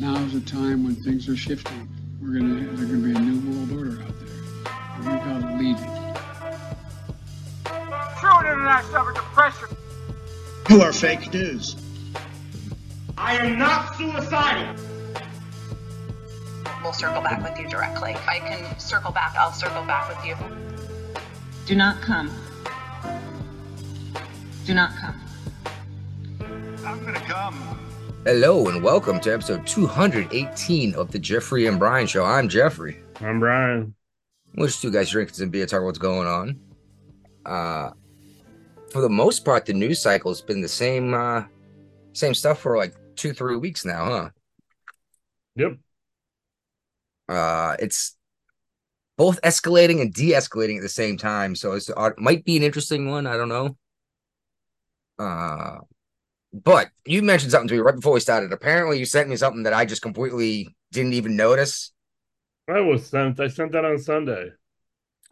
And now is a time when things are shifting. We're gonna there's gonna be a new world order out there. And we gotta lead it. True international depression. You are fake news. I am not suicidal. We'll circle back with you directly. If I can circle back, I'll circle back with you. Do not come. Do not come. I'm gonna come. Hello and welcome to episode 218 of the Jeffrey and Brian Show. I'm Jeffrey. I'm Brian. We're just two guys drinking some beer, talking what's going on. Uh, for the most part, the news cycle has been the same, uh, same stuff for like two, three weeks now, huh? Yep. Uh, it's both escalating and de-escalating at the same time, so it's, uh, it might be an interesting one. I don't know. Uh, but you mentioned something to me right before we started. Apparently, you sent me something that I just completely didn't even notice. I was sent. I sent that on Sunday.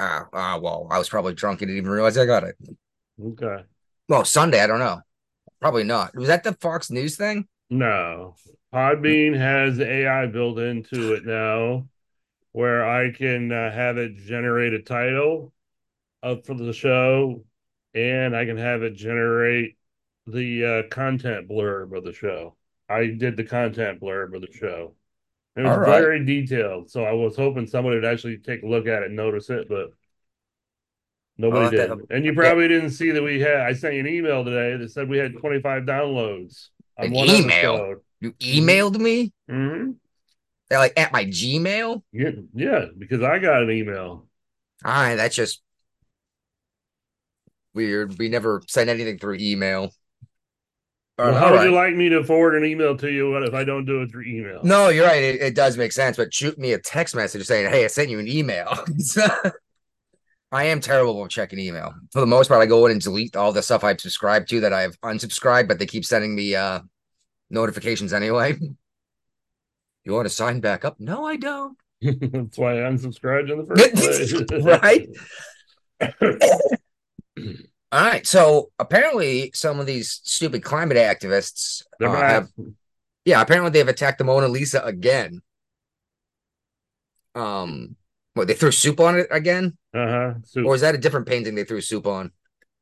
Ah, uh, well, I was probably drunk and didn't even realize I got it. Okay. Well, Sunday, I don't know. Probably not. Was that the Fox News thing? No. Podbean has AI built into it now where I can uh, have it generate a title up for the show and I can have it generate the uh, content blurb of the show. I did the content blurb of the show. It was right. very detailed, so I was hoping somebody would actually take a look at it and notice it, but nobody Well, did. and you probably didn't see that we had. I sent you an email today that said we had 25 downloads on An one email? episode. You emailed me? hmm They're like at my Gmail? Yeah, yeah, because I got an email. All right, that's just weird. We never send anything through email. Well, how all would you like me to forward an email to you What if I don't do it through email? No, you're right. It, it does make sense, but shoot me a text message saying, "Hey, I sent you an email." I am terrible with checking email. For the most part, I go in and delete all the stuff I've subscribed to that I've unsubscribed, but they keep sending me uh notifications anyway. You want to sign back up? No, I don't. That's why I unsubscribed in the first place. Right? All right. So apparently, some of these stupid climate activists uh, have, yeah, apparently they've attacked the Mona Lisa again. Um, what they threw soup on it again, Uh-huh. Or is that a different painting they threw soup on?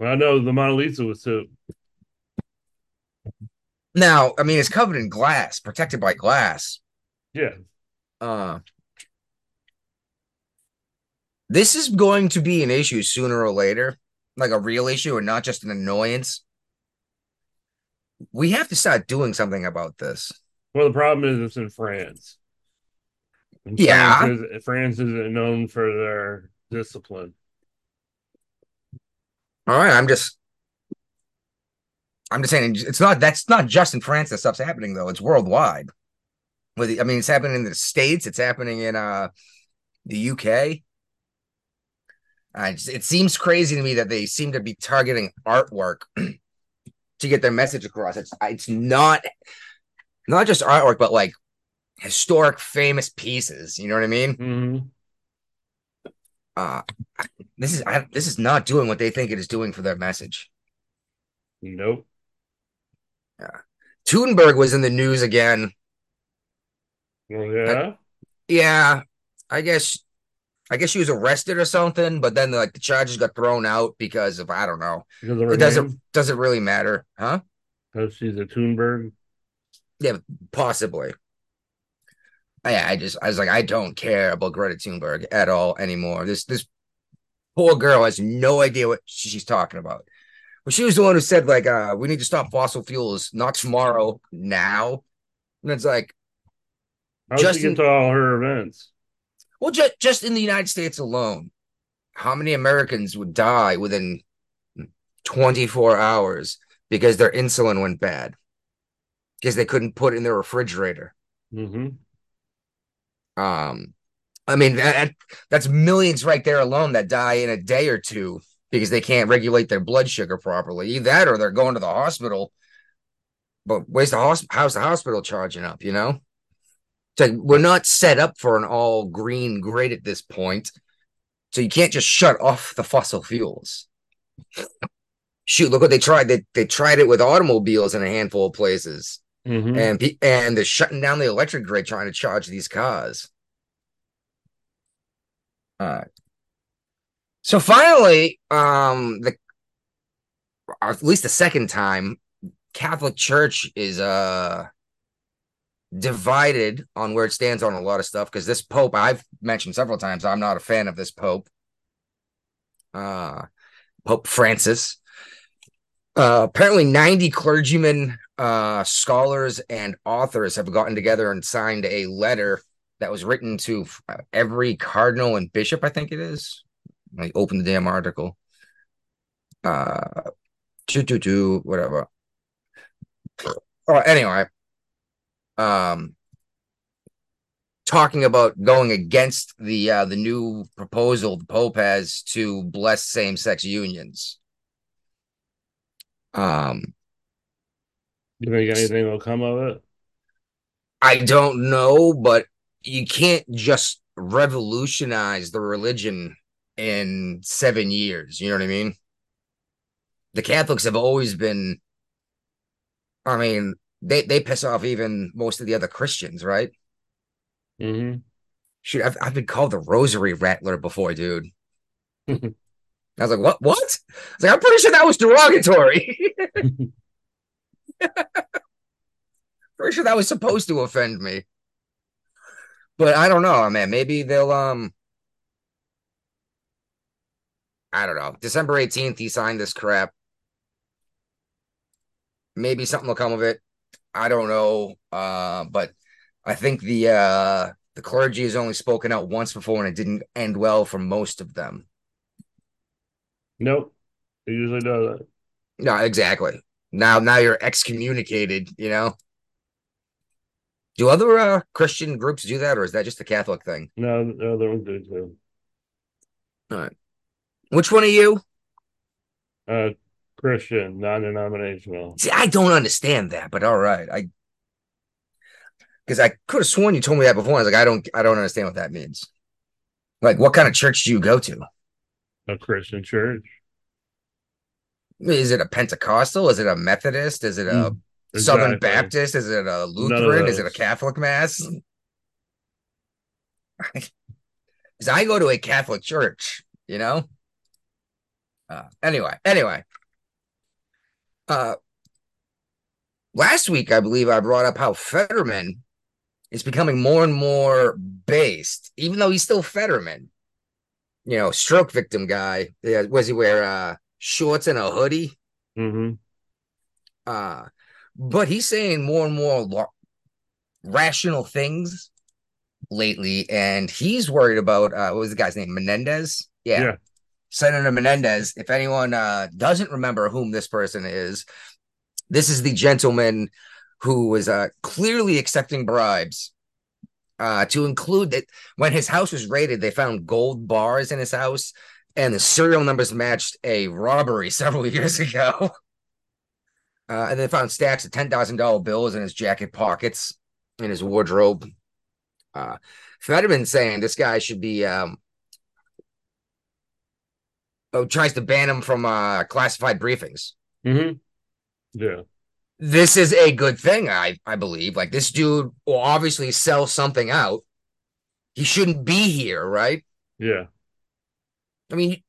I know the Mona Lisa was soup. Now, I mean, it's covered in glass, protected by glass. Yeah. Uh, this is going to be an issue sooner or later, like a real issue and not just an annoyance. We have to start doing something about this. Well, the problem is it's in France. And Yeah. France, is, France isn't known for their discipline. All right, I'm just, I'm just saying it's not. That's not just in France that stuff's happening though. It's worldwide. With, I mean, it's happening in the states. It's happening in uh the UK. Uh, it seems crazy to me that they seem to be targeting artwork to get their message across. It's it's not not just artwork, but like historic, famous pieces. You know what I mean? hmm Uh this is I, this is not doing what they think it is doing for their message. Nope. Thunberg was in the news again. Well, yeah. Yeah, I guess I guess she was arrested or something, but then like the charges got thrown out because of I don't know. Because It doesn't name, doesn't really matter, huh? because she's a Thunberg. Yeah, possibly. Yeah, I just I was like I don't care about Greta Thunberg at all anymore. This this poor girl has no idea what she's talking about. But she was the one who said like uh we need to stop fossil fuels, not tomorrow, now. And it's like How's she Justin- to all her events? Well, just just in the United States alone, how many Americans would die within 24 hours because their insulin went bad? Because they couldn't put it in their refrigerator. hmm Um, I mean that, that's millions right there alone that die in a day or two because they can't regulate their blood sugar properly. Either that or they're going to the hospital. But where's the hosp- how's the hospital charging up, you know? So we're not set up for an all green grid at this point. So you can't just shut off the fossil fuels. Shoot, look what they tried. They they tried it with automobiles in a handful of places. Mhm. and and they're shutting down the electric grid trying to charge these cars. All right. So finally, um, the or at least the second time, Catholic Church is uh divided on where it stands on a lot of stuff because this Pope I've mentioned several times I'm not a fan of this Pope. Uh, Pope Francis. Uh, apparently, 90 clergymen, uh, scholars, and authors have gotten together and signed a letter that was written to uh, every cardinal and bishop, I think it is. Like, open the damn article. Uh, two, two, two, whatever. Oh, anyway, um, talking about going against the uh, the new proposal the Pope has to bless same sex unions. Um, You think anything will come of it? I don't know, but you can't just revolutionize the religion in seven years. You know what I mean? The Catholics have always been, I mean, they, they piss off even most of the other Christians, right? Mm-hmm. Shoot, I've, I've been called the rosary rattler before, dude. I was like, what? What? I was like, I'm pretty sure that was derogatory. pretty sure that was supposed to offend me. But I don't know, man. Maybe they'll um I don't know. December 18th, he signed this crap. Maybe something will come of it. I don't know. Uh, but I think the uh the clergy has only spoken out once before and it didn't end well for most of them. Nope. It usually does. No, exactly. Now now you're excommunicated, you know. Do other uh Christian groups do that, or is that just a Catholic thing? No, no, they don't do too. All right. Which one are you? Uh, Christian, non-denominational. See, I don't understand that, but all right. I because I could have sworn you told me that before. I was like, I don't I don't understand what that means. Like, what kind of church do you go to? A Christian church. Is it a Pentecostal? Is it a Methodist? Is it a Southern Exactly. Baptist? Is it a Lutheran? Is it a. Catholic mass? Because I go to a Catholic church, you know. Uh, anyway, anyway. Uh, last week I believe I brought up how Fetterman is becoming more and more based, even though he's still Fetterman. You know, stroke victim guy. Yeah, was he wear uh shorts and a hoodie? Mm-hmm. Uh, but he's saying more and more lo- rational things lately, and he's worried about uh, what was the guy's name? Menendez. Yeah. Yeah. Senator Menendez. If anyone uh, doesn't remember whom this person is, this is the gentleman who was uh, clearly accepting bribes. Uh, to include that when his house was raided, they found gold bars in his house, and the serial numbers matched a robbery several years ago. Uh, and they found stacks of ten thousand dollar bills in his jacket pockets, in his wardrobe. Uh, Fetterman saying this guy should be um, oh, tries to ban him from uh, classified briefings. Mm-hmm. Yeah. This is a good thing, I I believe. Like this dude will obviously sell something out. He shouldn't be here, right? Yeah. I mean,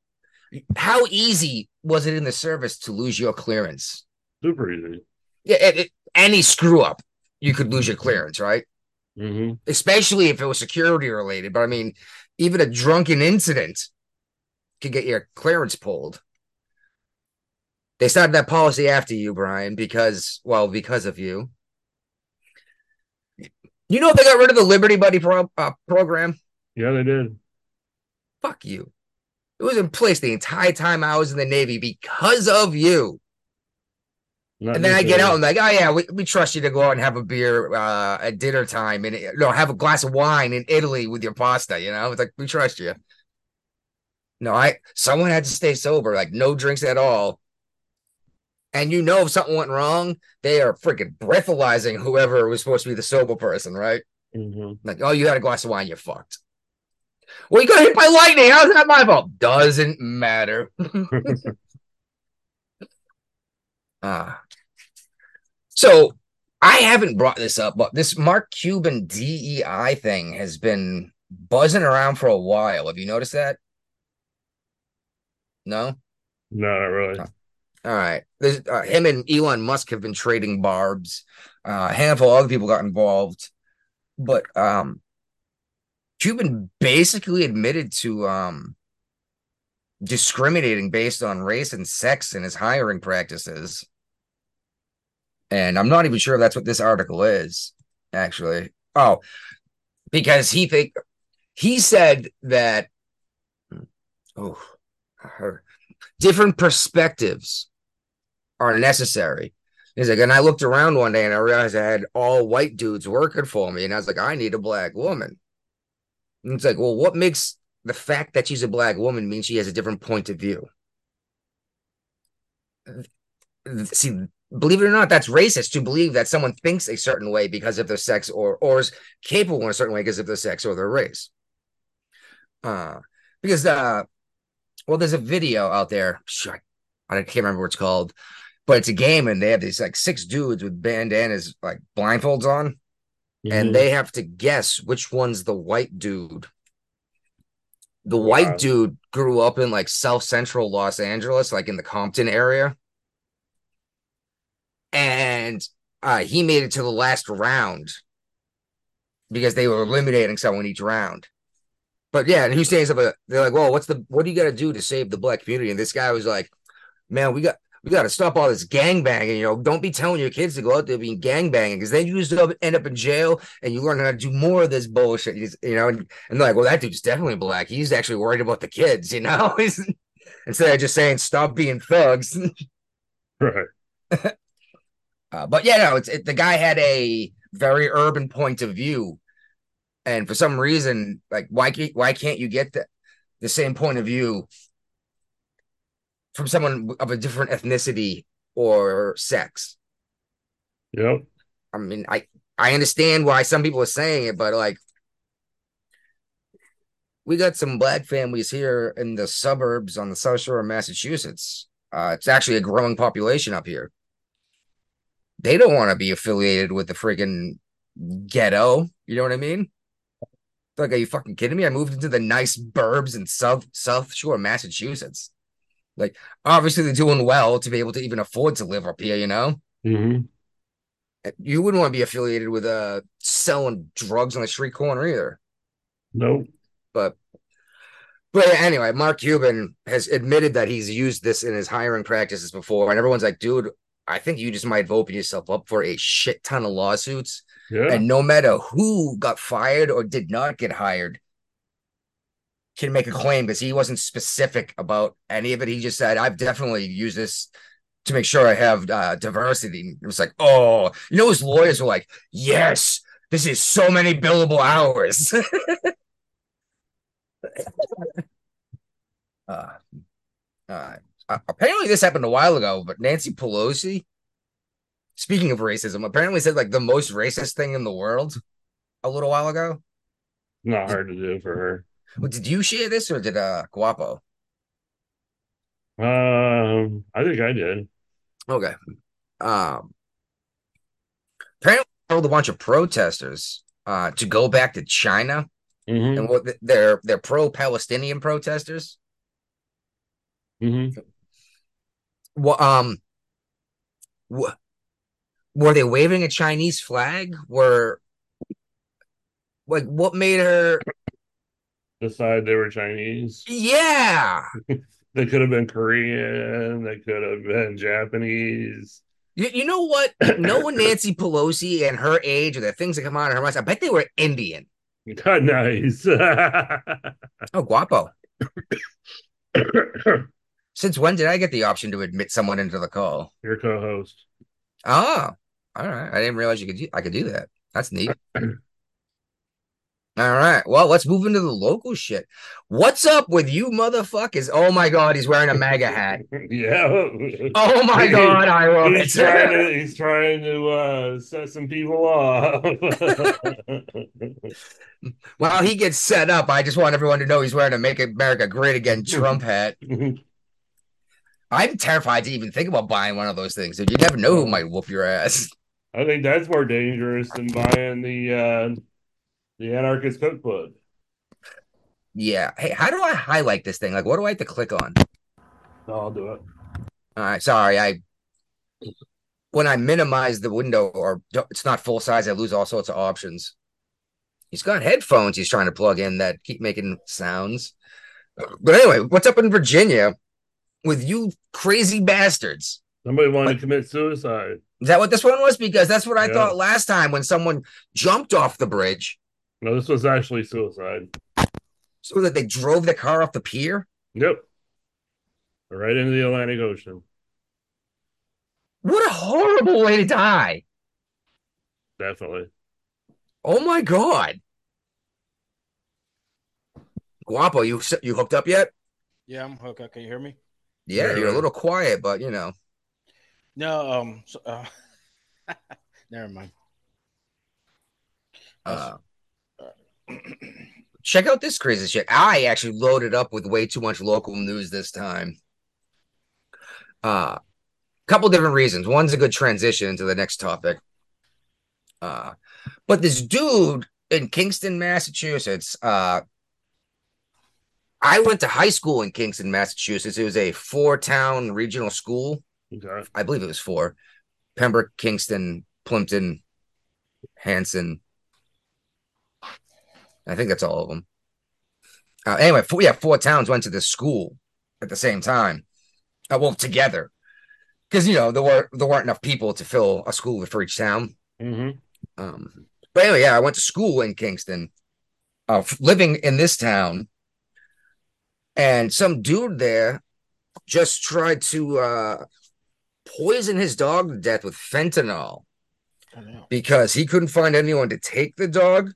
how easy was it in the service to lose your clearance? Super easy. Yeah, it, it, any screw up, you could lose your clearance, right? Mm-hmm. Especially if it was security related. But I mean, even a drunken incident could get your clearance pulled. They started that policy after you, Brian, because well, because of you. You know they got rid of the Liberty Buddy pro- uh, program. Yeah, they did. Fuck you. It was in place the entire time I was in the Navy because of you. Not And then I get out and like, oh yeah, we, we trust you to go out and have a beer uh, at dinner time and no, have a glass of wine in Italy with your pasta. You know, it's like we trust you. No, I someone had to stay sober, like no drinks at all. And you know, if something went wrong, they are freaking breathalyzing whoever was supposed to be the sober person, right? Mhm. Like, oh, you had a glass of wine, you're fucked. Well, you got hit by lightning. How's that my fault? Doesn't matter. Ah. So I haven't brought this up, but this Mark Cuban DEI thing has been buzzing around for a while. Have you noticed that? No? No, not really. All right. There's, uh, him and Elon Musk have been trading barbs. Uh, a handful of other people got involved. But um, Cuban basically admitted to um, discriminating based on race and sex in his hiring practices. And I'm not even sure if that's what this article is, actually. Oh, because he think he said that oh her different perspectives are necessary. He's like, and I looked around one day and I realized I had all white dudes working for me, and I was like, I need a black woman. And it's like, well, what makes the fact that she's a black woman mean she has a different point of view? See, believe it or not, that's racist to believe that someone thinks a certain way because of their sex or or is capable in a certain way because of their sex or their race. Uh, because uh, well, there's a video out there. I can't remember what it's called, but it's a game, and they have these like six dudes with bandanas, like blindfolds on, and Mhm. they have to guess which one's the white dude. The Wow. white dude grew up in like South Central Los Angeles, like in the Compton area. And uh, he made it to the last round because they were eliminating someone each round. But yeah, and he was saying something. They're like, "Well, what's the what do you got to do to save the black community?" And this guy was like, "Man, we got we got to stop all this gang banging. You know, don't be telling your kids to go out there being gang banging because then you just end up in jail and you learn how to do more of this bullshit. You, know, and, and they're like, well, that dude's definitely black. He's actually worried about the kids. You know, instead of just saying stop being thugs." Right. Uh, but yeah, no, it's it, the guy had a very urban point of view, and for some reason, like why can't why can't you get the the same point of view from someone of a different ethnicity or sex? Yep. I mean, I I understand why some people are saying it, but like we got some black families here in the suburbs on the south shore of Massachusetts. Uh, it's actually a growing population up here. They don't want to be affiliated with the friggin' ghetto. You know what I mean? Like, are you fucking kidding me? I moved into the nice burbs in South South Shore, Massachusetts. Like, obviously they're doing well to be able to even afford to live up here. You know, hmm you wouldn't want to be affiliated with uh selling drugs on the street corner either. Nope. But but anyway, Mark Cuban has admitted that he's used this in his hiring practices before, and everyone's like, dude, I think you just might have opened yourself up for a shit ton of lawsuits. Yeah. And no matter who got fired or did not get hired, can make a claim because he wasn't specific about any of it. He just said, I've definitely used this to make sure I have uh, diversity. It was like, oh, you know, his lawyers were like, yes, this is so many billable hours. uh, uh, apparently, this happened a while ago, but Nancy Pelosi, speaking of racism, apparently said like the most racist thing in the world a little while ago. Not hard to do for her. Well, did you share this or did uh Guapo? Um, I think I did. Okay. Um apparently told a bunch of protesters uh to go back to China hmm and what they're they're pro-Palestinian protesters. hmm Well, um wh- were they waving a Chinese flag? Were like what made her Decide they were Chinese. yeah They could have been Korean. They could have been Japanese. You, you know what? Knowing Nancy Pelosi and her age or the things that come out of her mouth, I bet they were Indian. God, nice. Oh, guapo. Since when did I get the option to admit someone into the call? Your co-host. Oh, all right. I didn't realize you could. do- I could do that. That's neat. All right. Well, let's move into the local shit. What's up with you motherfuckers? Oh my god, he's wearing a MAGA hat. Yeah. Oh my god, I love he's trying it. to he's trying to uh set some people off. While he gets set up, I just want everyone to know he's wearing a "Make America Great Again" Trump hat. I'm terrified to even think about buying one of those things. You never know who might whoop your ass. I think that's more dangerous than buying the uh, the anarchist cookbook. Yeah. Hey, how do I highlight this thing? Like, what do I have to click on? I'll do it. All right, sorry. I when I minimize the window or it's not full size, I lose all sorts of options. He's got headphones he's trying to plug in that keep making sounds. But anyway, what's up in Virginia with you crazy bastards? Somebody wanted Like- to commit suicide. Is that what this one was? Because that's what I Yeah. thought last time when someone jumped off the bridge No, this was actually suicide. so that they drove the car off the pier. Yep. Right into the Atlantic Ocean. What a horrible way to die. Definitely. Oh my god. Guapo, you you hooked up yet? Yeah, I'm hooked. up. Can you hear me? Yeah, you're a little quiet, but you know. No. Um. So, uh, never mind. Uh, check out this crazy shit. I actually loaded up with way too much local news this time. Uh couple different reasons. One's a good transition into the next topic. Uh but this dude in Kingston, Massachusetts, uh I went to high school in Kingston, Massachusetts. It was a four town regional school. Okay. I believe it was four. Pembroke, Kingston, Plympton, Hanson. I think that's all of them. Uh, anyway, four, yeah, four towns went to this school at the same time. Uh, well, together, because you know there were there weren't enough people to fill a school for each town. Mm-hmm. Um, but anyway, yeah, I went to school in Kingston, uh, living in this town, and some dude there just tried to uh, poison his dog to death with fentanyl because he couldn't find anyone to take the dog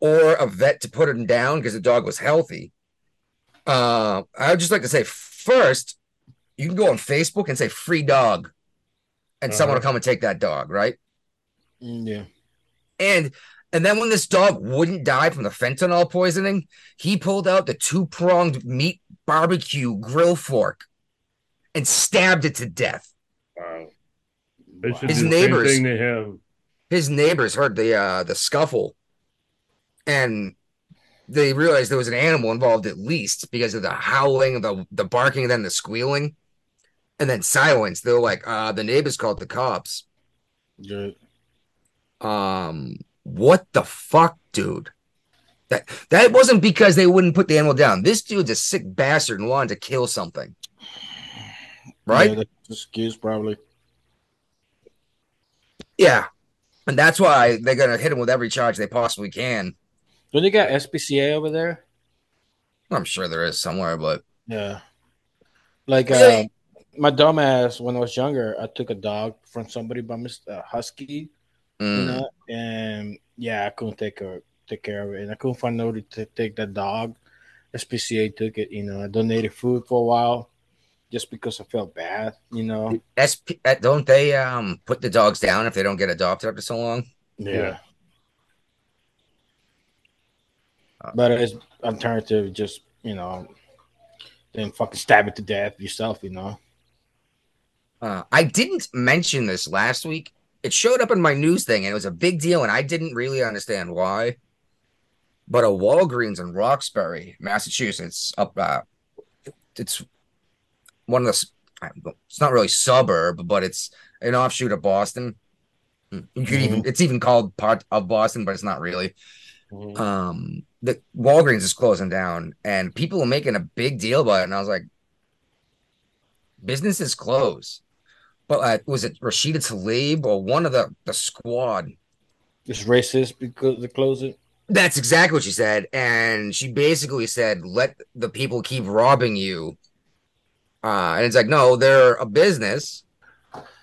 or a vet to put him down because the dog was healthy. Uh, I would just like to say first, you can go on Facebook and say free dog, and someone will Uh-huh. come and take that dog, right? Mm, yeah. And and then when this dog wouldn't die from the fentanyl poisoning, he pulled out the two-pronged meat barbecue grill fork and stabbed it to death. Wow. They should His do the same neighbors- thing to him. His neighbors heard the uh the scuffle and they realized there was an animal involved at least because of the howling, the the barking, and then the squealing, and then silence. They were like, uh, the neighbors called the cops. Good. Um, what the fuck, dude? That that wasn't because they wouldn't put the animal down. This dude's a sick bastard and wanted to kill something. Right? Yeah, that's excuse probably. Yeah. And that's why they're gonna hit him with every charge they possibly can. Do they got SPCA over there? I'm sure there is somewhere, but Yeah. Like uh, my dumbass when I was younger, I took a dog from somebody by Mr. Uh, Husky, you mm, know, and yeah, I couldn't take her take care of it, and I couldn't find nobody to take that dog. SPCA took it, you know. I donated food for a while, just because I felt bad, you know. SP uh, don't they um put the dogs down if they don't get adopted after so long? Yeah. Uh, But it's alternative, just you know, then fucking stab it to death yourself, you know. Uh, I didn't mention this last week. It showed up in my news thing, and it was a big deal, and I didn't really understand why. But a Walgreens in Roxbury, Massachusetts, up uh, it's one of the. s- I don't- It's not really suburb, but it's an offshoot of Boston. You could even it's even called part of Boston, but it's not really. Mhm. Um, the Walgreens is closing down, and people are making a big deal about it. And I was like, businesses close. But uh, was it Rashida Tlaib or one of the the squad? It's racist because they close it. That's exactly what she said, and she basically said, "Let the people keep robbing you." Uh, and it's like, no, they're a business.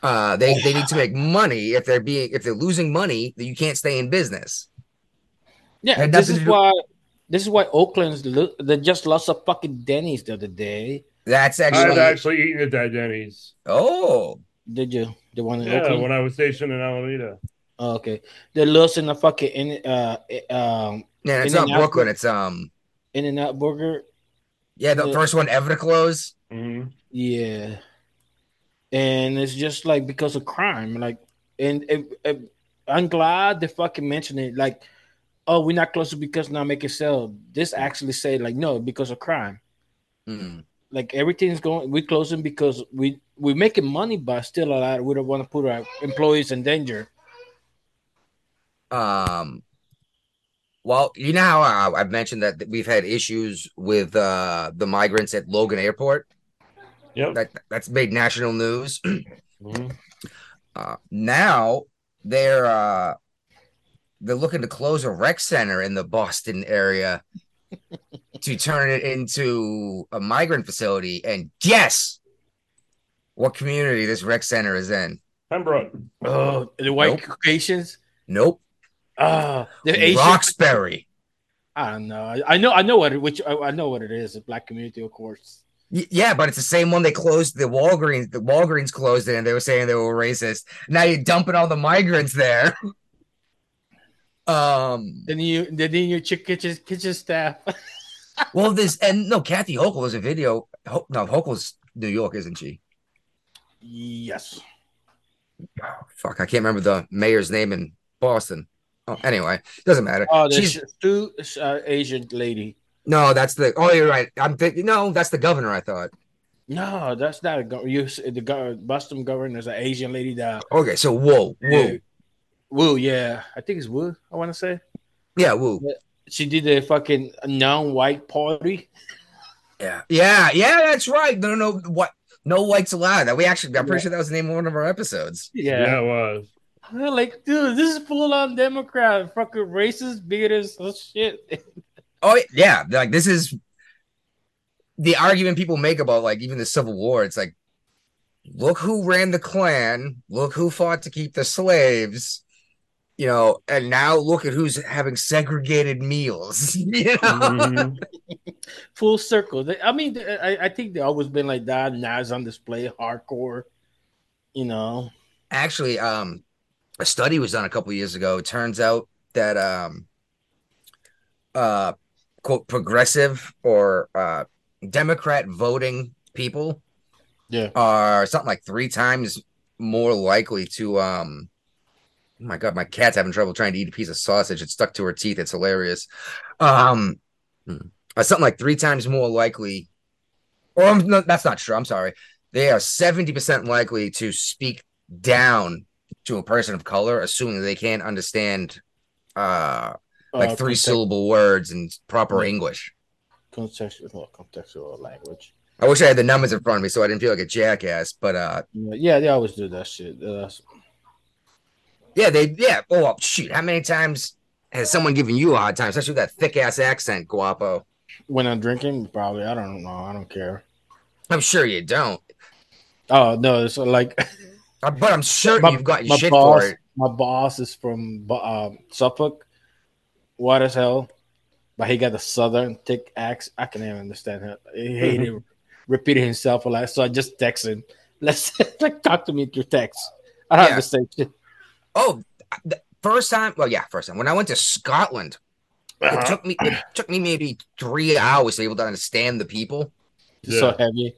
Uh, they they need to make money. If they're being if they're losing money, then you can't stay in business. Yeah, Had this is do- why this is why Oakland's lo- they just lost a fucking Denny's the other day. That's I've actually actually eaten at that Denny's. oh Did you? The one in Yeah, Oakland. when I was stationed in Alameda. Oh, okay, they're losing a fucking in uh um yeah. It's In not and Out Brooklyn. It's um In and Out Burger. yeah the Yeah. first one ever to close. Hmm Yeah, and it's just like because of crime. Like and it, it- I'm glad they fucking mentioned it. Like, oh, we're not closing because not making sell. This actually say like no because of crime. Mm. Like everything's going. We're closing because we we're making money, but still a lot. We don't want to put our employees in danger. Um, well, you know how uh, I've mentioned that we've had issues with uh the migrants at Logan Airport. Yep. That that's made national news. Mhm. Uh, now they're uh they're looking to close a rec center in the Boston area to turn it into a migrant facility. And guess what community this rec center is in? Pembroke. Oh, the white Nope. Caucasians. Nope, Ah, the Asian. Roxbury. I don't know. I, I know. I know what it. Which I, I know what it is. The black community, of course. Yeah, but it's the same one they closed the Walgreens. The Walgreens closed it, and they were saying they were racist. Now you're dumping all the migrants there. Um. Then you, then you chick kitchen kitchen staff. Well, this and no, Kathy Hochul is a video. Ho- No, Hochul's New York, isn't she? yes. Oh, fuck, I can't remember the mayor's name in Boston. Oh, anyway, doesn't matter. Oh, the She's sh- two uh, Asian lady. No, that's the. Oh, you're right. I'm thinking. No, that's the governor. I thought. No, that's not a go- you. The go- Boston governor is an Asian lady. That Okay, so whoa, whoa, Wu, yeah, I think it's Wu. I want to say yeah, Wu, she did a fucking non-white party. yeah, yeah, yeah. That's right. No, no, what? No whites allowed. That we actually. I'm pretty Yeah. sure that was the name of one of our episodes. Yeah, it was. I'm like, dude, this is full on Democrat, fucking racist, bigoted, oh, shit. Oh yeah, like this is the argument people make about like even the Civil War. It's like, look who ran the Klan, look who fought to keep the slaves, you know, and now look at who's having segregated meals. You know, Mhm. Full circle. I mean, I, I think they always been like that. Now it's on display, hardcore. You know, actually, um, a study was done a couple years ago. It turns out that um, uh, quote progressive or uh, Democrat voting people Yeah. are something like three times more likely to um oh my god my cat's having trouble trying to eat a piece of sausage. It's stuck to her teeth. It's hilarious. Um uh, something like three times more likely or um, no, that's not true. I'm sorry. They are 70% likely to speak down to a person of color assuming they can't understand uh like Uh, three context- syllable words and proper english contextual, well, contextual language. i wish i had the numbers in front of me so i didn't feel like a jackass but uh Yeah, they always do that shit. Uh, Yeah, they yeah. Oh shoot, how many times has someone given you a hard time, especially with that thick ass accent, Guapo? when I'm drinking, probably I don't know. I don't care. I'm sure you don't, Oh no, it's like Uh, but I'm certain my, you've got shit boss. for it. My boss is from um, Suffolk, white as hell, but he got a southern thick accent. I can't even understand him. He hated repeating himself a lot, so I just text him. Let's like talk to me through text. I don't Yeah. understand shit. Oh, the first time. Well, yeah, first time when I went to Scotland, Uh-huh. it took me it took me maybe three hours to be able to understand the people. It's so heavy.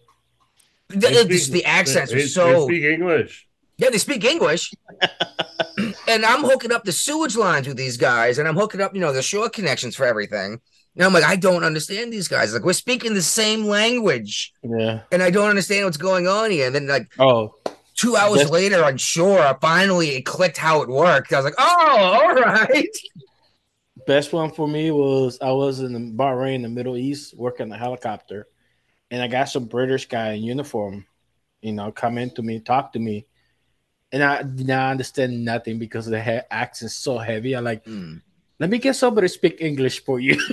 The, speak- the accents they- are they so speak English. yeah, they speak English. and I'm hooking up the sewage lines with these guys, and I'm hooking up, you know, the shore connections for everything. And I'm like, I don't understand these guys. Like, we're speaking the same language. Yeah. and I don't understand what's going on here. And then like Oh, two hours That's- later on shore, I finally it clicked how it worked. I was like, oh, all right. best one for me was I was in the Bahrain, the Middle East, working a helicopter, and I got some British guy in uniform, you know, come in to me, talk to me, and I did not understand nothing because the he- accent's so heavy. I like, Hmm. let me get somebody to speak English for you.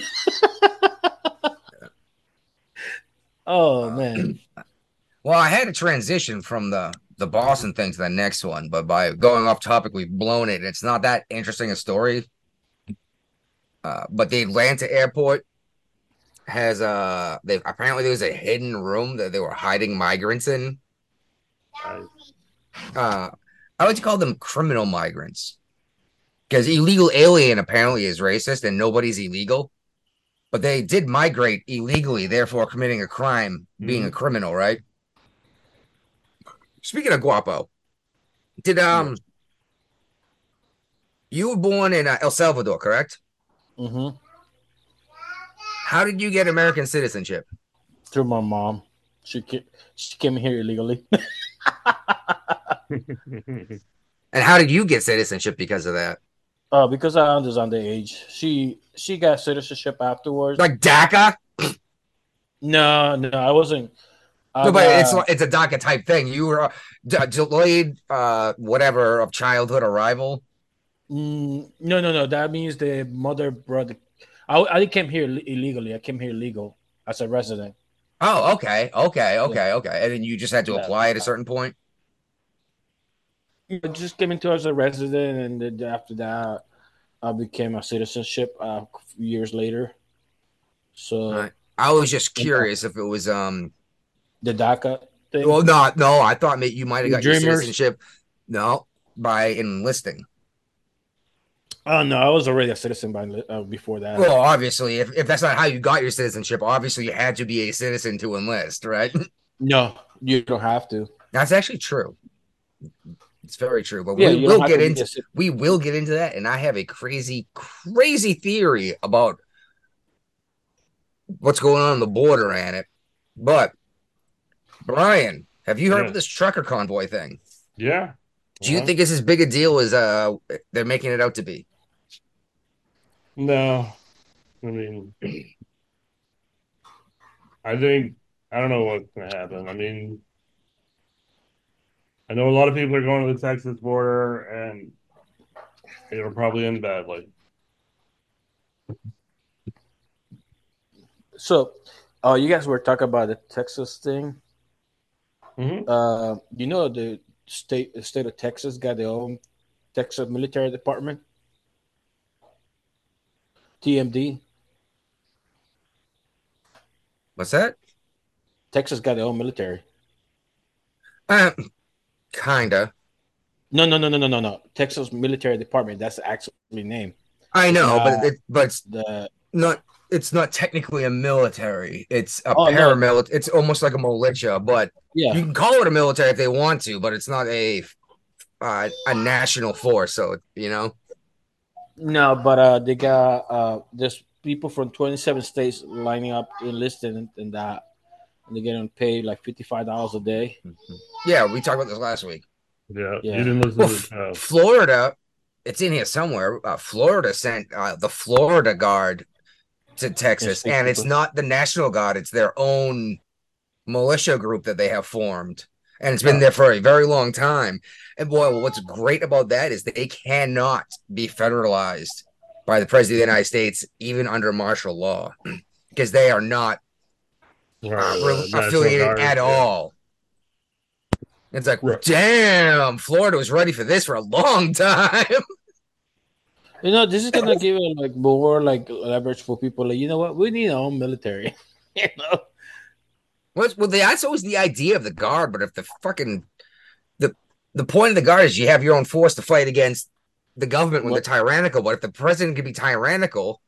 oh man, Well, I had to transition from the the Boston thing to the next one, but by going off topic, we've blown it. It's not that interesting a story. Uh, but the Atlanta airport has uh they apparently there was a hidden room that they were hiding migrants in. Uh I like to call them criminal migrants because illegal alien apparently is racist and nobody's illegal, but they did migrate illegally, therefore committing a crime, being a criminal, right? Speaking of Guapo, did um You were born in uh, El Salvador, correct? Mm-hmm. How did you get American citizenship? Through my mom. She she came here illegally. And how did you get citizenship because of that? Uh, because I was underage. She she got citizenship afterwards. Like DACA? no, no, I wasn't. No, but it's uh, it's a DACA type thing. You were uh, d- delayed, uh, whatever of childhood arrival. mm, no, no, no. That means the mother brother. I I came here illegally. I came here legal as a resident. Oh, okay, okay, okay, okay. And then you just had to Yeah. apply at a certain point. I just came into as a resident, and then after that, I became a citizenship uh, years later. So Right. I was just curious if it was um. the DACA thing. Well, not no. I thought you might have got your citizenship. No, by enlisting. oh no, I was already a citizen by uh, before that. Well, obviously, if, if that's not how you got your citizenship, obviously you had to be a citizen to enlist, right? no, you don't have to. That's actually true. It's very true. But Yeah, we will get into a we will get into that, and I have a crazy, crazy theory about what's going on on the border and it. But Brian, have you heard Yeah. of this trucker convoy thing? yeah. Do you Uh-huh. think it's as big a deal as uh they're making it out to be? No. I mean, I think I don't know what's gonna happen. I mean, I know a lot of people are going to the Texas border, and it'll probably end badly. So, uh, you guys were talking about the Texas thing. Mhm. Uh, you know the state, the state of Texas got their own Texas military department. TMD. What's that? Texas got their own military. Uh, kinda. No, no, no, no, no, no, no. Texas Military Department. That's the actual name. I know, Uh, but it, but it's The not. It's not technically a military. It's a Oh, no. paramilitary. It's almost like a militia, but yeah, you can call it a military if they want to, but it's not a uh, a national force. So you know, no, but uh, they got uh, there's people from 27 states lining up enlisting in that, and they're getting paid like 55 dollars a day. yeah, we talked about this last week. Yeah, Yeah. you didn't listen Well, to the show. Florida, it's in here somewhere. Uh, Florida sent uh, the Florida Guard to Texas, Yes, and it's not the National Guard; it's their own militia group that they have formed, and it's been there for a very long time. And boy, what's great about that is they cannot be federalized by the president of the United States, even under martial law, because they are not Right, uh, right, affiliated Guard, at yeah. all. It's like, Right. damn, Florida was ready for this for a long time. You know, this is gonna give it like more like leverage for people. Like, you know what? We need our own military. you know, What's well, that's always the idea of the guard, but if the fucking the the point of the guard is you have your own force to fight against the government when What- they're tyrannical. But if the president can be tyrannical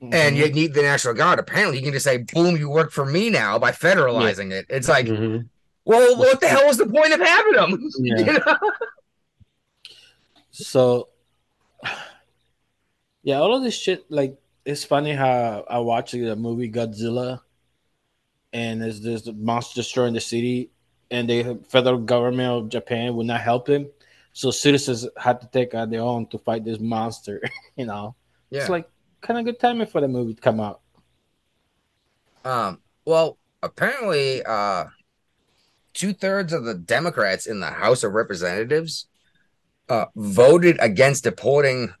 and Mm-hmm. you need the National Guard, apparently you can just say, "Boom, you work for me now" by federalizing it. It's like, Mhm. well, what the hell was the point of having them? Yeah. You know? So, yeah, all of this shit. Like, it's funny how I watched the movie Godzilla, and there's this monster destroying the city, and the federal government of Japan would not help them, so citizens had to take on their own to fight this monster. you know, Yeah. it's like kind of good timing for the movie to come out. Um, well, apparently, uh, two thirds of the Democrats in the House of Representatives uh, voted against deporting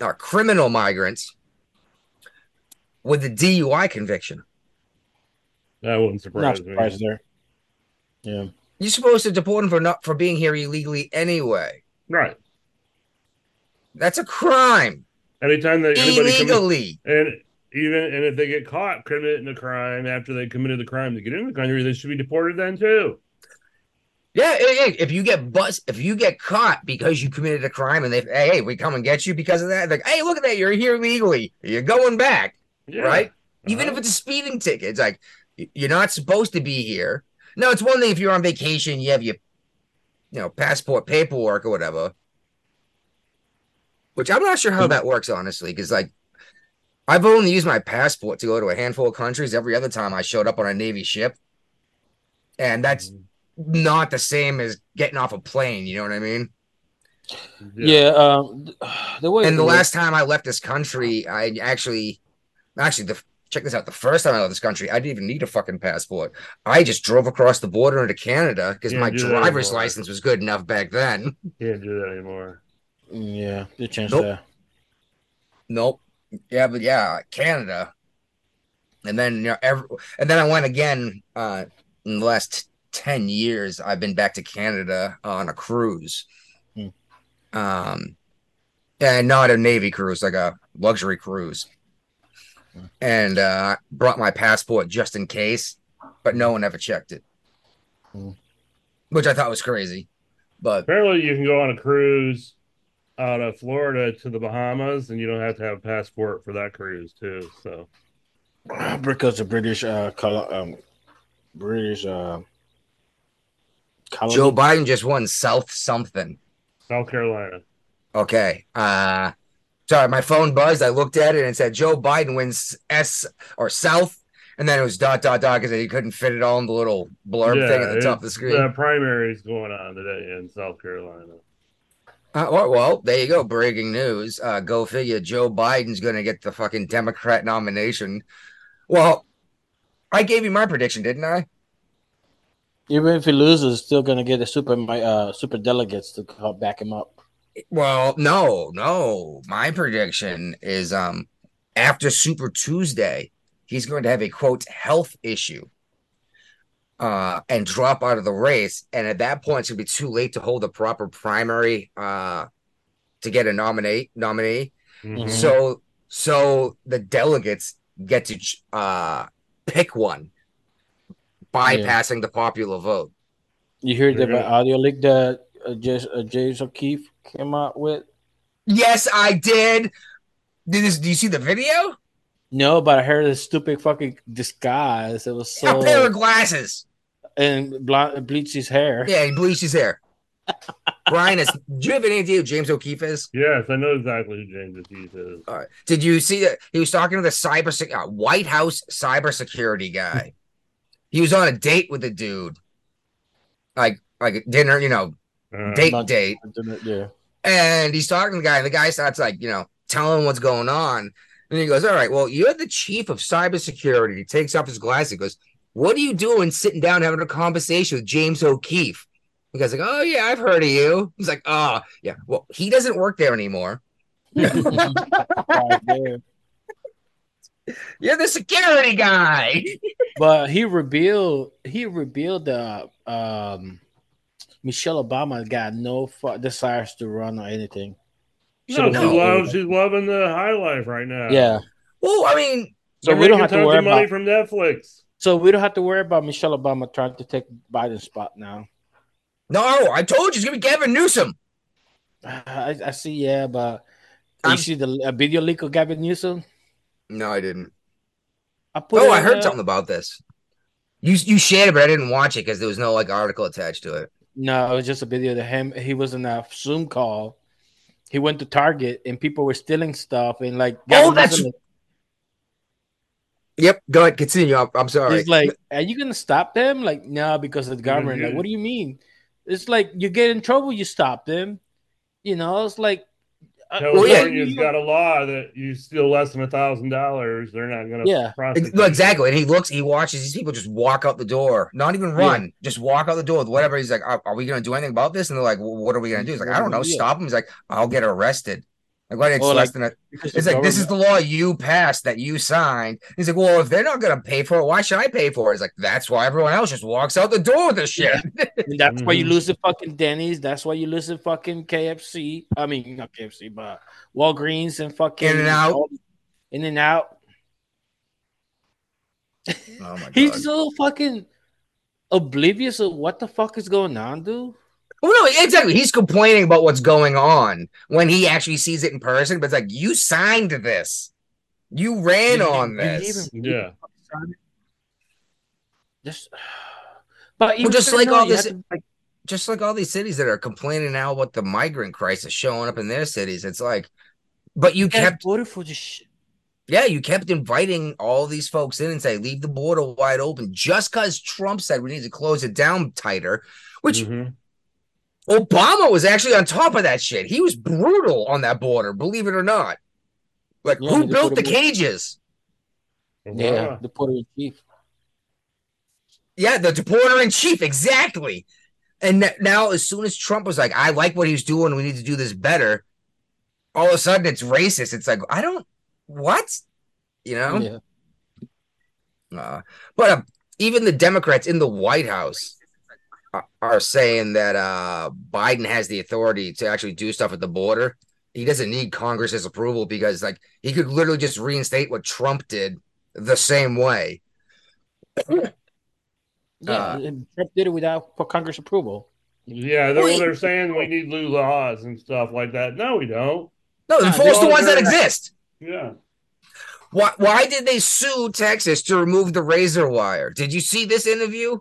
uh, criminal migrants with a DUI conviction. That wouldn't Not surprise me. there. Yeah. You're supposed to deport them for not for being here illegally anyway. Right. That's a crime Anytime that anybody commits, illegally. and even and if they get caught committing a crime after they committed the crime to get in the country, they should be deported then too. Yeah, if you get bust, if you get caught because you committed a crime, and they, hey, we come and get you because of that. Like, hey, look at that, you're here illegally. You're going back. Yeah. right? Even Uh-huh. if it's a speeding ticket, it's like you're not supposed to be here. No, it's one thing if you're on vacation, you have your, you know, passport paperwork or whatever. Which I'm not sure how that works honestly, because like I've only used my passport to go to a handful of countries. Every other time I showed up on a Navy ship, and that's not the same as getting off a plane. You know what I mean? Yeah. um, the way And the it last time I left this country, I actually, actually, the check this out. The first time I left this country, I didn't even need a fucking passport. I just drove across the border into Canada because my driver's license was good enough back then. Can't do that anymore. Yeah, the chance Nope. there. Nope. Yeah, but yeah, Canada. And then you know, every, and then I went again uh in the last 10 years I've been back to Canada on a cruise. Hmm. Um and not a navy cruise, like a luxury cruise. And uh brought my passport just in case, but no one ever checked it. Hmm. Which I thought was crazy. But Apparently, you can go on a cruise out of Florida to the Bahamas, and you don't have to have a passport for that cruise too. So Because the British, uh, col- um, British, uh, colony. Joe Biden just won South something. South Carolina. Okay. Uh sorry, my phone buzzed. I looked at it and it said Joe Biden wins S or South. And then it was dot dot dot because he couldn't fit it all in the little blurb thing at the top of the screen. The primary is going on today in South Carolina. Uh, well, well, there you go. Breaking news. Uh, go figure. Joe Biden's going to get the fucking Democrat nomination. Well, I gave you my prediction, didn't I? Even if he loses, still gonna get the super, my uh, super delegates to help back him up. Well, no, no. My prediction is um after Super Tuesday, he's going to have a quote health issue. Uh, and drop out of the race. And at that point, it's gonna be too late to hold a proper primary uh to get a nominate nominee. Mhm. So so the delegates get to uh pick one, bypassing the popular vote. You heard They're the audio leak that uh, James, uh, James O'Keefe came out with? Yes, I did. Did this? Do you see the video? No, but I heard a stupid fucking disguise. It was a pair of glasses. And blonde, bleached his hair. Yeah, he bleached his hair. Brian, is, do you have any idea who James O'Keefe is? Yes, I know exactly who James O'Keefe is. All right. Did you see that he was talking to the cyber sec- uh, White House cybersecurity guy? he was on a date with a dude, like like dinner, you know, Uh, date Not- date. Yeah. And he's talking to the guy, and the guy starts like, you know, telling him what's going on. And he goes, All right, well, you're the chief of cybersecurity. He takes off his glasses. He goes, What are you doing sitting down having a conversation with James O'Keefe? The guy's like, Oh, yeah, I've heard of you. He's like, Oh, yeah. Well, he doesn't work there anymore. You're the security guy. but he revealed he revealed that um Michelle Obama got no fu- desires to run or anything. no, Should've she No. loves she's loving the high life right now. Yeah. well, I mean, So we don't making have to tons worry of money about from Netflix. So we don't have to worry about Michelle Obama trying to take Biden's spot now. no, I told you it's gonna be Gavin Newsom. Uh, I, I see, yeah, but I'm- you see the a video leak of Gavin Newsom? No, I didn't. I put Oh, I heard there. something about this. You you shared it, but I didn't watch it because there was no like article attached to it. No, it was just a video of him. He was in a Zoom call. He went to Target and people were stealing stuff and like Gavin Oh, that's- Newsom Yep, go ahead, continue. I'm, I'm sorry. He's like, "Are you gonna stop them?" Like, no, because of the government. Like, Mhm. what do you mean? It's like you get in trouble, you stop them. You know, it's like, uh, Well, yeah. California's got a law that you steal less than a thousand dollars, they're not going to Yeah. prosecute. no, exactly. And he looks, he watches these people just walk out the door, not even run, just walk out the door with whatever. He's like, are, are we going to do anything about this? And they're like, well, what are we going to do? He's like, I don't know. Yeah. Stop him. He's like, I'll get arrested. Like, what? It's Or, less like, than a. because It's like this is the law you passed that you signed. He's like, well, if they're not going to pay for it, why should I pay for it? He's like, that's why everyone else just walks out the door with this shit. And that's why you Mhm. lose the fucking Denny's. That's why you lose the fucking KFC. I mean, not KFC, but Walgreens and fucking In-N-Out. In and out. Oh my god. He's so fucking oblivious of what the fuck is going on, dude. Well, no, exactly. He's complaining about what's going on when he actually sees it in person. But it's like you signed this, you ran You- on you this. even- Yeah. Just, but even just like all this- to, like, Just like all these cities that are complaining now about the migrant crisis showing up in their cities. It's like but you You kept voted for this shit. yeah, you kept inviting all these folks in and say leave the border wide open just because Trump said we need to close it down tighter, which Mhm. Obama was actually on top of that shit. He was brutal on that border, believe it or not. Like Yeah, who built the cages? Yeah, Wow. the Puerto Rican chief. Yeah, the deporter in chief, exactly. And now, as soon as Trump was like, "I like what he's doing, we need to do this better," all of a sudden it's racist. It's like I don't what, you know. Yeah. Uh, but uh, even the Democrats in the White House are, are saying that uh, Biden has the authority to actually do stuff at the border. He doesn't need Congress's approval because, like, he could literally just reinstate what Trump did the same way. Yeah, Uh, and Trump did it without Congress approval. Yeah, they're, they're saying we need new laws and stuff like that. No, we don't. No, Nah, enforce they the ones that already- exist. Yeah. Why? Why did they sue Texas to remove the razor wire? Did you see this interview?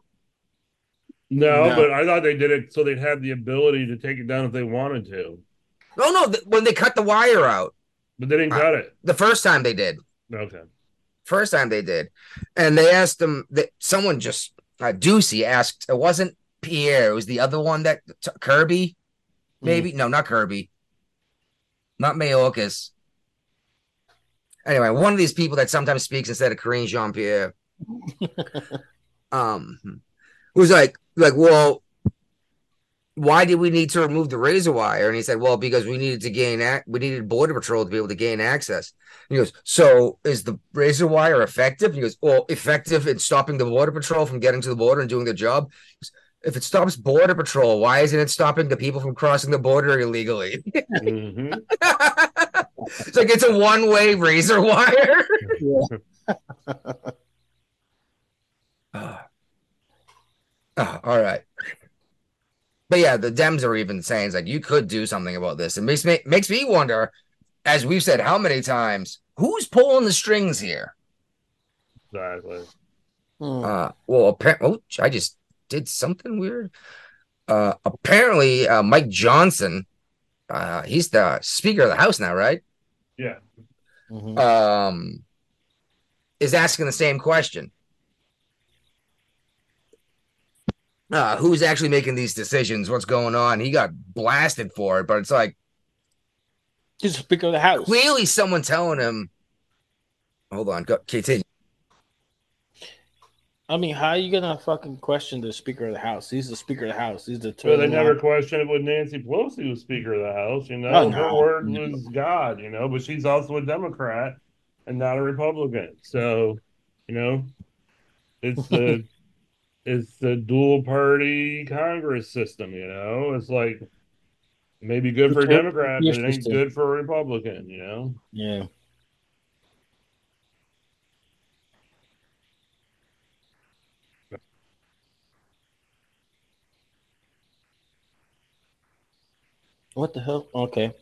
No, No. but I thought they did it so they'd have the ability to take it down if they wanted to. No, no. th- when they cut the wire out But they didn't cut it. the first time they did. Okay. First time they did, and they asked them that someone just uh, Doocy asked. It wasn't Pierre. It was the other one that t- Kirby, maybe no, not Kirby, not Mayorkas. Anyway, one of these people that sometimes speaks instead of Karine Jean Pierre, um, was like, like, well, why did we need to remove the razor wire? And he said, well, because we needed to gain ac- we needed border patrol to be able to gain access. And he goes, so is the razor wire effective? And he goes, well, effective in stopping the border patrol from getting to the border and doing their job. Goes, If it stops border patrol, why isn't it stopping the people from crossing the border illegally? hmm it's like it's a one-way razor wire. Ah, all right. But yeah, the Dems are even saying it's like you could do something about this. It makes me makes me wonder, as we've said how many times, who's pulling the strings here? Exactly. Hmm. Uh, well, apparently, oh, I just did something weird. Uh, apparently, uh, Mike Johnson, uh, he's the Speaker of the House now, right? Yeah. Mhm. Um, is asking the same question. Uh, who's actually making these decisions? What's going on? He got blasted for it, but it's like He's the Speaker of the House. clearly someone telling him. Hold on, go continue. I mean, how are you gonna fucking question the Speaker of the House? He's the Speaker of the House. He's the. So they eternal never questioned it when Nancy Pelosi was Speaker of the House. You know, Oh, her no. word was God. You know, but she's also a Democrat and not a Republican. So, you know, it's the it's the dual party Congress system. You know, it's like maybe good for a Democrat, but it ain't good for a Republican. You know. Yeah. What the hell? Okay.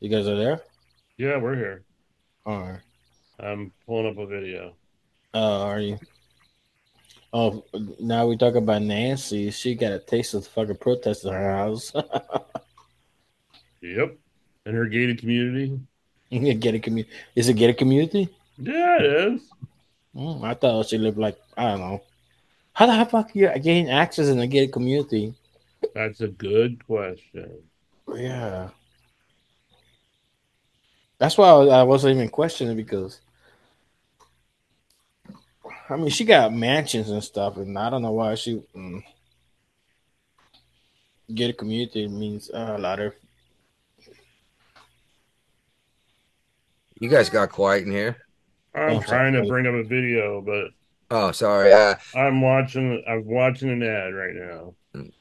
You guys are there? Yeah, we're here. All right. I'm pulling up a video. Oh, are you? Oh, now we talk about Nancy. She got a taste of the fucking protest in her house. Yep. In her gated community. gated community. Is it gated community? Yeah, it is. Mm, I thought she lived like I don't know. How the fuck you gain access in a gated community? That's a good question. Yeah. That's why I I wasn't even questioning because I mean she got mansions and stuff, and I don't know why she mm, gated community means uh, a lot of You guys got quiet in here. I'm Oh, trying to bring up a video, but Oh, sorry. Uh, I'm watching. I'm watching an ad right now.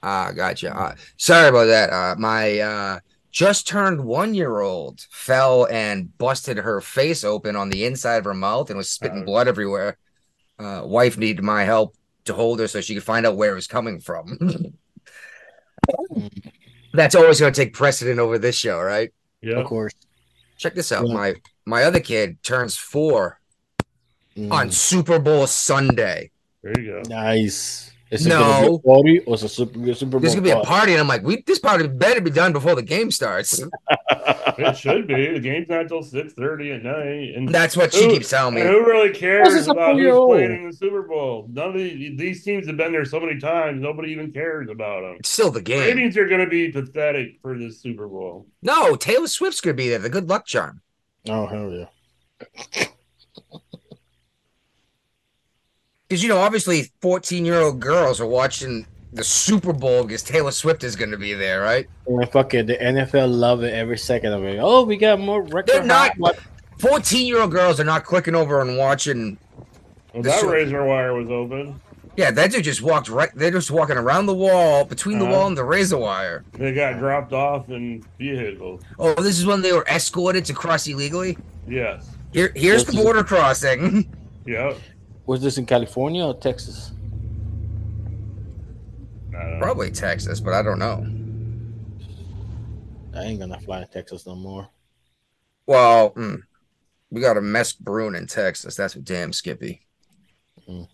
Ah, gotcha. Uh, sorry about that. Uh, my uh, just turned one year old fell and busted her face open on the inside of her mouth and was spitting Ouch. blood everywhere. Uh, wife needed my help to hold her so she could find out where it was coming from. That's always going to take precedent over this show, right? Yeah, of course. Check this out. Yeah. My my other kid turns four Mm, on Super Bowl Sunday. there you go. nice. Is it gonna be a party or is it a Super, Super Bowl? There's gonna be a party? party, and I'm like, we this party better be done before the game starts. It should be. The game's not till six thirty at night, and That's what she keeps telling me. who really cares This is a about who's four-year-old. playing in the Super Bowl? None of the, these teams have been there so many times. Nobody even cares about them. It's still the game. Ratings are going to be pathetic for this Super Bowl. No, Taylor Swift's gonna be there. The good luck charm. Oh hell yeah! Because you know, obviously, 14 year old girls are watching the Super Bowl because Taylor Swift is gonna be there, right? And fuck it, the NFL love it every second of it. Oh, we got more record. They're not. 14 year old girls are not clicking over and watching. Well, that Super- razor wire was open. Yeah, that dude just walked right. They're just walking around the wall, between the Uh-huh. wall and the razor wire. They got dropped off in vehicles. Oh, this is when they were escorted to cross illegally. Yes. Here, here's the This is- border crossing. Yep. Was this in California or Texas? I don't know. Probably Texas, but I don't know. I ain't gonna fly to Texas no more. Well, mm, we got a mess brewing in Texas. That's for damn Skippy. Mm.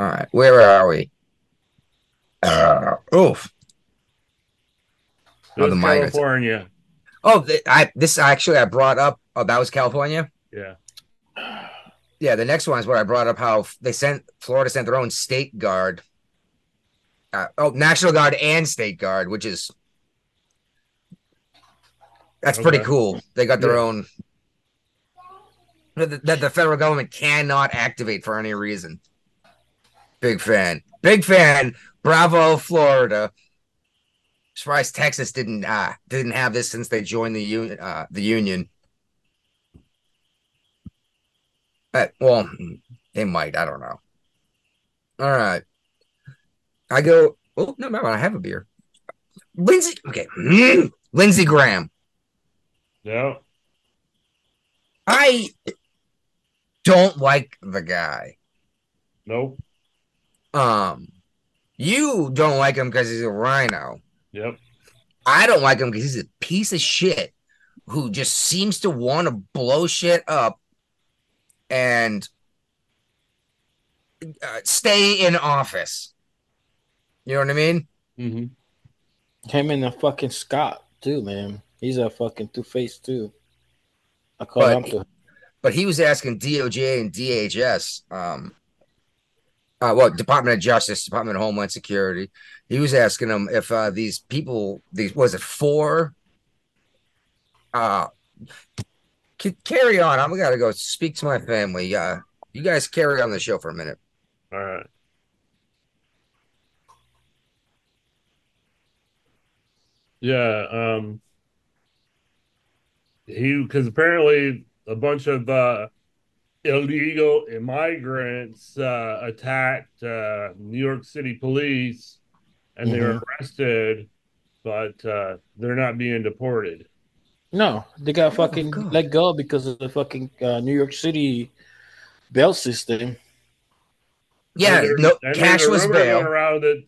All right, where are we? Uh, oof. Oh, This the migrants. California. Oh, th- I this actually I brought up. Oh, that was California. Yeah. Yeah, the next one is where I brought up. How they sent Florida sent their own state guard. Uh, oh, National Guard and State Guard, which is that's pretty cool. They got their Yeah. own that the, the federal government cannot activate for any reason. Big fan, big fan. Bravo, Florida. Surprised Texas didn't uh didn't have this since they joined the union. Uh, the union. Uh, well, they might. I don't know. All right. I go. Oh no, no, I have a beer. Lindsey. Okay. Lindsey Graham. Yeah. I don't like the guy. Nope. Um, you don't like him because he's a rhino. Yep. I don't like him because he's a piece of shit who just seems to want to blow shit up and uh, stay in office. You know what I mean? Mm-hmm. Him and the fucking Scott too, man. He's a fucking two faced too. I call But- him to But he was asking DOJ and DHS, um, uh, well, Department of Justice, Department of Homeland Security. He was asking them if uh, these people, these was it four? Uh, c- carry on. I'm gonna go speak to my family. Uh, you guys carry on the show for a minute. All right. Yeah. Um. He because apparently a bunch of uh, illegal immigrants uh, attacked uh, New York City police, and they were arrested, but uh, they're not being deported. No, they got fucking God. let go because of the fucking uh, New York City bail system. Yeah, And there- no and there's a cashless going bail. around that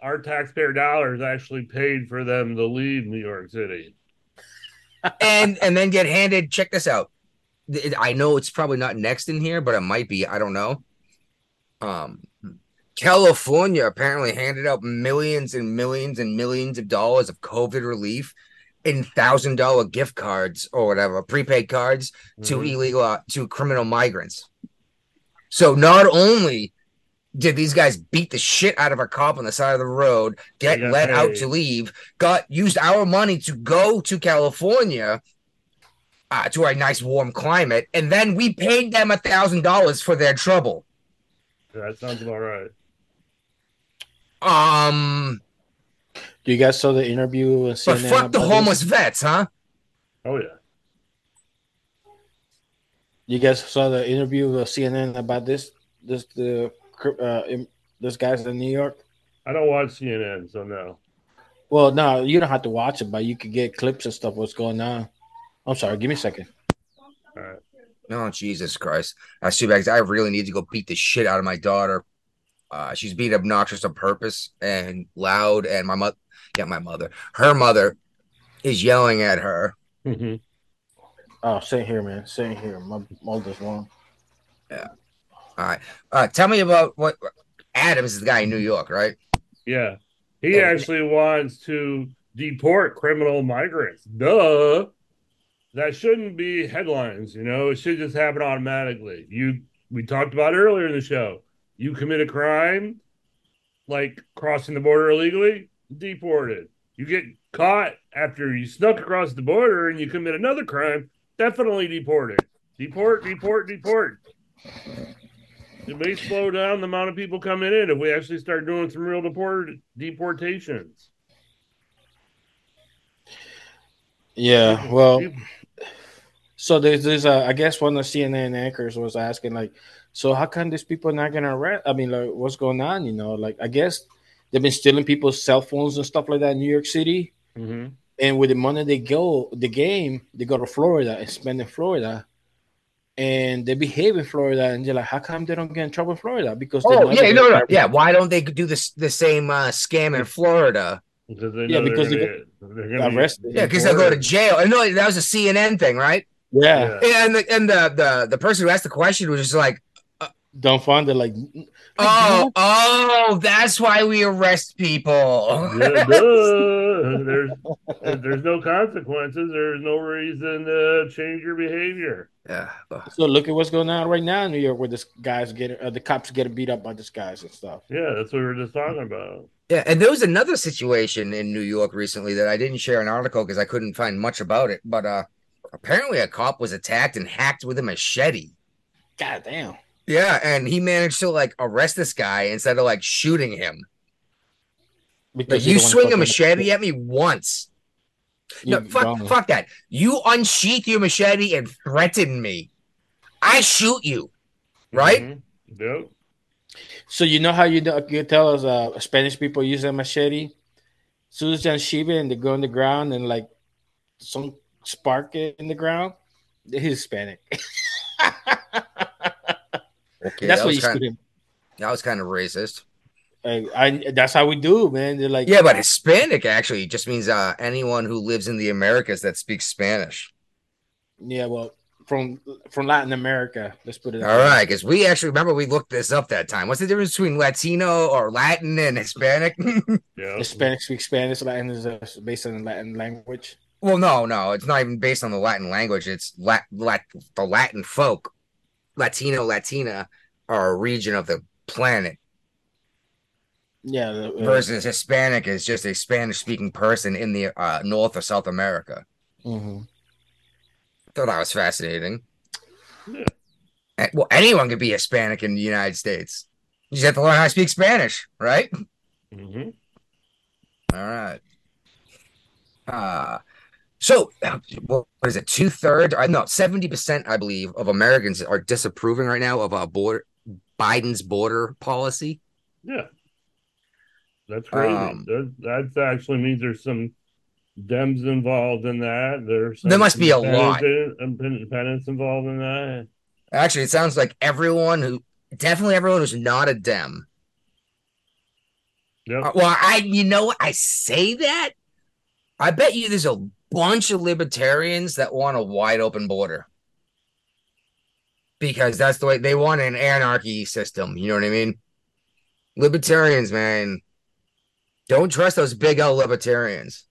our taxpayer dollars actually paid for them to leave New York City. and and then get handed. Check this out. I know it's probably not next in here, but it might be. I don't know. Um, California apparently handed out millions and millions and millions of dollars of COVID relief in thousand dollar gift cards or whatever, prepaid cards to Mhm. illegal uh, to criminal migrants. So not only did these guys beat the shit out of a cop on the side of the road, get let out to leave, got used our money to go to California uh, to a nice warm climate, and then we paid them a thousand dollars for their trouble. That sounds about right. Um, Do you guys saw the interview? with but fuck the about homeless This? vets, huh? Oh yeah. You guys saw the interview with CNN about this? This the uh, im- this guy's in New York. I don't watch CNN, so no. Well, no, you don't have to watch it, but you could get clips and stuff. What's going on? I'm sorry. Give me a second. All right. Oh Jesus Christ! I see bags. I really need to go beat the shit out of my daughter. Uh, she's being obnoxious on purpose and loud, and my mother, yeah, my mother, her mother, is yelling at her. Mhm. Oh, same here, man. Same here. My mother's one. Yeah. All right, uh, tell me about what Adams is the guy in New York, right? Yeah. He Yeah. actually wants to deport criminal migrants. Duh. That shouldn't be headlines, you know. It should just happen automatically. You we talked about earlier in the show. You commit a crime like crossing the border illegally, deported. You get caught after you snuck across the border and you commit another crime, definitely deported. Deport, deport, deport. It may slow down the amount of people coming in if we actually start doing some real deport deportations. Yeah, well, so there's there's uh, I guess one of the CNN anchors was asking like, so how come these people not gonna arrest? I mean, like, what's going on? You know, like I guess they've been stealing people's cell phones and stuff like that in New York City, Mhm. and with the money they go the game, they go to Florida and spend in Florida. And they behave in Florida, and you're like, how come they don't get in trouble in Florida? Because they Oh yeah, that no, no, yeah. Why don't they do this the same uh, scam in Florida? Because Yeah, because they they're gonna, they're gonna arrested. Yeah, because they'll go to jail. I know that was a CNN thing, right? Yeah, Yeah. And the and the the, the person who asked the question was just like, don't find it like oh, oh, that's why we arrest people. Yeah. There's there's no consequences. There's no reason to change your behavior. yeah. So look at what's going on right now in New York, where this guys getting uh, the cops getting beat up by this guys and stuff. Yeah, that's what we were just talking about. Yeah, and there was another situation in New York recently that I didn't share an article because I couldn't find much about it. But uh apparently a cop was attacked and hacked with a machete. God damn! Yeah, and he managed to like arrest this guy instead of like shooting him. Like Because you swing a fucking- machete at me once. you No, fuck, gone. fuck that. You unsheath your machete and threaten me. I shoot you. Right? Mhm. Yep. So you know how you do, you tell us uh, Spanish people use a machete. Susan Shiva and they go on the ground and like some spark in the ground. He's Hispanic. Okay, that's that what you kind shoot him. that was kind of racist. I, I, that's how we do, man. They're like, Yeah, but Hispanic actually just means uh anyone who lives in the Americas that speaks Spanish. yeah, well, from from Latin America. Let's put it. All right, because we actually remember we looked this up that time. What's the difference between Latino or Latin and Hispanic? Yeah. Hispanic speaks Spanish. Latin is uh, based on the Latin language. well, no, no, it's not even based on the Latin language. It's lat, lat the Latin folk. Latino, Latina are a region of the planet. Yeah. the- uh, versus Hispanic is just a Spanish speaking person in the uh, North or South America. mhm. Thought that was fascinating. Yeah. And- Well, anyone could be Hispanic in the United States. You just have to learn how to speak Spanish, right? hmm All right. Uh so uh, what is it? Two thirds? I no, seventy percent, I believe, of Americans are disapproving right now of a border Biden's border policy. Yeah. That's crazy. Um, that, that actually means there's some Dems involved in that. There's some There must be a lot. independent- Independents involved in that. Actually, it sounds like everyone who definitely everyone who's not a Dem Yep. Uh, well, I you know I say that. I bet you there's a bunch of libertarians that want a wide open border because that's the way they want an anarchy system. You know what I mean? Libertarians, man, don't trust those big L libertarians.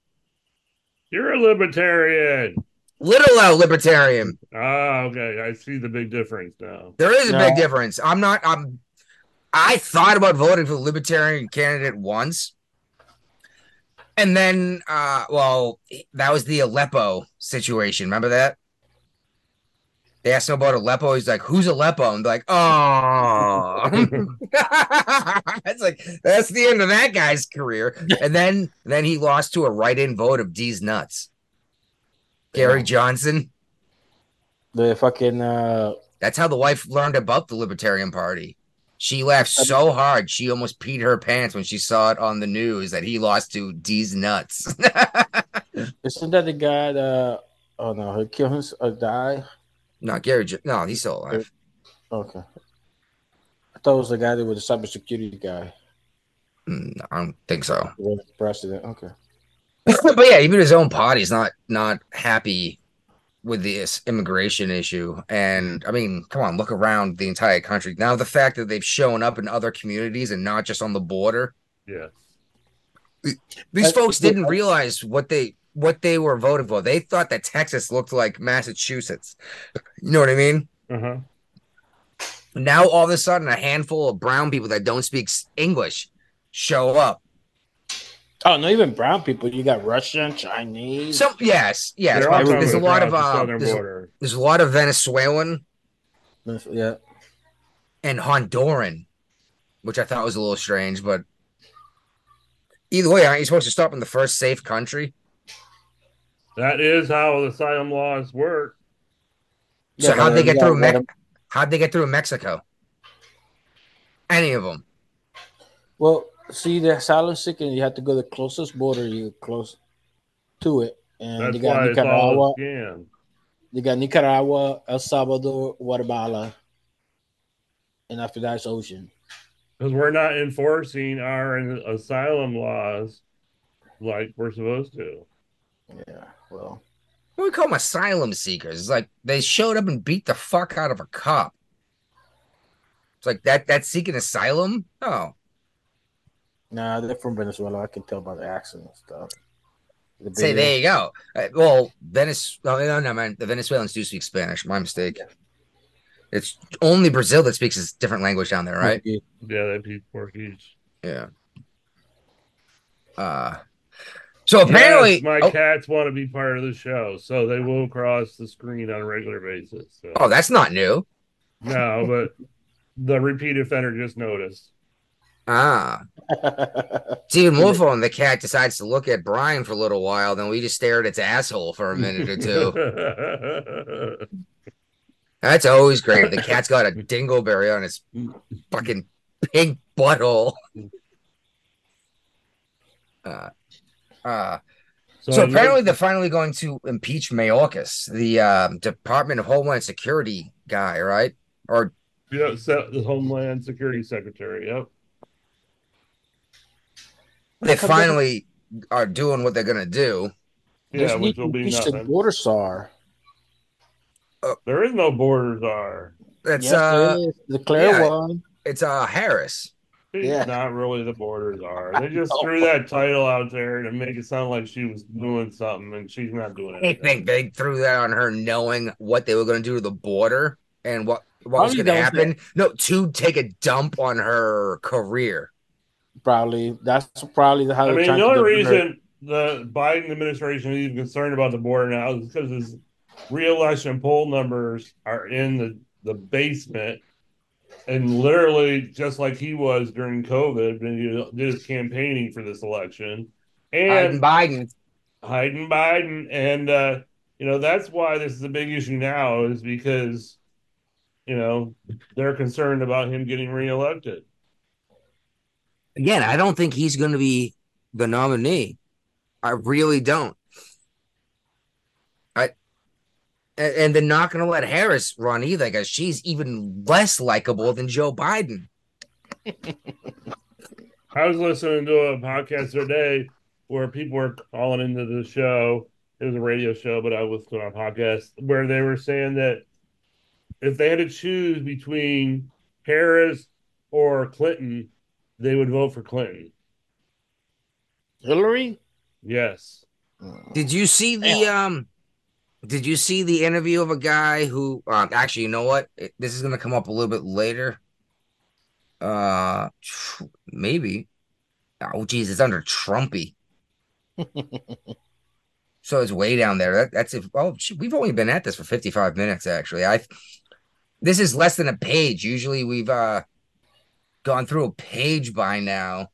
You're a libertarian. Little L libertarian. Ah, okay. I see the big difference now. There is a No. big difference. I'm not. I'm. I thought about voting for the libertarian candidate once, and then, uh, well, that was the Aleppo situation. Remember that? They asked him about Aleppo. He's like, "Who's Aleppo?" And they're like, "Oh." it's like that's the end of that guy's career. And then, then he lost to a write-in vote of Deez Nuts. Gary Johnson. The fucking uh, That's how the wife learned about the Libertarian Party. She laughed so hard she almost peed her pants when she saw it on the news that he lost to Deez Nuts. isn't that the guy that? Oh no, he killed him or die. no, Gary. No, he's still alive. Okay. I thought it was the guy that was the cybersecurity guy, Mm, I don't think so. president. Okay. but yeah, even his own party's not not happy with this immigration issue. And I mean, come on, look around the entire country. Now the fact that they've shown up in other communities and not just on the border. Yeah. These Uh, folks yeah. didn't realize what they what they were voting for. They thought that Texas looked like Massachusetts. You know what I mean? Uh huh. Now all of a sudden a handful of brown people that don't speak English show up. Oh, not even brown people. You got Russian, Chinese. So yes, yes. They're all but coming There's a lot of across the uh, there's, there's a lot of Venezuelan yeah. and Honduran, which I thought was a little strange, but either way, aren't you supposed to stop in the first safe country? That is how the asylum laws work. So Yeah, how'd they get through? Me- how'd they get through Mexico? Any of them? Well, see, the asylum seeker, you have to go to the closest border you close to it, and That's you got why Nicaragua. all. You got Nicaragua, El Salvador, Guatemala, and after that, it's ocean. Because we're not enforcing our asylum laws like we're supposed to. Yeah. Well, What do we call them? Asylum seekers. It's like they showed up and beat the fuck out of a cop. It's like that. That's seeking asylum. Oh, nah, they're from Venezuela. I can tell by the accent and stuff. The say there you go. Uh, well, Venice. No, no, no, man. The Venezuelans do speak Spanish. My mistake. It's only Brazil that speaks a different language down there, right? Okay. Yeah, they speak Portuguese. Yeah. Uh. So apparently, Yes, my oh, cats want to be part of the show, so they will cross the screen on a regular basis. So. oh, that's not new. No, but the repeat offender just noticed. Ah, it's even more fun when the cat decides to look at Brian for a little while, then we just stare at its asshole for a minute or two. That's always great. The cat's got a dingleberry on its fucking pink butthole. Uh, uh, so apparently they're finally going to impeach Mayorkas, the um, Department of Homeland Security guy, right? Or yeah, the Homeland Security Secretary. Yep. They come they- finally are doing what they're gonna do. Yeah, Just which will be the nothing. border czar. There is no borders are. It's Yes, uh, there is. the clear yeah. one. it's uh Harris. It's Yeah. not really the borders are. They just threw that title out there to make it sound like she was doing something, and she's not doing I anything. think they threw that on her, knowing what they were going to do to the border and what what was going to that was happen. No, to take a dump on her career. Probably that's probably how I mean, the to only reason the Biden administration is even concerned about the border now is because his reelection poll numbers are in the, the basement. And literally, just like he was during COVID, when he did his campaigning for this election, and Biden, Biden. Biden. And, uh, you know, that's why this is a big issue now, is because, you know, they're concerned about him getting reelected. Again, I don't think he's going to be the nominee. I really don't. I and, they're not going to let Harris run either, because she's even less likable than Joe Biden. I was listening to a podcast today where people were calling into the show. It was a radio show, but I was on a podcast where they were saying that if they had to choose between Harris or Clinton, they would vote for Clinton. Hillary. Yes. Did you see the um? Did you see the interview of a guy who? Um, actually, you know what? It- this is gonna come up a little bit later. Uh, maybe. Oh, geez, it's under Trumpy, so it's way down there. That, that's if. Oh, shit, we've only been at this for fifty-five minutes. Actually, I. This is less than a page. Usually, we've uh gone through a page by now.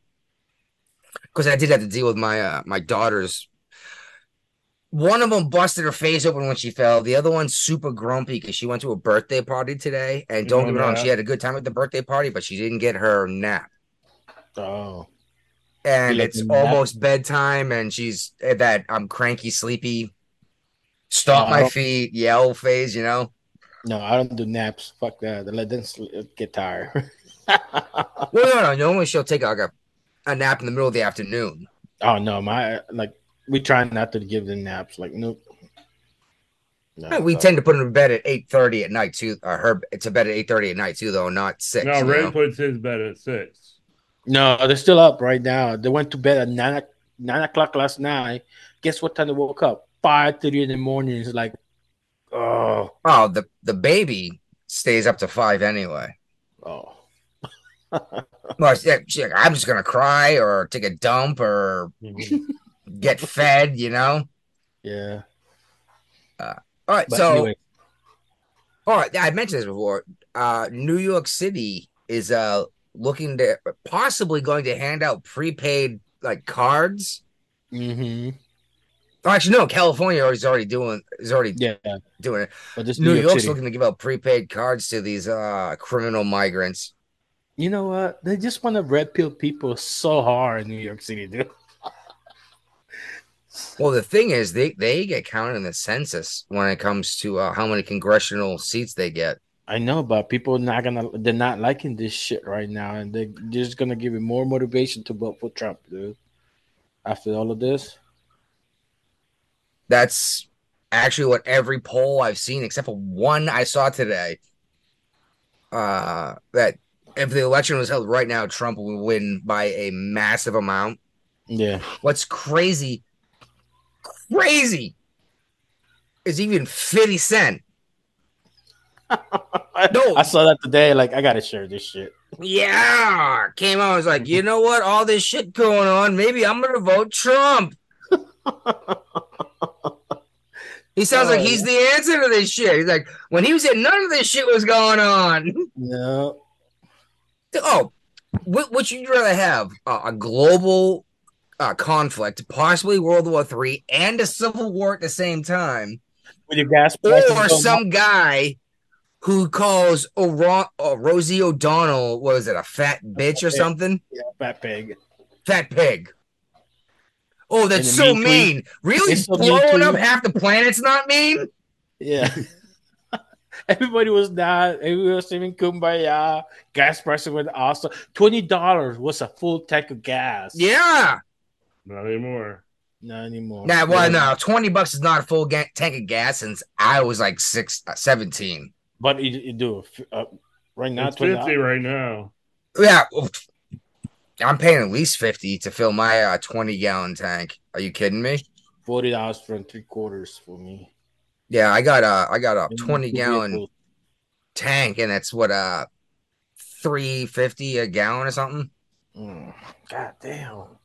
Because I did have to deal with my uh my daughter's one of them busted her face open when she fell. The other one's super grumpy because she went to a birthday party today. And don't Oh, get me wrong, she had a good time at the birthday party, but she didn't get her nap. Oh, And You it's them nap? almost bedtime, and she's at that I'm cranky, sleepy, stop I my don't- feet, yell phase, you know. no, I don't do naps. Fuck that. Let them sl- get tired. Well, no, no, normally she'll take like a, a nap in the middle of the afternoon. oh no, my like we try not to give them naps. Like nope. No, we so- tend to put him to bed at eight thirty at night too. Uh, her to bed at eight thirty at night too, though, not six. No, Ray know? puts his bed at six. No, they're still up right now. They went to bed at nine nine o'clock last night. Guess what time they woke up? Five thirty in the morning. It's like, oh, Oh, the the baby stays up to five anyway. oh. Well, I'm just gonna cry or take a dump or get fed, you know. yeah. All right, But so anyway, all right, I mentioned this before. Uh, New York City is uh looking to possibly going to hand out prepaid like cards. Mm-hmm. Oh, actually, no, California is already doing is already yeah. doing it. But this New New York York's City. looking to give out prepaid cards to these uh criminal migrants. You know what? They just want to red pill people so hard in New York City, dude. Well, the thing is, they they get counted in the census when it comes to uh, how many congressional seats they get. I know, but people are not gonna they're not liking this shit right now, and they they're just gonna give you more motivation to vote for Trump, dude. After all of this. That's actually what every poll I've seen, except for one I saw today. Uh, that if the election was held right now, Trump would win by a massive amount. Yeah. What's crazy, crazy, is even Fifty Cent. No. I saw that today. Like, I gotta share this shit. Yeah, came out. I was like, you know what? All this shit going on. Maybe I'm gonna vote Trump. He sounds like Oh, he's the answer to this shit. He's like, when he was in, none of this shit was going on. No. Oh, what would you rather have? Uh, a global uh, conflict, possibly World War Three, and a civil war at the same time, With your gas or some guy who calls Oro- uh, Rosie O'Donnell, what was it, a fat bitch or Okay. something? yeah, fat pig. Fat pig. Oh, that's so mean mean. Really mean blowing up half the planet's not mean? Yeah. Everybody was down. Everybody was singing kumbaya. Gas prices went awesome. Twenty dollars was a full tank of gas. Yeah. Not anymore. Not anymore. Nah, well, Yeah. no, 20 bucks is not a full ga- tank of gas since I was like six, uh, 17. But you, you do uh, right now. It's 20 fifty right now. Yeah. well, I'm paying at least 50 to fill my uh, 20 gallon tank. Are you kidding me? Forty dollars for three quarters for me. Yeah, I got a I got a And 20 gallon vehicles. tank and it's what uh 350 a gallon or something. Mm, God damn.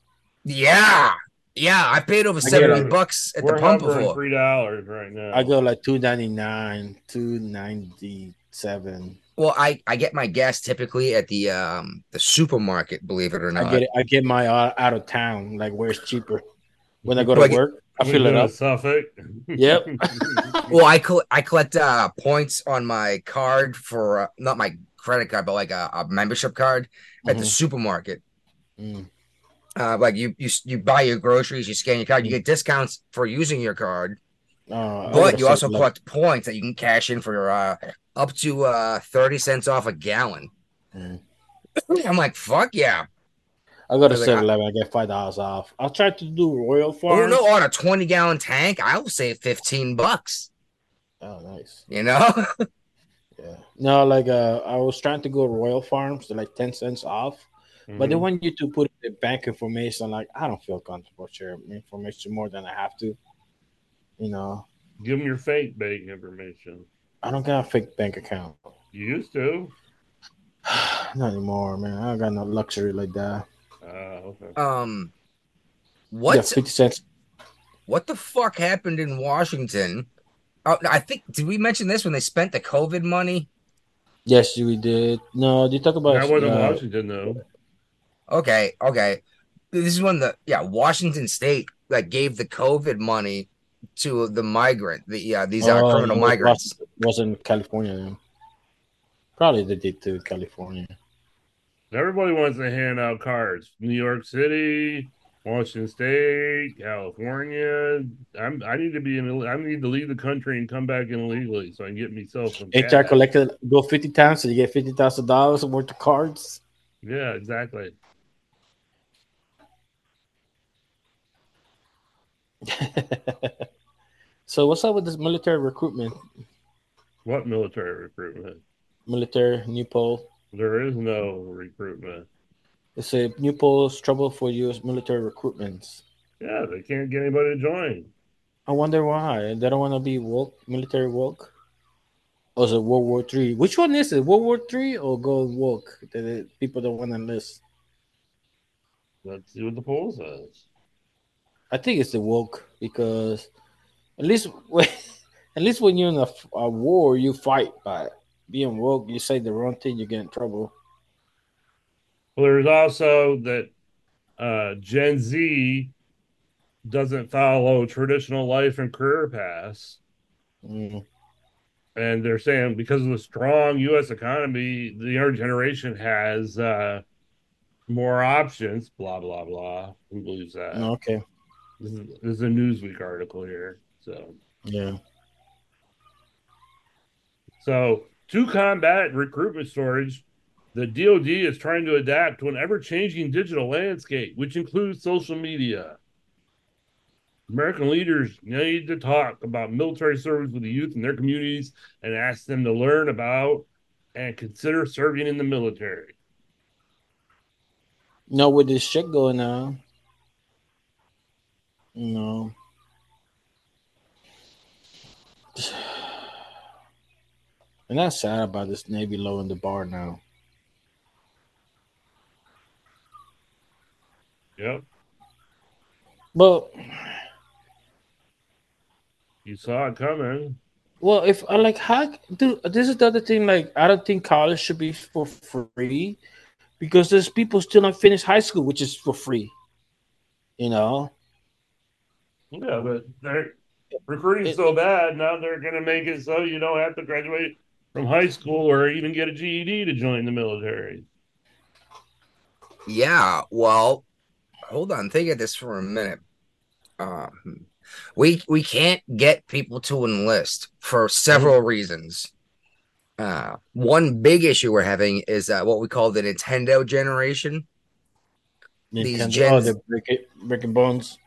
Yeah. Yeah, I paid over I get 70 it. bucks at We're the pump hovering before. three dollars right now. I go like two ninety nine, two ninety seven. Well, I I get my gas typically at the um the supermarket, believe it or not. I get it. I get my out, out of town. Like where it's cheaper. When I go to Like- work, I We fill it go to up. Suffolk. Yep. Well, I col- I collect uh points on my card for uh, not my credit card, but like a, a membership card at the Mhm. supermarket. Mm. Uh, like you you you buy your groceries, you scan your card, you get discounts for using your card, Uh, but you also set it collect points that you can cash in for uh up to uh thirty cents off a gallon. Mm. I'm like, fuck yeah! I go to I like, 7 Eleven. I get five dollars off. I'll try to do Royal Oh Farms. no, on a twenty gallon tank, I'll save fifteen bucks. Oh, nice. You know? Yeah. No, like uh, I was trying to go Royal Farms. They're like ten cents off, but they Mhm. want you to put the bank information. Like I don't feel comfortable sharing information more than I have to. You know, give them your fake bank information. I don't got a fake bank account. You used to. Not anymore, man. I don't got no luxury like that. Oh, okay. um, Yeah, what fifty cents. what the fuck happened in Washington? Oh, I think did we mention this when they spent the COVID money? Yes, we did. No, did you talk about That wasn't uh, Washington though. Okay, okay. This is when the yeah Washington State like gave the COVID money to the migrant, the uh, these uh, criminal migrants. was- wasn't California. Then. Probably they did to California. Everybody wants to hand out cards. New York City, Washington State, California. I'm. I need to be in. I need to leave the country and come back in illegally so I can get myself some. HR cash. collected go fifty times, so you get fifty thousand dollars worth of cards. Yeah, exactly. So what's up with this military recruitment? What military recruitment? Military new poll. There is no recruitment. It's a new poll's trouble for U.S. military recruitments. Yeah, they can't get anybody to join. I wonder why they don't want to be woke, military woke. Or is it World War Three? Which one is it? World War Three or go woke? That people don't want to enlist. Let's see what the poll says. I think it's the woke because at least when, at least when you're in a, a war, you fight. But being woke, you say the wrong thing, you get in trouble. Well, there's also that uh, Gen Z doesn't follow traditional life and career paths. Mm. And they're saying because of the strong U.S. economy, the younger generation has uh, more options. Blah blah blah. Who believes that? Okay. This, is, this is a Newsweek article here. So Yeah. So, to combat recruitment storage, the DoD is trying to adapt to an ever changing digital landscape, which includes social media. American leaders need to talk about military service with the youth in their communities and ask them to learn about and consider serving in the military. You know, with this shit going on, know, and that's sad about this Navy lowering the bar now. Yep. But You saw it coming. well, if I like how dude, this is the other thing. Like, I don't think college should be for free because there's people still not finished high school, which is for free. You know, Yeah, but they're recruiting so bad now they're going to make it so you don't have to graduate from high school or even get a GED to join the military. Yeah, well, hold on, think of this for a minute. Um, we we can't get people to enlist for several reasons. Uh, one big issue we're having is uh, what we call the Nintendo generation. These Nintendo, oh, gens- they're breaking, breaking bones.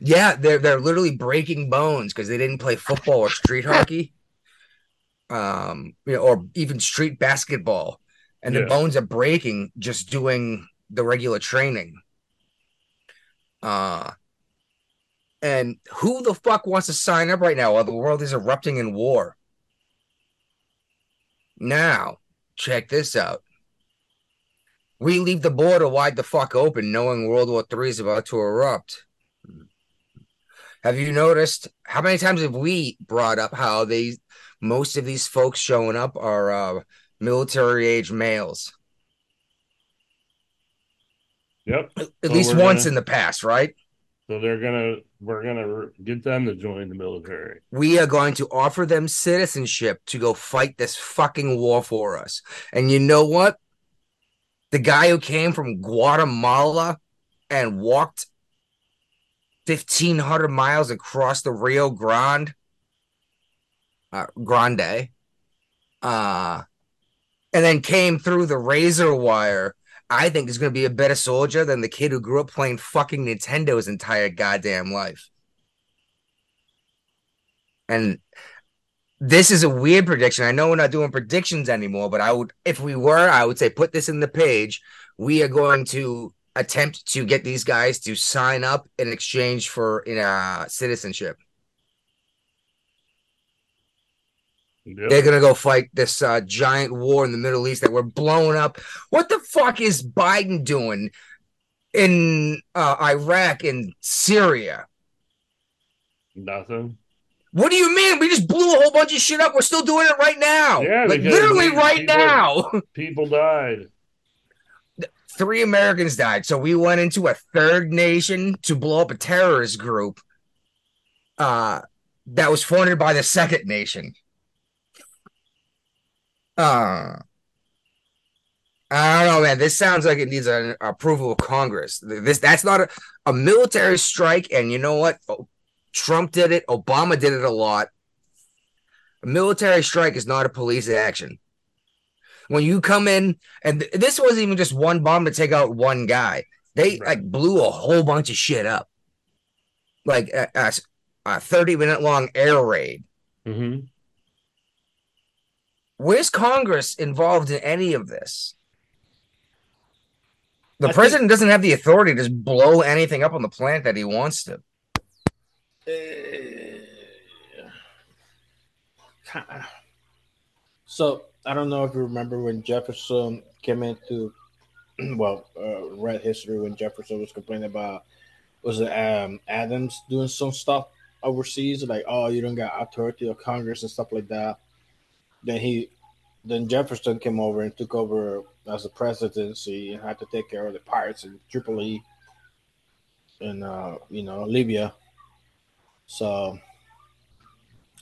Yeah, they're they're literally breaking bones because they didn't play football or street hockey, um, you know, or even street basketball, and Yeah. the bones are breaking just doing the regular training. Uh and who the fuck wants to sign up right now while the world is erupting in war? Now, check this out. We leave the border wide the fuck open, knowing World War III is about to erupt. Have you noticed how many times have we brought up how they most of these folks showing up are uh, military age males? Yep. At So least once gonna- in the past, right? So they're gonna we're gonna get them to join the military. We are going to offer them citizenship to go fight this fucking war for us. And you know what? The guy who came from Guatemala and walked 1,500 miles across the Rio Grande, uh, Grande, uh, and then came through the razor wire. I think is going to be a better soldier than the kid who grew up playing fucking Nintendo's entire goddamn life. And this is a weird prediction. I know we're not doing predictions anymore, but I would, if we were, I would say put this in the page. We are going to attempt to get these guys to sign up in exchange for in uh, citizenship. Yep. They're gonna go fight this uh, giant war in the Middle East that we're blowing up. What the fuck is Biden doing in uh, Iraq and Syria? Nothing. What do you mean? We just blew a whole bunch of shit up. We're still doing it right now. Yeah, like literally right people- now. People died. Three Americans died. So we went into a third nation to blow up a terrorist group uh, that was funded by the second nation. Uh, I don't know, man. This sounds like it needs an approval of Congress. This that's not a, a military strike, and you know what? Trump did it. Obama did it a lot. A military strike is not a police action. When you come in, and th- this wasn't even just one bomb to take out one guy. They Right. like blew a whole bunch of shit up. Like uh, uh, a 30 minute long air raid. hmm Where's Congress involved in any of this? The I think- president doesn't have the authority to just blow anything up on the planet that he wants to. Uh, So I don't know if you remember when Jefferson came into, well, uh, read history when Jefferson was complaining about was it um, Adams doing some stuff overseas, like oh you don't got authority of Congress and stuff like that. Then he, then Jefferson came over and took over as the presidency and had to take care of the pirates in Tripoli and uh, you know Libya. So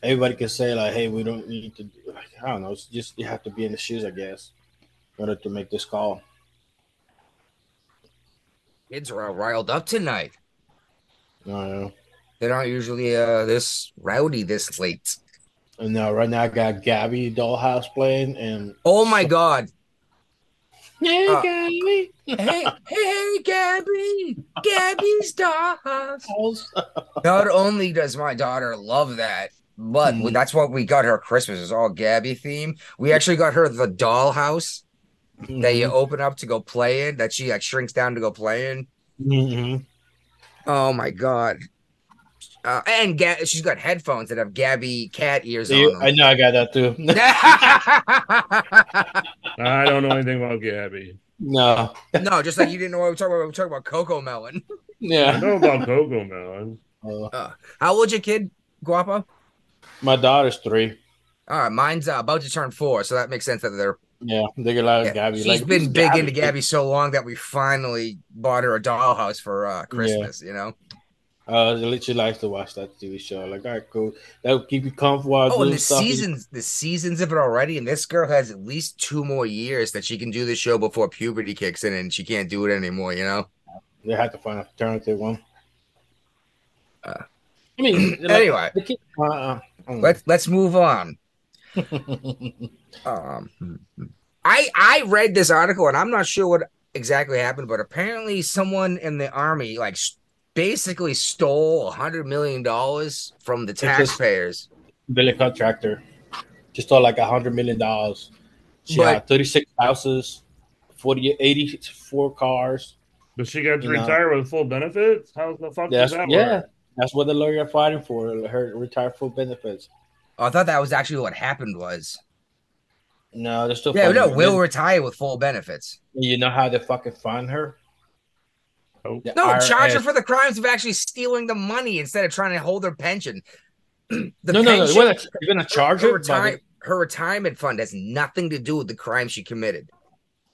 everybody can say like, "Hey, we don't need to." Like, I don't know. It's just you have to be in the shoes, I guess, in order to make this call. Kids are all riled up tonight. I know. They're not usually uh this rowdy this late. And now, right now, I got Gabby Dollhouse playing, and Oh my god. Hey, Uh, Gabby. Hey, hey, Gabby. Gabby's dollhouse. Not only does my daughter love that, but Mhm. that's what we got her Christmas is all Gabby theme. We actually got her the dollhouse that you open up to go play in, that she like shrinks down to go play in. Mhm. Oh my god. Uh, and Ga- she's got headphones that have Gabby cat ears See, on I know I got that too. I don't know anything about Gabby. no, no, just like you didn't know what we were talking about. We were talking about CoComelon. Yeah, I know about CoComelon. Uh, How old's your kid, Guapo? my daughter's three. All right, mine's uh, about to turn four, so that makes sense that they're. Yeah, they get a lot of Yeah, Gabby. she's like, been "Who's big into Gabby so long that we finally bought her a dollhouse for uh, Christmas. You know. Uh, literally likes to watch that TV show. Like, all right, cool. That'll keep you comfortable. Oh, and the stuff. seasons, the seasons of it already, and this girl has at least two more years that she can do the show before puberty kicks in, and she can't do it anymore. You know. They have to find an alternative one. Uh, I mean, like, Anyway, kid, uh, uh, let's let's move on. Um, I I read this article and I'm not sure what exactly happened, but apparently someone in the army like basically stole a hundred million dollars from the just- taxpayers. Billy contractor just stole like a hundred million dollars. She But- had 36 houses, 40, 84 cars. But she got to You know. retire with full benefits? How the fuck That's does that yeah. work? That's what the lawyer fighting for. Her retired full benefits. Oh, I thought that was actually what happened was. No, they're still Yeah, fighting no, her. will retire with full benefits. You know how they fucking find her? Oh. No, charge her for the crimes of actually stealing the money instead of trying to hold her pension. the no, no, no. pension- You're gonna, charge her, her. retire, her retirement fund has nothing to do with the crime she committed.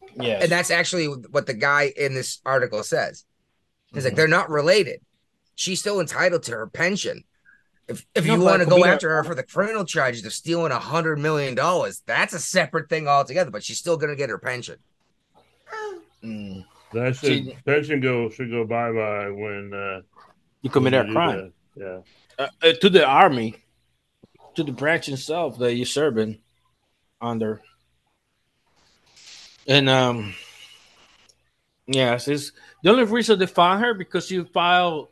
it- yes. And that's actually what the guy in this article says. He's like, Mhm. they're not related. She's still entitled to her pension. If if No, you want to go after her for the criminal charges of stealing a hundred million dollars, that's a separate thing altogether. But she's still gonna get her pension. Mm. That should See- pension go should go bye bye when uh You commit when a you crime that. Yeah. uh, uh, to the army, to the branch itself that you're serving under. And um, yes, it's the only reason they found her because you filed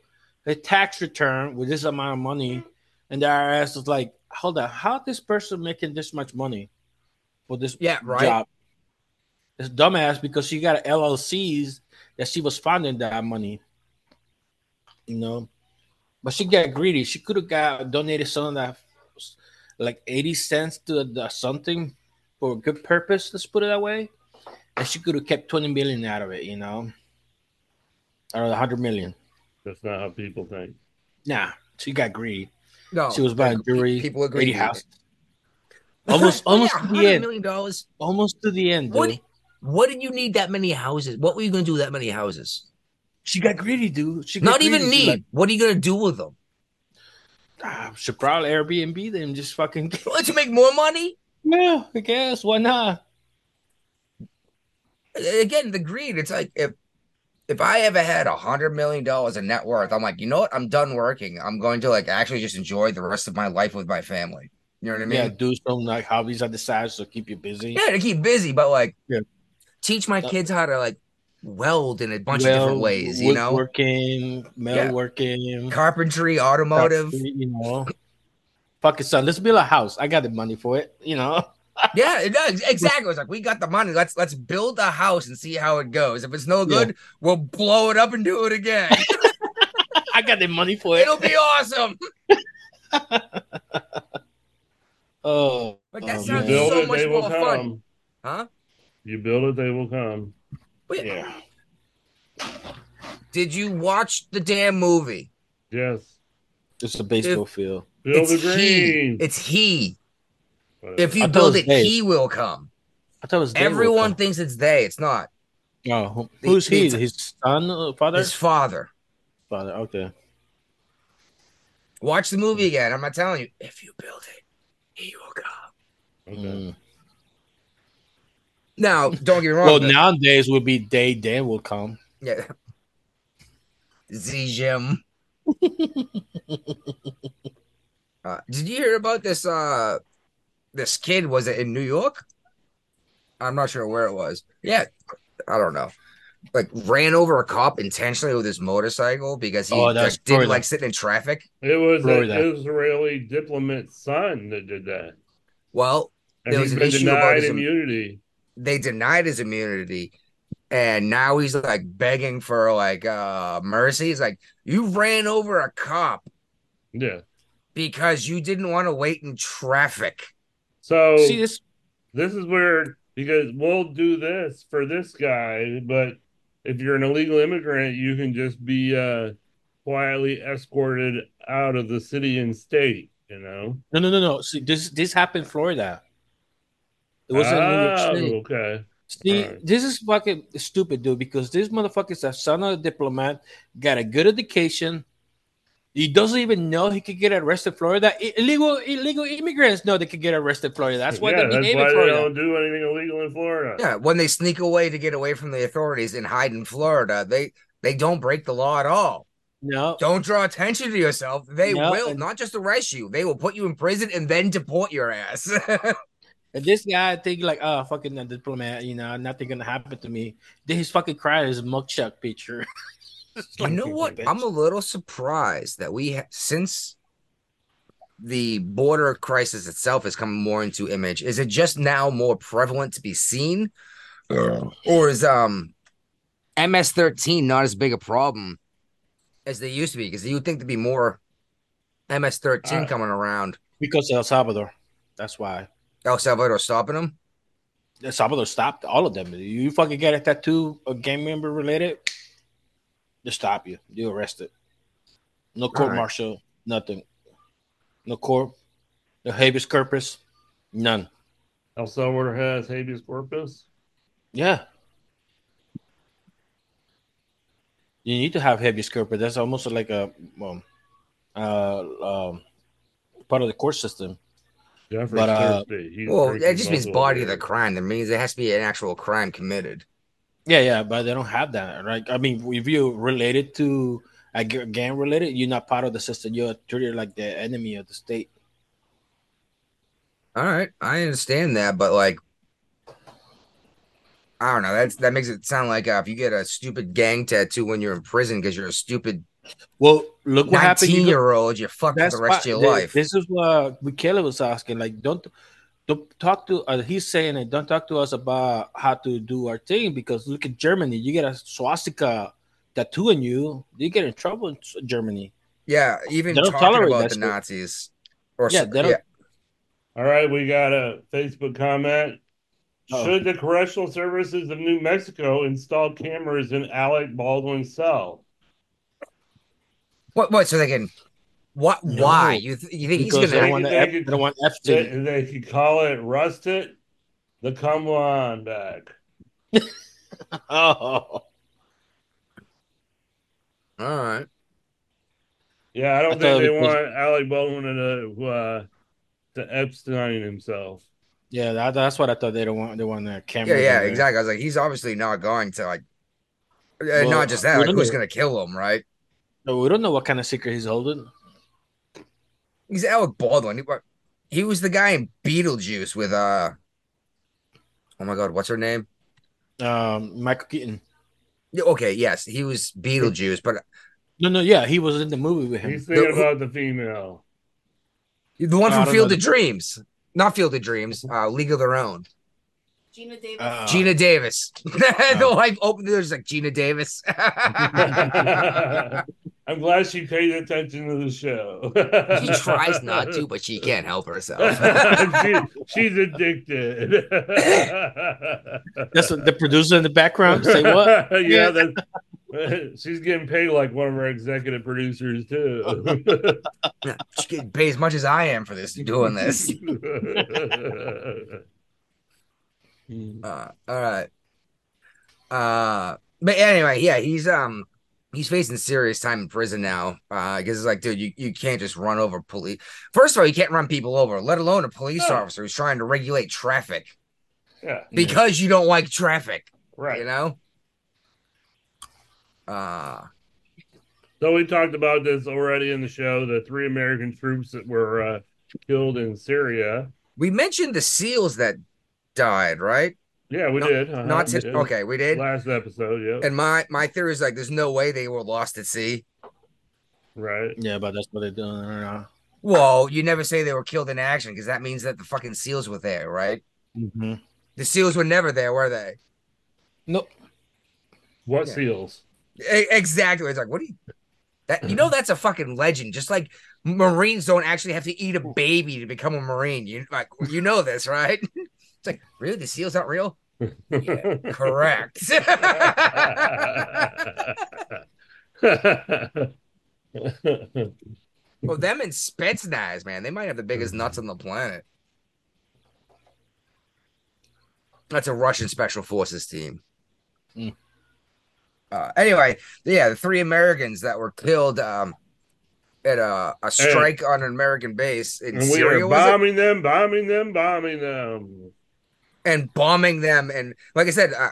a tax return with this amount of money, and the IRS was like, "Hold on, how this person making this much money for this Yeah, right. job?" It's dumbass because she got LLCs that she was funding that money. You know, but she got greedy. She could have got donated some of that, like eighty cents to the, something for a good purpose. Let's put it that way. And she could have kept twenty million out of it. You know, or a hundred million. That's not how people think. Nah, she got greedy. No, She was buying jewelry, People agree. 80 houses. Oh, almost, almost to the end. million dollars. Almost to the end, dude. What did you need that many houses? What were you gonna do with that many houses? She got greedy, dude. She got Not even greedy. Need. like, what are you gonna do with them? ah, should probably Airbnb them. Just fucking. Let's make more money. Yeah, I guess. Why not? again the greed it's like if if i ever had a hundred million dollars in net worth i'm like you know what i'm done working i'm going to like actually just enjoy the rest of my life with my family you know what i mean yeah, do some like hobbies on the side to keep you busy. yeah to keep busy but like Yeah. Teach my kids how to like weld in a bunch of different ways, you know, working, metal Yeah. carpentry, automotive. you know. Fuck it, son, let's build a house. I got the money for it, you know. Yeah, it does exactly. It's like we got the money. Let's let's build a house and see how it goes. If it's no good, we'll blow it up and do it again. I got the money for it. It'll be awesome. Oh, But that Oh, sounds so it, much more fun, huh? You build it, they will come. Wait, yeah. Did you watch the damn movie? Yes. It's a baseball field. Build it's the he. It's he. Whatever. If you I build it it, he will come. I thought it was Everyone thinks it's they. It's not. Oh, who- The- who's he? the- His son, uh, father, His father. father. Okay. Watch the movie again. I'm not telling you. If you build it, he will come. Okay. Mm. Now, don't get me wrong. Well, but- nowadays would be day. Dan will come. Yeah. Z Jim. uh, did you hear about this? Uh, this kid was it in New York? I'm not sure where it was. Yeah, I don't know. Like ran over a cop intentionally with his motorcycle because he Oh, like, didn't Florida. like sitting in traffic. It was Florida. an Israeli diplomat's son that did that. Well, And There was he's an been issue about denied his- immunity. They denied his immunity, and now he's like begging for like uh mercy. He's like, "You ran over a cop Yeah. because you didn't want to wait in traffic." So See this? this is where because we'll do this for this guy, but if you're an illegal immigrant, you can just be uh quietly escorted out of the city and state, you know. No, no, no, no. See, this this happened in Florida. It wasn't in New York Oh, City. okay. See, Alright. this is fucking stupid, dude. Because this motherfucker's a son of a diplomat, got a good education. He doesn't even know he could get arrested in Florida. Illegal illegal immigrants know they could get arrested in Florida. That's why yeah, they that's behave why in they don't do anything illegal in Florida. Yeah, when they sneak away to get away from the authorities and hide in Florida, they they don't break the law at all. No, Don't draw attention to yourself. They No, will not just arrest you; they will put you in prison and then deport your ass. and this guy think like, oh, fucking a diplomat, you know, nothing gonna happen to me. Then he's fucking crying his mugshot picture. It's you know what? bitch. I'm a little surprised that we ha- since the border crisis itself has come more into image. Is it just now more prevalent to be seen, or is um MS13 not as big a problem as they used to be? Because you would think there'd be more MS13 Uh, coming around. because El Salvador. That's why. El Salvador stopping them. El Salvador stopped all of them. You fucking get a tattoo, a gang member related, they stop you. You arrested. No court Alright. martial, nothing. No court, no habeas corpus, none. El Salvador has habeas corpus. Yeah. You need to have habeas corpus. That's almost like a um, uh, um, part of the court system. Jeffrey But, uh, Well, drinking that just means body of the crime. That means there has to be an actual crime committed. Yeah, yeah, but they don't have that, right? I mean, if you're related to a gang related, you're not part of the system. You're treated like the enemy of the state. All right, I understand that, but like, I don't know. That's that makes it sound like uh, if you get a stupid gang tattoo when you're in prison because you're a stupid Well, look what happened. Nineteen year old, you're fucked for the rest why- of your thi- life. This is what Michele was asking. Like, don't don't talk to. Uh, he's saying it. Don't talk to us about how to do our thing because look at Germany. You get a swastika tattoo on you, you get in trouble in Germany. yeah, even They don't talking tolerate about the shit. Nazis. Or Yeah, they don't- yeah, All right, we got a Facebook comment. Oh. Should the correctional services of New Mexico install cameras in Alec Baldwin's cell? What? What? So they can? What? No. Why? You th- you think he's Because they gonna? want They- to. they F- They don't want They, Epstein. they could call it Rust It, the Come On Back. Oh, All right. Yeah, I don't I think they was- want Alec Baldwin to uh, to Epstein himself. yeah. That, that's what I thought. They don't want. They want a Yeah, camera. yeah, exactly. I was like, he's obviously not going to like. uh, Well, not just that, like who's gonna kill him, right? No, we don't know what kind of secret he's holding. He's Alec Baldwin. He, he was the guy in Beetlejuice with uh. Oh my God, what's her name? Um, Michael Keaton. Yeah, Okay, yes, he was Beetlejuice, but No, no, yeah, he was in the movie with him. He's thinking The- about the female. the one from Field know. of Dreams, not Field of Dreams, uh, League of Their Own. Geena Davis. Uh, Geena Davis. the Oh. wife opened the door, she's like Geena Davis. I'm glad she paid attention to the show. she tries not to, but she can't help herself. she, she's addicted. That's what the producer in the background say what? yeah, that, she's getting paid like one of our executive producers too. she could pay as much as I am for this doing this. Uh, all right. Uh, but anyway, yeah, he's um he's facing serious time in prison now. Uh, because it's like, dude, you, you can't just run over police. First of all, you can't run people over, let alone a police No. officer who's trying to regulate traffic yeah, because you don't like traffic. right. You know. Uh So we talked about this already in the show. The three American troops that were uh, killed in Syria. we mentioned the seals that died, right? Yeah, we No- did. Uh-huh, Not we to, did. okay, we did. Last episode, yeah. And my my theory is like, there's no way they were lost at sea. right. Yeah, but that's what they're doing. Uh, Well, you never say they were killed in action because that means that the fucking seals were there, right? mhm. The seals were never there, were they? Nope. What Yeah. seals? E- exactly. It's like, what do you? That you know that's a fucking legend. Just like Marines don't actually have to eat a baby to become a Marine. You like you know this, right? Like really the seals aren't real. Yeah, correct. well, them and Spetsnaz, man, they might have the biggest nuts on the planet. That's a Russian special forces team. Mm. Uh, anyway, yeah, the three Americans that were killed um, at a, a strike on an American base in and we Syria was it? bombing them, bombing them, bombing them. And bombing them. And like I said, uh,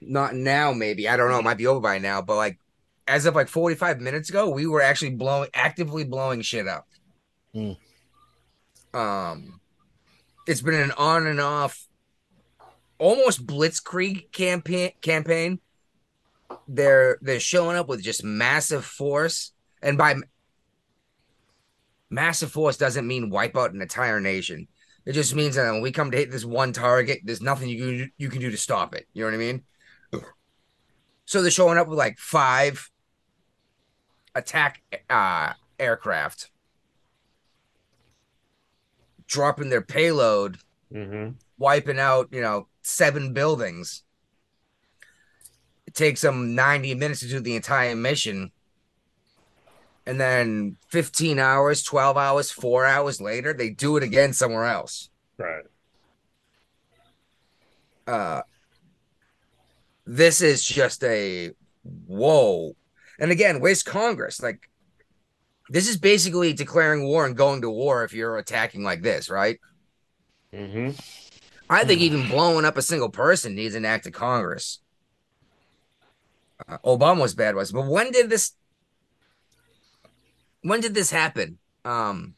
not now, maybe I don't know. It might be over by now, but like as of like 45 minutes ago, we were actually blowing, actively blowing shit up. Hmm. Um, it's been an on and off, almost blitzkrieg campaign. Campaign. They're they're showing up with just massive force, and by massive force doesn't mean wipe out an entire nation. It just means that when we come to hit this one target, there's nothing you can you can do to stop it. You know what I mean? So they're showing up with like five attack uh, aircraft, dropping their payload, hmm wiping out you know seven buildings. It takes them 90 minutes to do the entire mission. And then 15 hours, 12 hours, four hours later, they do it again somewhere else. Right. uh this is just a whoa. And again where's congress? Like this is basically declaring war and going to war if you're attacking like this right? Hmm i think even blowing up a single person needs an act of congress. Uh, obama was bad was but when did this when did this happen um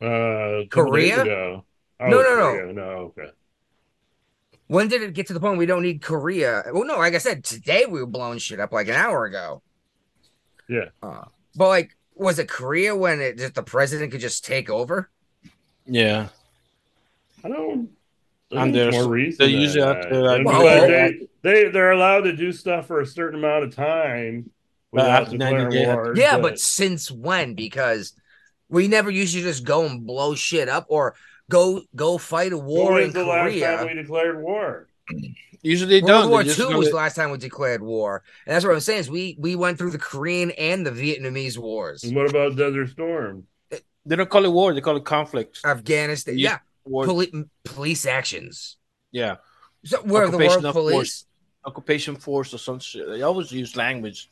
Uh, a couple days Korea? ago. Oh, No, no, no. Korea. No, okay. when did it get to the point we don't need korea well no like i said today we were blowing shit up like an hour ago Yeah. Uh, but like, was it Korea when it just the president could just take over? Yeah. I don't. I And think it's there's- more recent. they than usually have that. to, like, Well, they, they they're allowed to do stuff for a certain amount of time Uh, but without after 90 declaring war. Yeah, but since when? Because we never used to just go and blow shit up or go go fight a war was in the last Korea. time we declared war? Usually they World don't. War II was the last time we declared war, and that's what I'm saying. Is we we went through the Korean and the Vietnamese wars, And what about Desert Storm? They don't call it war. They call it conflict. Afghanistan. Yeah. Yeah, War. Poli- police actions. yeah. So where the Occupation word of police? force. Occupation force or some shit. They always use language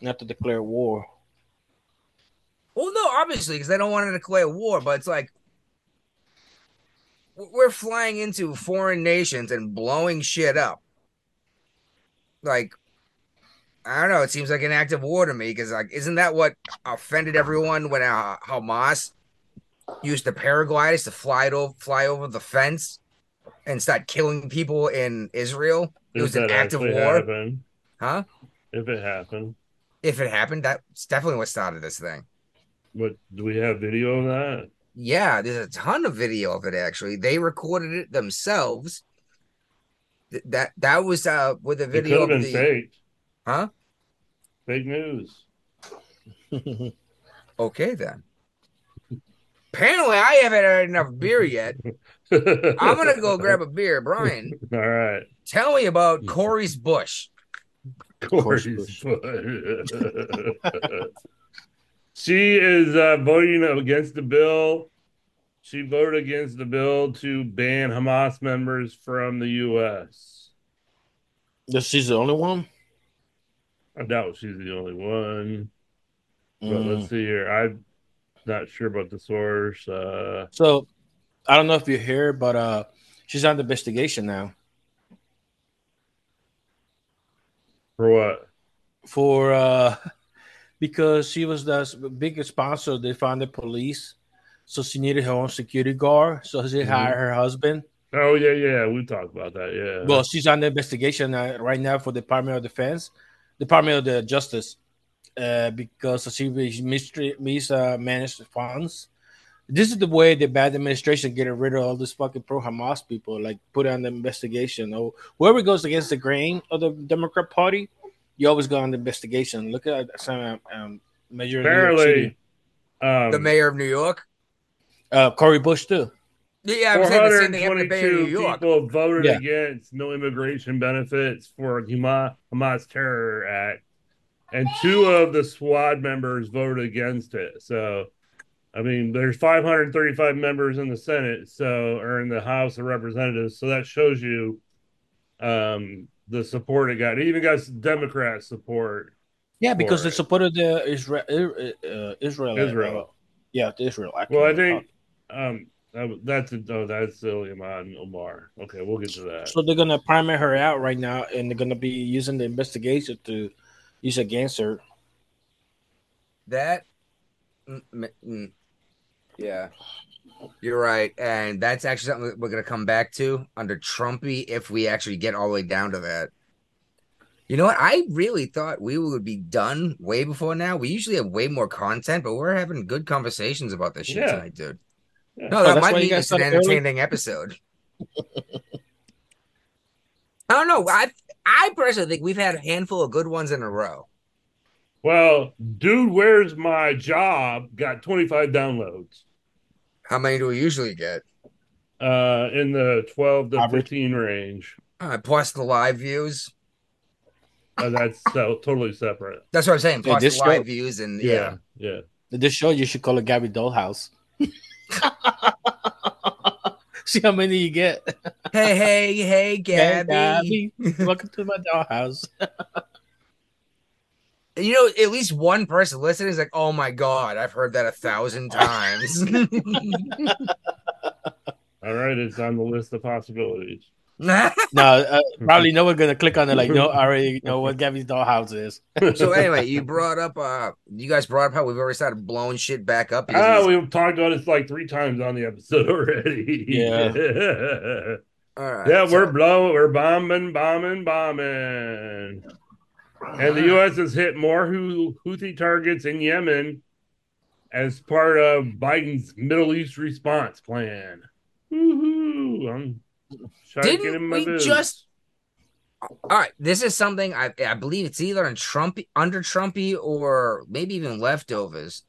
not to declare war. Well, no, obviously, because they don't want to declare war, but it's like we're flying into foreign nations and blowing shit up. Like, I don't know. It seems like an act of war to me because, like, isn't that what offended everyone when uh, Hamas used the paragliders to fly it over, fly over the fence and start killing people in Israel. It If was an act of war, happened, huh? if it happened, If it happened, that's definitely what started this thing. what do we have video of that? Yeah, there's a ton of video of it actually. They recorded it themselves. Th- That that was uh with a video of the fake. huh? Fake news. Okay then. Apparently, I haven't had enough beer yet. I'm gonna go grab a beer. Brian, All right. tell me about Cori's Bush. Course, she is uh, voting against the bill. She voted against the bill to ban Hamas members from the U.S. This she's the only one. I doubt she's the only one. But Mm. let's see here. I'm not sure about the source. Uh, So I don't know if you hear, but uh, she's under investigation now for what? for uh, because she was the biggest sponsor. They found the police, so she needed her own security guard. So she Mhm. hired her husband. Oh yeah, yeah. We talked about that. Yeah. Well, she's under investigation uh, right now for the Department of Defense, Department of the Justice, uh, because she mismanaged mis, uh, managed funds. This is the way the bad administration getting rid of all this fucking pro Hamas people, like put on the investigation. Or whoever goes against the grain of the Democrat Party, you always go on the investigation. Look at some um, major in New York apparently, um, The mayor of New York. uh, Cori Bush too. Yeah, I was saying the same thing happened to the 422 New York. people voted Yeah. against no immigration benefits for Hamas, Hamas Terror Act, and two of the SWAT members voted against it. So, I mean, there's 535 members in the Senate, so or in the House of Representatives. So that shows you um, the support it got. It even got Democrat support. Yeah, because For they it. supported the Israel, uh, Israel, Israel. uh, yeah, the Israel. Act. Well, I think um, that, that's oh, that's Ilhan Omar. Okay, we'll get to that. So they're gonna primary her out right now, and they're gonna be using the investigation to use against her. That, mm, mm, mm, yeah, you're right, and that's actually something that we're gonna come back to under Trumpy if we actually get all the way down to that. You know what? I really thought we would be done way before now. We usually have way more content, but we're having good conversations about this shit Yeah. tonight, dude. Yeah. No, Oh, that might be just an started early? entertaining episode. I don't know. I I personally think we've had a handful of good ones in a row. Well, dude, where's my job? Got 25 downloads. How many do we usually get? Uh, in the 12 to Average. 15 range. Uh, plus the live views. Uh, that's so, totally separate. That's what I'm saying. Yeah, Plus this the live show- views and Yeah, yeah. yeah. This show you should call it Gabby Dollhouse. See how many you get. Hey, hey, hey, Hey, Gabby. Gabby, welcome to my dollhouse. You know, at least one person listening is like, "Oh my god, I've heard that a thousand times." All right, it's on the list of possibilities. no, uh, probably no one gonna click on it. Like, no, I already know what Gabby's dollhouse is. so anyway, you brought up, uh, you guys brought up how we've already started blowing shit back up. Ah, because- we've talked about this like three times on the episode already. Yeah. all right, yeah, so- we're blowing, we're bombing, bombing, bombing. And the U.S. has hit more Houthi targets in Yemen as part of Biden's Middle East response plan. Woohoo! I'm in Didn't we boots. just? All right, this is something I I believe it's either on Trump under Trumpy or maybe even leftovers.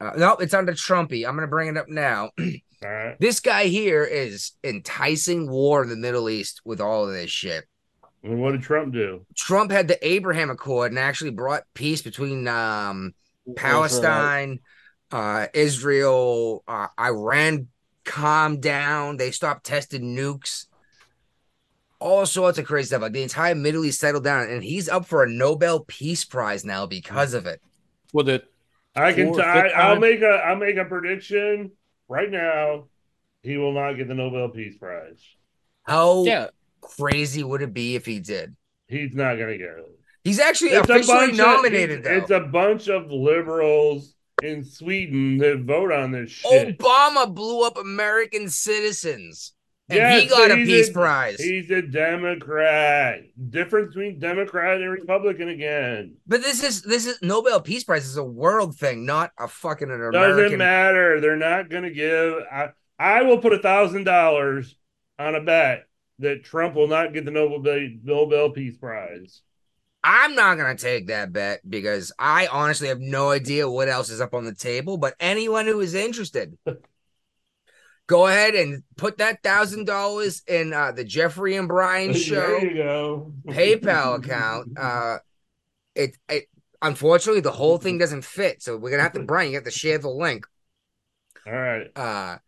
Uh, no, it's under Trumpy. I'm gonna bring it up now. All right. this guy here is enticing war in the Middle East with all of this shit. And what did Trump do? Trump had the Abraham Accord and actually brought peace between um, Palestine, uh, Israel, uh, Iran calmed down. They stopped testing nukes. All sorts of crazy stuff. Like the entire Middle East settled down, and he's up for a Nobel Peace Prize now because of it. For the I can. Four, T- I, fifth I'll make a. I'll make a prediction right now. He will not get the Nobel Peace Prize. How yeah, crazy would it be if he did? He's not going to get it. He's actually It's officially bunch of- nominated, it's, it's a bunch of liberals in Sweden that vote on this shit. Obama blew up American citizens. and Yes, he got a peace a- prize. He's a Democrat. Difference between Democrat and Republican again. But this is this is Nobel Peace Prize is a world thing, not a fucking an American. Doesn't matter. They're not to give. I, I will put a thousand dollars on a bet that Trump will not get the Nobel Nobel Peace Prize. I'm not gonna take that bet because I honestly have no idea what else is up on the table. But anyone who is interested, go ahead and put that thousand dollars in uh, the Jeffrey and Brian show There you go. PayPal account. Uh, it it unfortunately the whole thing doesn't fit, so we're gonna have to Brian. You have to share the link. All right. Uh,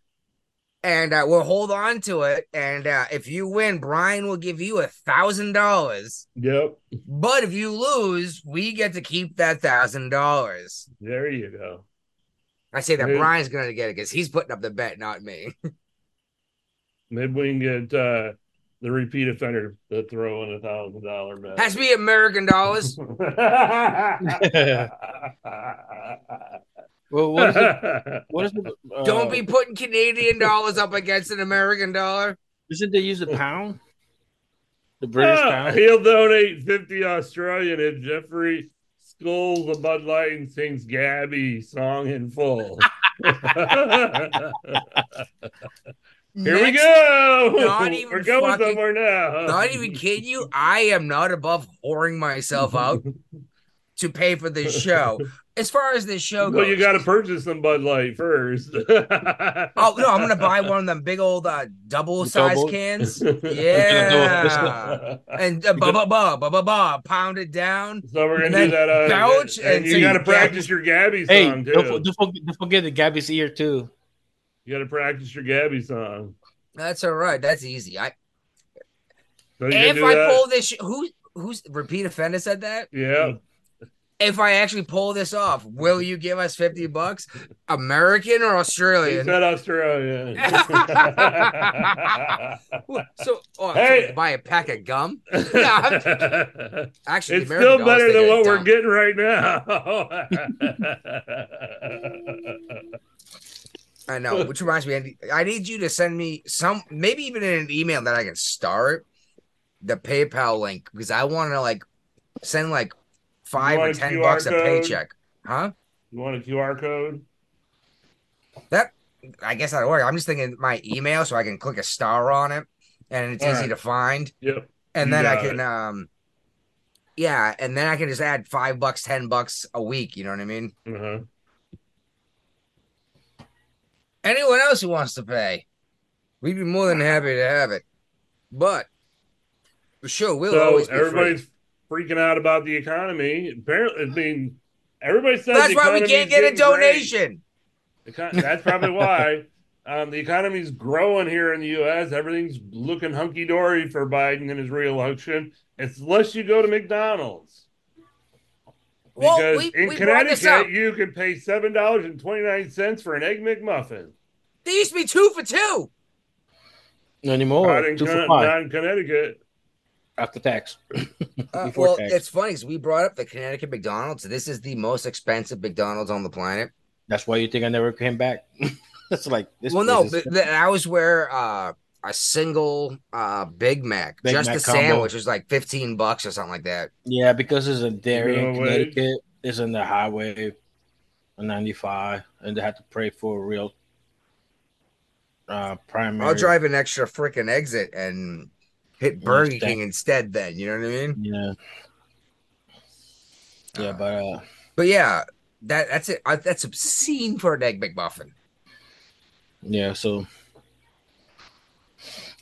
and uh, we'll hold on to it. And uh, if you win, Brian will give you a thousand dollars. Yep. But if you lose, we get to keep that thousand dollars. There you go. I say that Maybe- Brian's gonna get it because he's putting up the bet, not me. Maybe we can get uh, the repeat offender to throw in a thousand dollar bet. Has to be American dollars. Well, what is it? What is it? Uh, Don't be putting Canadian dollars up against an American dollar. Isn't they use the pound? The British Ah, pound. He'll donate 50 Australian if Jeffrey skulls a Bud Light and sings Gabby song in full. Here we go. Not even We're going fucking- somewhere now. Not even kidding you. I am not above whoring myself out to pay for this show. As far as this show Well, goes, you got to purchase some Bud Light first. Oh no, I'm gonna buy one of them big old uh, double size cans. Yeah, and uh, ba ba ba ba ba ba pound it down. So we're gonna then do that. Uh, belch and, and you got to practice your Gabby Hey, song don't, too. don't, forget, don't forget the Gabby's ear too. You got to practice your Gabby song. That's all right. That's easy. I So if I that. pull this, sh- who who's repeat offender said that? yeah. If I actually pull this off, will you give us fifty bucks, American or He Australian? said Australia. So, oh, Hey. so buy a pack of gum. it's Actually, the American still better than what we're getting right now. I know, which reminds me, Andy, I need you to send me some, maybe even in an email that I can start the PayPal link because I want to like send like five or ten QR bucks a paycheck, huh? you want a QR code? That I guess that'll work. I'm just thinking my email so I can click a star on it and it's All easy right. to find, Yep. and then I can um. Yeah, and then I can just add five bucks, ten bucks a week. You know what I mean? Uh-huh. Anyone else who wants to pay, we'd be more than happy to have it. But the show will So always be free. Everybody's freaking out about the economy. Apparently, I mean, everybody says That's why we can't get a donation. Econ- That's probably why. Um, the economy's growing here in the U.S. Everything's looking hunky dory for Biden and his reelection, It's unless you go to McDonald's. Well, Because we- in we brought this up. Connecticut, you can pay seven dollars and twenty nine cents for an egg McMuffin. They used to be two for two. No anymore. not, in Two for Con- five not in Connecticut. After tax. Uh, well, tax. it's funny because we brought up the Connecticut McDonald's. This is the most expensive McDonald's on the planet. That's why you think I never came back. That's like this. well, no, but th- that was where uh, a single uh, Big Mac, Big just Mac the combo. sandwich, was like fifteen bucks or something like that. yeah, because it's Darien Connecticut. It's in the highway on 95, and they had to pray for a real uh, primary. I'll drive an extra freaking exit and hit Burger thank- King instead. Then you know what I mean? Yeah. Yeah, Uh, but uh, But yeah, that that's it. Uh, that's obscene for an egg McMuffin. yeah, so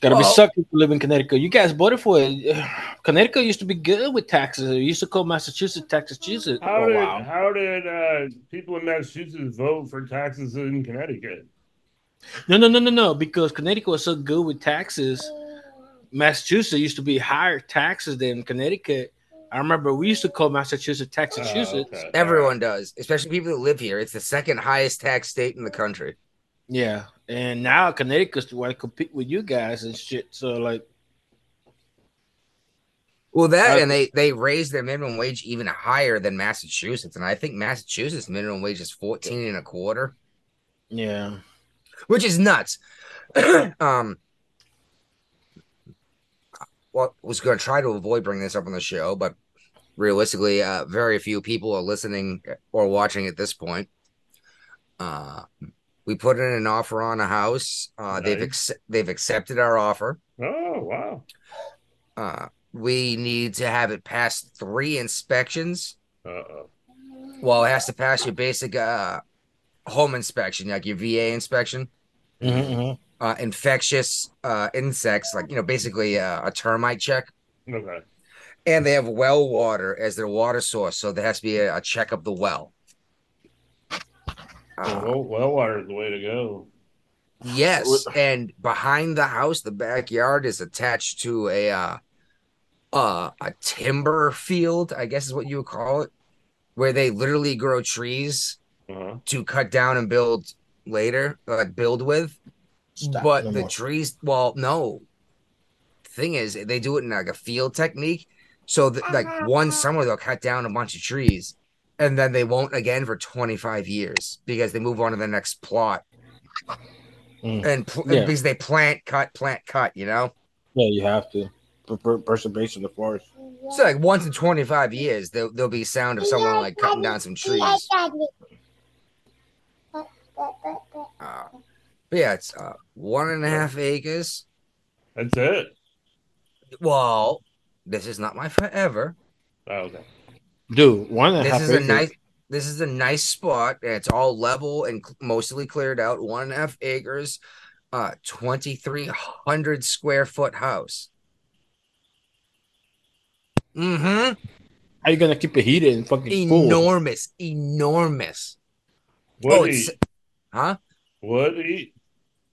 gotta be Well- sucky to live in Connecticut. You guys voted for it. Connecticut used to be good with taxes. It used to call Massachusetts Taxachusetts. How Oh, did wow. how did uh, people in Massachusetts vote for taxes in Connecticut? No, no, no, no, no. Because Connecticut was so good with taxes. Massachusetts used to be higher taxes than Connecticut. I remember we used to call Massachusetts Taxachusetts. Oh, okay. Everyone does, especially people that live here. It's the second highest tax state in the country. Yeah, and now Connecticut's want to compete with you guys and shit. So like, Well, that and they they raised their minimum wage even higher than Massachusetts, and I think Massachusetts minimum wage is fourteen and a quarter, yeah, which is nuts. um, well, was going to try to avoid bringing this up on the show, but realistically, uh, very few people are listening or watching at this point. Uh, we put in an offer on a house. Uh, They've ex- they've accepted our offer. Oh wow. Uh, we need to have it pass three inspections. Uh oh. Well, it has to pass your basic uh, home inspection, like your VA inspection. Mhm, Uh, infectious uh, insects, like you know, basically uh, a termite check. Okay. And they have well water as their water source, so there has to be a, a check of the well. Uh, well, well water is the way to go. Yes, and behind the house, the backyard is attached to a uh, uh a timber field, I guess is what you would call it, where they literally grow trees Uh-huh. to cut down and build later, like build with. Stop but no the more. trees, well, no. Thing is, they do it in like a field technique. So, th- like one summer, they'll cut down a bunch of trees, and then they won't again for 25 years because they move on to the next plot. Mm. And pl- Yeah. because they plant, cut, plant, cut, you know? Yeah, you have to. Per- per- Preservation of the forest. So, like once in 25 years, there, there'll be sound of someone like cutting down some trees. Uh, but yeah, it's uh, one and a half acres. That's it. Well, this is not my forever. Oh, okay. Dude, one and a This half is a acres. nice. This is a nice spot. and It's all level and cl- mostly cleared out. One and a half acres, uh, twenty three hundred square foot house. Mm-hmm. How are you gonna keep it heated and fucking cool? Enormous, enormous. Wood oh, heat. it's huh? What heat.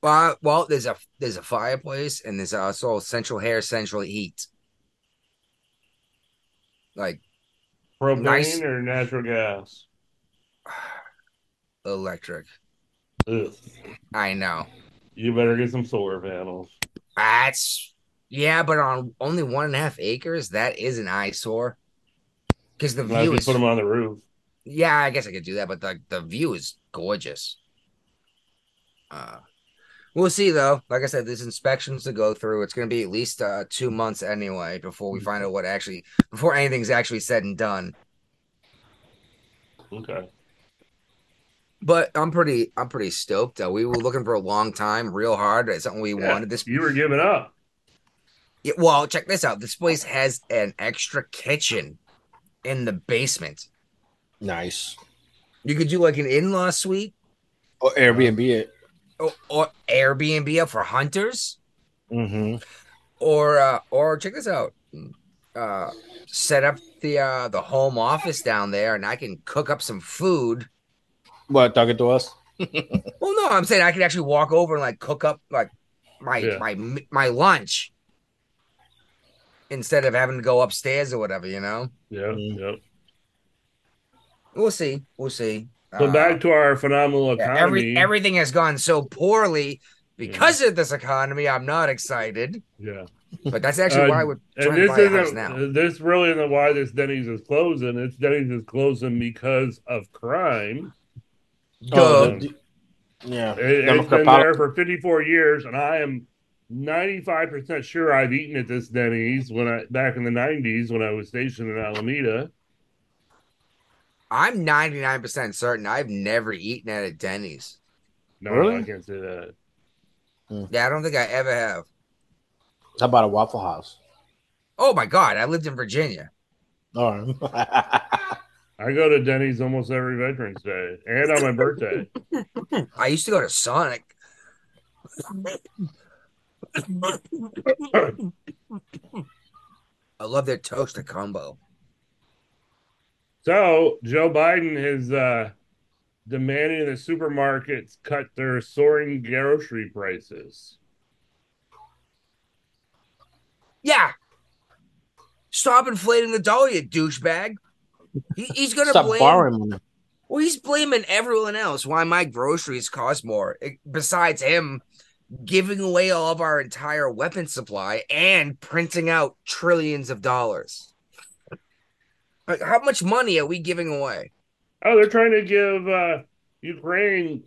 Uh, well, there's a there's a fireplace and there's also central hair, central heat. Like Propane Nice. or natural gas. electric. Ugh. I know. You better get some solar panels. That's yeah, but on only one and a half acres, that is an eyesore. Because the Unless view is put them on the roof. yeah, I guess I could do that, but the the view is gorgeous. Uh we'll see though. Like I said, there's inspections to go through. It's gonna be at least uh two months anyway before we find out what actually before anything's actually said and done. Okay. But I'm pretty I'm pretty stoked. Uh, we were looking for a long time, real hard. It's something we Yeah, wanted. This You were giving up. Yeah, well, check this out. This place has an extra kitchen in the basement. Nice. You could do like an in-law suite Or Airbnb it. Or, or Airbnb up for hunters, Mm-hmm. or uh, or check this out. Uh, set up the uh, the home office down there, and I can cook up some food. What talking to us? Well, no, I'm saying I could actually walk over and like cook up like my Yeah. my my lunch instead of having to go upstairs or whatever. You know, Yeah, Mm. Yep. we'll see. We'll see. So Uh, back to our phenomenal Yeah, economy. every everything has gone so poorly because of this economy. I'm not excited, yeah. but that's actually Uh, why we're And trying to this buy a house isn't now. this really isn't why this Denny's is closing. It's Denny's is closing because of crime. Duh. Oh, the- yeah. It, it's Democrat been there for 54 years, and I am 95% sure I've eaten at this Denny's when I back in the 90s when I was stationed in Alameda. I'm 99% certain I've never eaten at a Denny's. No, Really? I can't say that. Hmm. Yeah, I don't think I ever have. How about a Waffle House? Oh my god, I lived in Virginia. All right. I go to Denny's almost every Veterans Day and on my birthday. I used to go to Sonic. I love their toaster combo. So Joe Biden is uh, demanding that supermarkets cut their soaring grocery prices. Yeah. Stop inflating the dollar, you douchebag. He, he's gonna Stop blame. borrowing money. Well, he's blaming everyone else why my groceries cost more. eh, Besides him giving away all of our entire weapon supply and printing out trillions of dollars. Like, how much money are we giving away? Oh, they're trying to give uh, Ukraine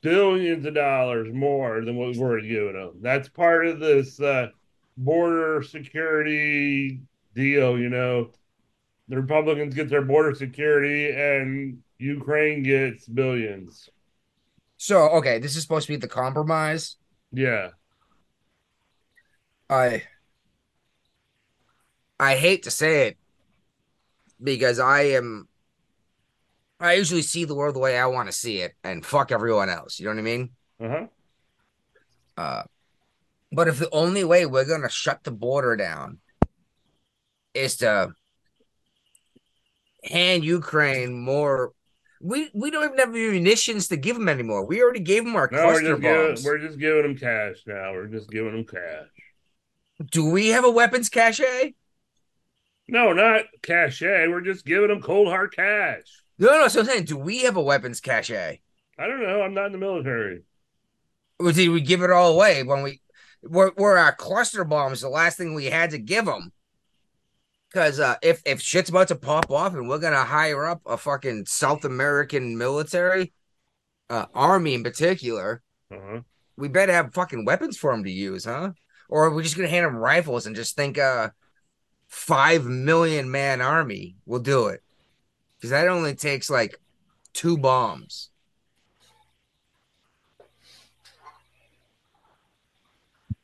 billions of dollars more than what we're giving them. That's part of this uh, border security deal. You know, the Republicans get their border security, and Ukraine gets billions. So okay, this is supposed to be the compromise. Yeah, I I hate to say it because I am I usually see the world the way I want to see it and fuck everyone else. You know what I mean? uh huh. Uh but if the only way we're gonna shut the border down is to hand Ukraine more we we don't even have munitions to give them anymore. We already gave them our No, we're cluster giving, bombs. we're just giving them cash now. We're just giving them cash. Do we have a weapons cache? No, not cash. We're just giving them cold hard cash. No, no. So I'm saying, do we have a weapons cache? I don't know. I'm not in the military. Or did we give it all away when we were, were our cluster bombs the last thing we had to give them? Because uh, if if shit's about to pop off and we're gonna hire up a fucking South American military, uh, army in particular, Uh-huh. we better have fucking weapons for them to use, huh? Or are we just gonna hand them rifles and just think uh five million man army will do it? Because that only takes like two bombs.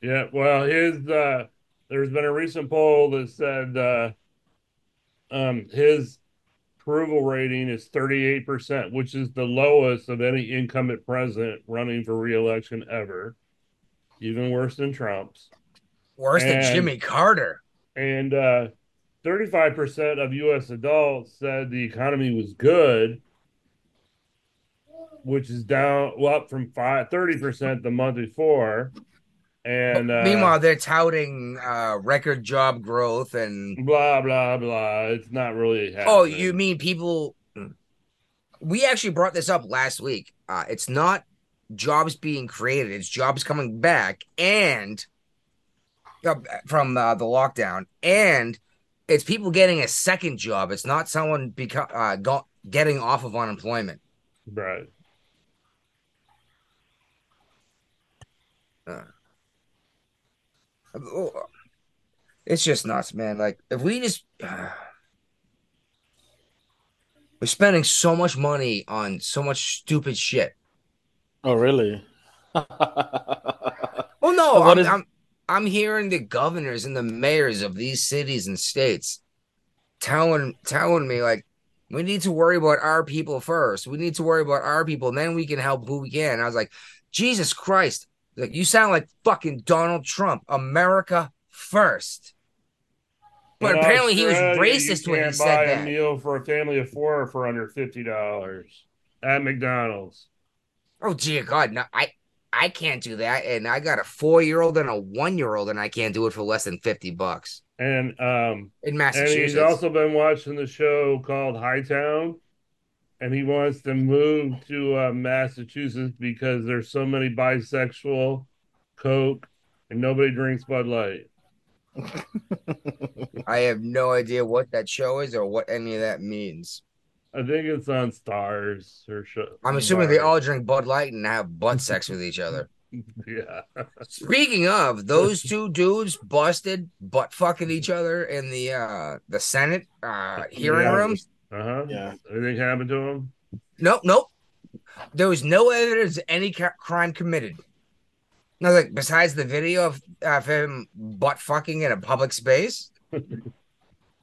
Yeah, well, his uh there's been a recent poll that said uh um his approval rating is 38%, which is the lowest of any incumbent president running for re-election ever. Even worse than Trump's. Worse than Jimmy Carter. And uh 35% of US adults said the economy was good, which is down well, up from five, 30% the month before. And uh, Meanwhile, they're touting uh, record job growth and blah blah blah. It's not really happening. oh, you mean people? We actually brought this up last week. Uh, it's not jobs being created; it's jobs coming back, and uh, from uh, the lockdown, and it's people getting a second job. It's not someone beco- uh, go- getting off of unemployment. right? Oh, It's just nuts, man. Like if we just we're spending so much money on so much stupid shit. Oh, really? Well, no, what I'm, is- I'm I'm hearing the governors and the mayors of these cities and states telling telling me like we need to worry about our people first. We need to worry about our people, and then we can help who we can. I was like, Jesus Christ! Like you sound like fucking Donald Trump. America first. But In apparently he was racist you when he can't said buy a meal for a family of four for under fifty dollars at McDonald's. Oh dear God, no, I I can't do that, and I got a four year old and a one year old, and I can't do it for less than fifty bucks And um, in and Massachusetts. he's also been watching the show called Hightown, and he wants to move to uh, Massachusetts because there's so many bisexual, coke, and nobody drinks Bud Light. I have no idea what that show is or what any of that means. I think it's on Starz or show. I'm assuming they all drink Bud Light and have butt sex with each other. yeah. Speaking of, those two dudes busted butt fucking each other in the uh the Senate uh hearing Yeah. rooms. Uh huh. Yeah. Anything happened to them? Nope, nope. There was no evidence of any ca- crime committed. No, like besides the video of, of him butt fucking in a public space.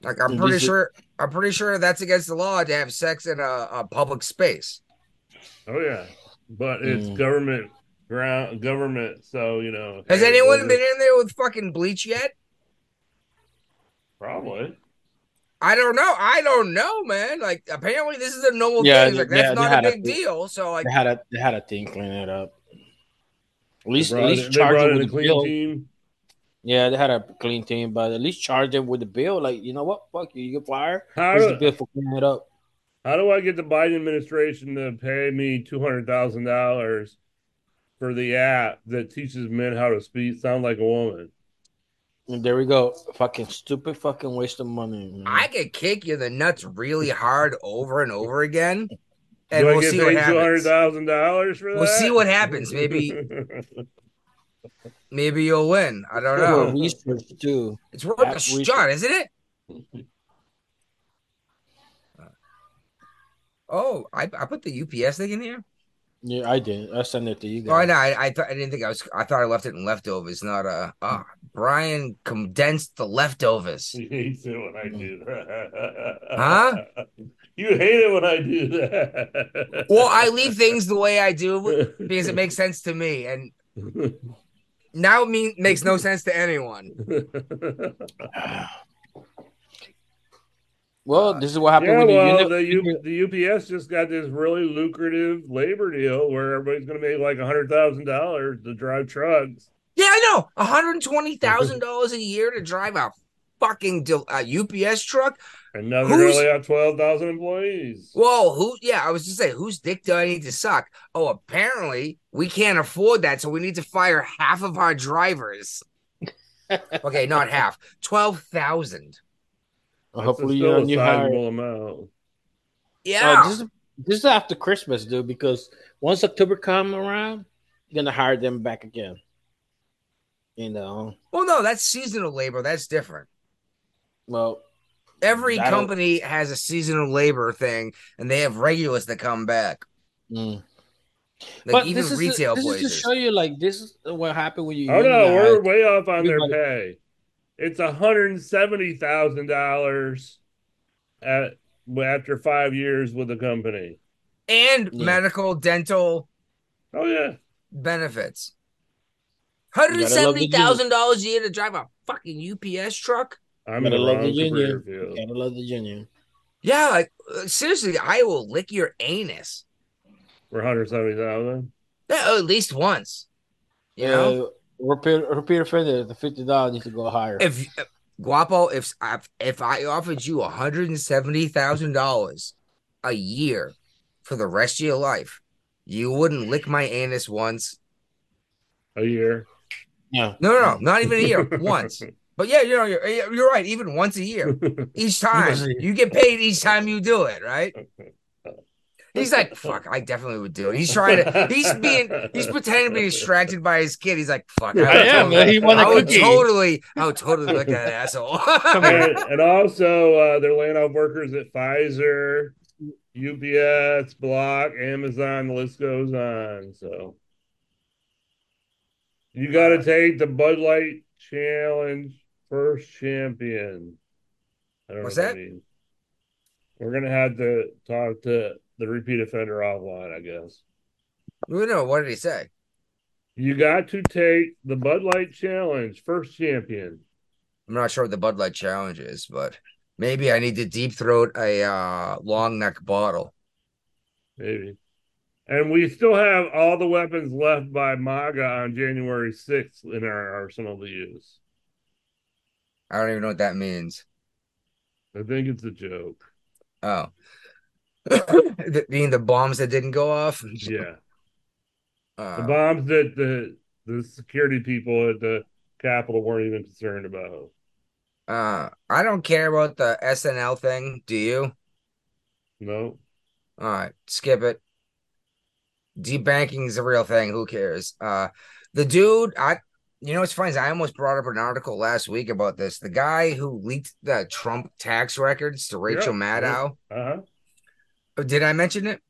Like I'm pretty this is- sure, I'm pretty sure that's against the law to have sex in a, a public space. Oh yeah, but it's Mm. government ground government. So you know. Has hey, anyone been in there with fucking bleach yet? Probably. I don't know. I don't know, man. Like apparently this is a normal Yeah, thing. It's Like that's they not a a big thing. deal. So like, They had a they had a team clean it up. At least They at brought, least in- they charge brought them in with a the clean bill. team. Yeah, they had a clean team, but at least charge them with the bill. Like, you know what? Fuck you, you get fired. How Here's the do, bill for cleaning it up. how do I get the Biden administration to pay me two hundred thousand dollars for the app that teaches men how to speak sound like a woman? And there we go. Fucking stupid fucking waste of money. Man. I could kick you in the nuts really hard over and over again, and do we'll get see what paid two hundred happens. thousand dollars for that? We'll see what happens. Maybe- Maybe you'll win. I don't know. research too. It's worth App a research. shot, isn't it? Oh, I, I put the UPS thing in here. Yeah, I did. I sent it to you Oh, I guys. know. I, I thought I didn't think I was. I thought I left it in leftovers. Not uh. Ah, Brian condensed the leftovers. He hates it when I do that. Huh? You hate it when I do that. Well, I leave things the way I do because it makes sense to me, and now it mean makes no sense to anyone. Well, this is what happened yeah, with the well, unit. the, U- the UPS just got this really lucrative labor deal where everybody's going to make like a hundred thousand dollars to drive trucks. Yeah, I know. One hundred twenty thousand dollars a year to drive a fucking del- a UPS truck. And now they're Who's- only have twelve thousand employees. Whoa, who? Yeah, I was just saying, whose dick do I need to suck? Oh, apparently we can't afford that, so we need to fire half of our drivers. okay, not half. Twelve thousand. That's Hopefully, still you a know, you hire. sizable amount. Yeah. Uh, this is this is after Christmas, dude. Because once October come around, you're gonna hire them back again. You know, well, no, that's seasonal labor. That's different. well, Every That'll- company has a seasonal labor thing, and they have regulars that come back. mm. Like but even this is retail to, this places. is to show you like this is what happened when you. Oh no, we're way off on their Everybody- pay. It's hundred and seventy thousand dollars at after five years with the company. and Yeah. medical, dental Oh yeah, benefits. Hundred seventy thousand dollars a year to drive a fucking UPS truck. I'm in Gotta love wrong the union. career field. Gotta love the union. Yeah, like uh, seriously, I will lick your anus. For one hundred seventy thousand. Yeah, at least once. You know, uh, repeat repeat offender. The fifty dollars needs to go higher. if uh, Guapo, if if I offered you hundred and seventy thousand dollars a year for the rest of your life, you wouldn't lick my anus once. A year. yeah, No, no, no, not even a year, once. But yeah, you know, you're you're right. Even once a year, each time Once a year. you get paid each time you do it, right? He's like, fuck, I definitely would do it. He's trying to, he's being, he's pretending to be distracted by his kid. He's like, fuck, I would am. totally- man. He won a I would cookie. totally, I would totally look at that asshole. and, and also, uh, they're laying off workers at Pfizer, UPS, Block, Amazon. The list goes on. So you got to take the Bud Light Challenge first champion. I don't What's know what that? means. We're gonna have to talk to the repeat offender offline, I guess. we know. What did he say? You got to take the Bud Light Challenge first champion. I'm not sure what the Bud Light challenge is, but maybe I need to deep throat a uh, long neck bottle. Maybe. And we still have all the weapons left by MAGA on January 6th in our arsenal to use. I don't even know what that means. I think it's a joke. Oh, The- being the bombs that didn't go off. Yeah. The Uh, bombs that the the security people at the Capitol weren't even concerned about. uh, I don't care about the SNL thing. Do you? No. All right, skip it. Debanking is a real thing. Who cares? Uh, the dude, I, you know, what's funny is I almost brought up an article last week about this. The guy who leaked the Trump tax records to Rachel Yeah, Maddow. Uh-huh. Oh, Did I mention it?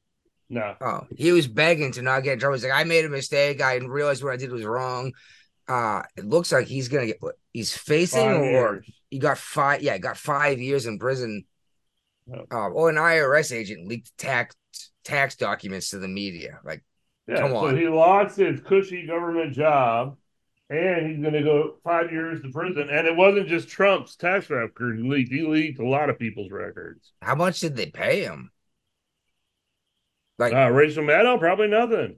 No. Oh, he was begging to not get in trouble. He's like, I made a mistake. I didn't realize what I did was wrong. Uh, it looks like he's gonna get what he's facing, Five or years. he got five. Yeah, got five years in prison. Oh. Uh, oh, an IRS agent leaked tax tax documents to the media. Like, Yeah, Come so he lost his cushy government job and he's gonna go five years to prison. And it wasn't just Trump's tax record he leaked, he leaked a lot of people's records. how much did they pay him? Like, Uh Rachel Maddow, probably nothing.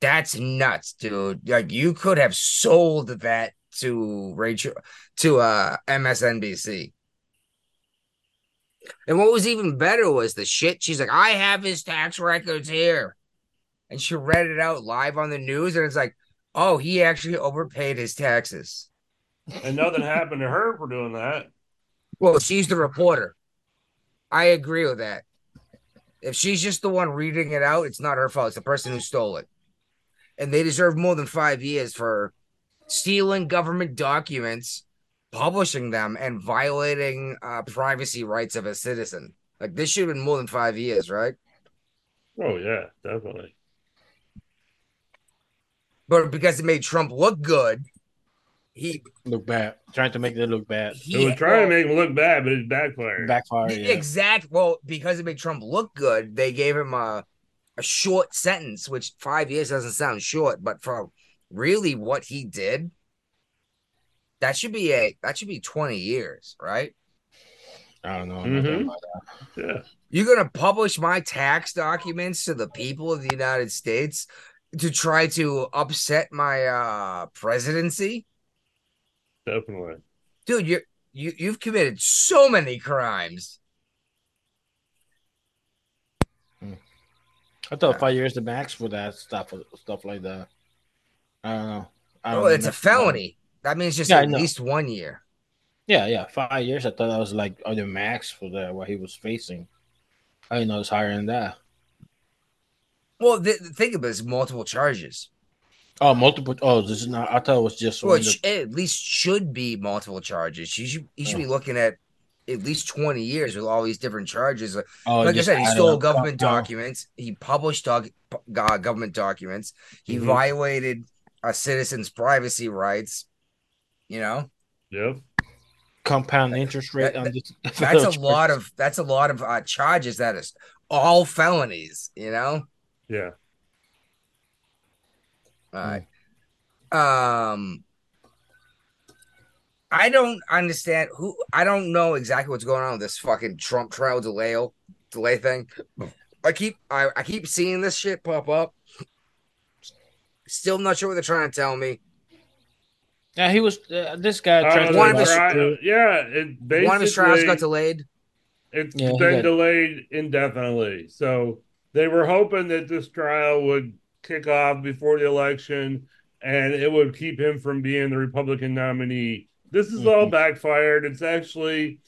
that's nuts, dude. Like, you could have sold that to Rachel to uh MSNBC. And what was even better was the shit. She's like, I have his tax records here. And she read it out live on the news, and it's like, oh, he actually overpaid his taxes. And nothing happened to her for doing that. Well, she's the reporter. I agree with that. If she's just the one reading it out, it's not her fault. It's the person who stole it. and they deserve more than five years for stealing government documents, publishing them, and violating uh, privacy rights of a citizen. Like this should have been more than five years, right? Oh yeah, definitely. But because it made Trump look good, he Look bad. Trying to make it look bad. It he was trying well, to make him look bad, but it backfired. Backfire. the Yeah. exact well because it made Trump look good. They gave him a a short sentence, which five years doesn't sound short, but for really what he did, that should be a that should be twenty years, right? I don't know. Mhm. nothing about that. yeah. You're gonna publish my tax documents to the people of the United States to try to upset my uh presidency, Definitely. dude. You're you you've committed so many crimes. I thought five years the max for that stuff, stuff like that. I don't know. I don't Oh, know it's a nothing about it. felony. That means just Yeah, at least one year. Yeah, yeah, five years. I thought that was like oh, the max for the what he was facing. I didn't know it's higher than that. Well, the, the thing of it is multiple charges. Oh, multiple. Oh, this is not. I thought it was just Well, one. it, sh- it at least should be multiple charges. You should you should be looking at at least twenty years with all these different charges. Like oh, I said, he stole government Oh, documents. He published doc, uh, government documents. He Mhm. violated a citizen's privacy rights. You know, Yep. Compound interest rate That- on this. that's a lot of that's a lot of uh, charges. That is all felonies. You know. Yeah. All right. Um, I don't understand who. I don't know exactly what's going on with this fucking Trump trial delay delay thing. I keep I, I keep seeing this shit pop up. Still not sure what they're trying to tell me. Yeah, he was. Uh, this guy Uh, to. one of the his- tri- yeah, it basically One of his trials got delayed. It's Yeah, been got- delayed indefinitely. So they were hoping that this trial would kick off before the election and it would keep him from being the Republican nominee. This is all Mhm. backfired. It's actually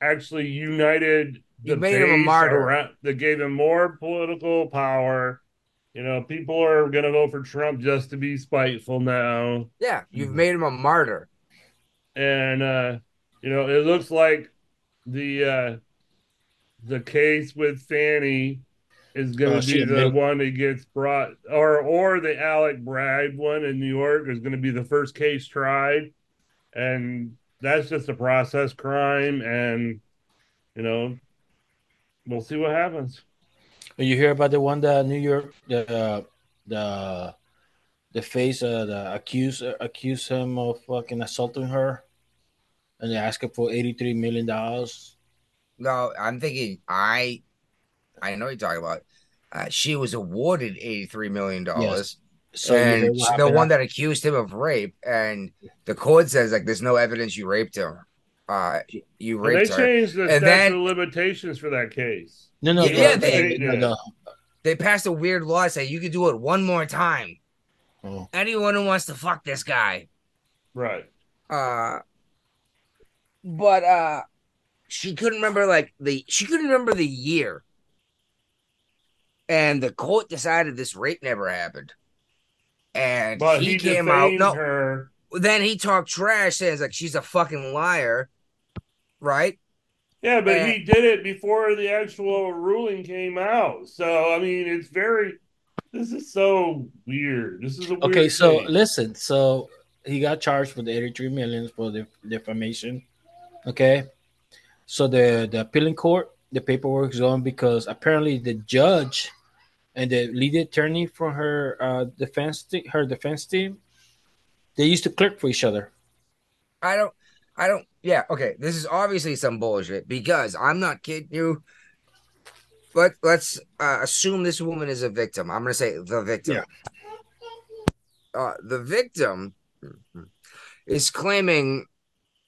actually united the made him a martyr. around- that gave him more political power. You know, people are gonna vote for Trump just to be spiteful now Yeah, you've Mhm. made him a martyr. and uh you know it looks like the uh the case with Fani is going Oh, to she be the admitted- one that gets brought or or the Alec Bragg one in New York is going to be the first case tried. And that's just a process crime and you know we'll see what happens. You hear about the one that New York, the uh, the the face, uh, the accuse uh, accuse him of fucking assaulting her, and they ask him for eighty three million dollars. No, I'm thinking I I know what you're talking about. Uh, she was awarded eighty three million dollars. So and the happened one that accused him of rape, and the court says like there's no evidence you raped her. Uh, you But they raped her. changed the And statute then- of limitations for that case No, no, Yeah, no, yeah, they- no, no. They passed a weird law saying you could do it one more time. Oh. Anyone who wants to fuck this guy. right Uh, but uh, she couldn't remember like the she couldn't remember the year, and the court decided this rape never happened. And but he, he, came out. No, her then he talked trash, saying like she's a fucking liar, right? Yeah, but Uh, he did it before the actual ruling came out. So I mean, it's very. This is so weird. This is a weird Okay, so thing. listen. So he got charged with 83 million for the defamation. Okay. So the the appealing court, the paperwork is on because apparently the judge and the lead attorney for her uh, defense te- her defense team, they used to clerk for each other. I don't, I don't. Yeah, okay. This is obviously some bullshit because I'm not kidding you. But Let's uh, assume this woman is a victim. I'm gonna say the victim. Yeah. Uh, the victim is claiming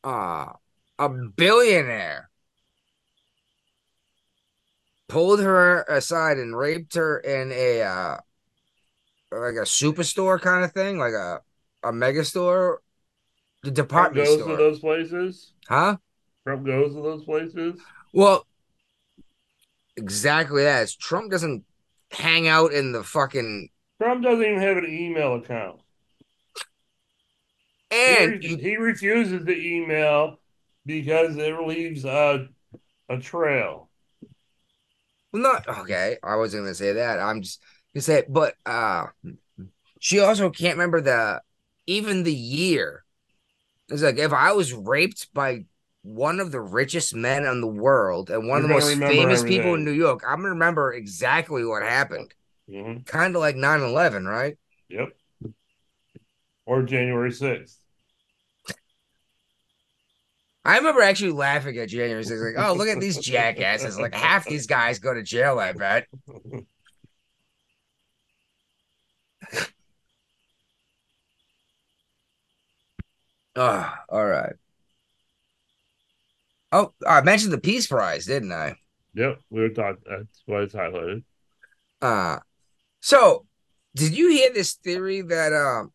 uh, a billionaire pulled her aside and raped her in a uh, like a superstore kind of thing, like a a mega store, the Trump department goes store, to those places. huh? Trump goes to those places. Well, exactly that. Is Trump doesn't hang out in the fucking Trump doesn't even have an email account. He, And re- you, he refuses the email because it leaves a a trail. well, not okay. I wasn't gonna say that. I'm just gonna say, it, but uh, she also can't remember the even the year. It's like if I was raped by one of the richest men in the world and one You're of the most famous people in New York, I'm gonna remember exactly what happened. Mhm. Kind of like 9-11, right? Yep. Or January sixth. I remember actually laughing at January 6th, like, oh, look at these jackasses. Like half these guys go to jail, I bet. Oh, all right. Oh, I mentioned the Peace Prize, didn't I? Yep, we were talking. That's why it's highlighted. Uh so did you hear this theory that um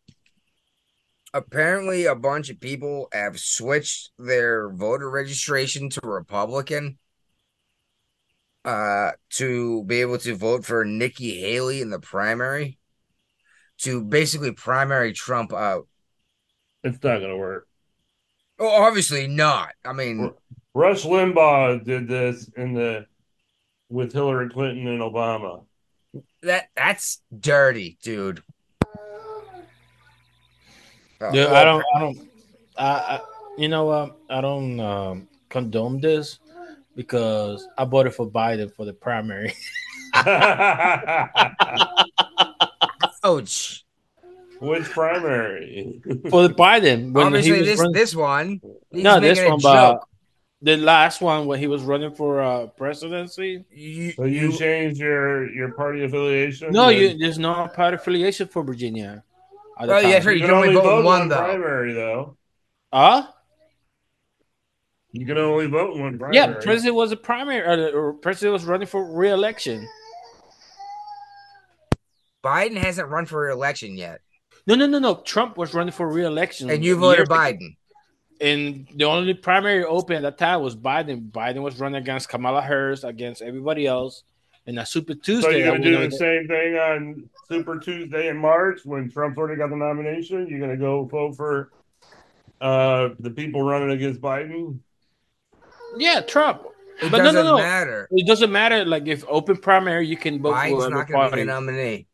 apparently a bunch of people have switched their voter registration to Republican uh to be able to vote for Nikki Haley in the primary to basically primary Trump out? It's not going to work. Well, obviously not. I mean, Rush Limbaugh did this in the with Hillary Clinton and Obama. that that's dirty, dude. Yeah, I don't. I don't. I, I you know what? I don't um, condone this because I bought it for Biden for the primary. Ouch. Which primary? for the Biden when Obviously, he was this running, this one. he's no, this one, but the last one when he was running for uh, presidency. You, so you changed your your party affiliation? No, you there's no party affiliation for Virginia. At the Oh, yeah, sure. You You can can only only vote vote in in one, one though. primary, though. Huh? You can only vote in one primary. Yeah, president was a primary, or, or president was running for re-election. Biden hasn't run for re-election yet, No, no, no, no. Trump was running for re-election, and you voted. Biden. And the only primary open at that time was Biden. Biden was running against Kamala Harris, against everybody else. And a Super Tuesday. So Tuesday, you're I gonna do the on- same thing on Super Tuesday in March when Trump's already got the nomination. You're gonna go vote for uh the people running against Biden. yeah, Trump. It But no, doesn't no, no. matter. It doesn't matter. Like if open primary, you can vote Biden's for not other going to be the nominee.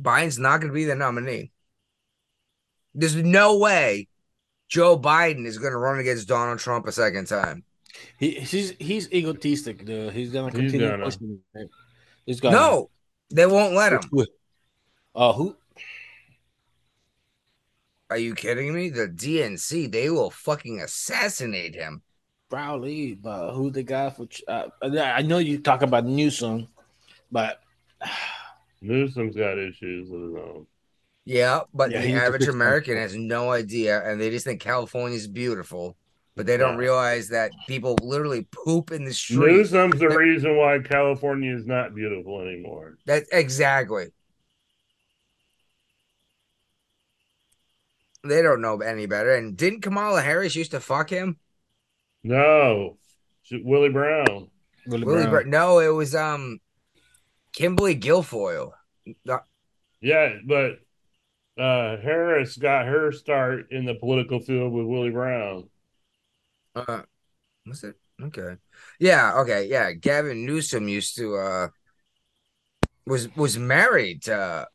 Biden's not going to be the nominee. There's no way Joe Biden is going to run against Donald Trump a second time. He, he's he's egotistic, dude. He's gonna He's continue gonna. pushing. it. He's gonna. No, they won't let him. Uh, who? Are you kidding me? The DNC, they will fucking assassinate him. Probably, but who the guy for? Uh, I know you talk about Newsom, but Newsom's got issues of his own. Yeah, but Yeah, the he needs to average. American has no idea, and they just think California's beautiful, but they don't Yeah. realize that people literally poop in the street. Newsom's the reason why California is not beautiful anymore. That exactly. They don't know any better. And didn't Kamala Harris used to fuck him? No, Sh- Willie Brown. Willie Willie Brown. Br- no, it was um Kimberly Guilfoyle. Yeah, but uh Harris got her start in the political field with Willie Brown. Uh, was it okay? Yeah, okay, yeah. Gavin Newsom used to uh was was married to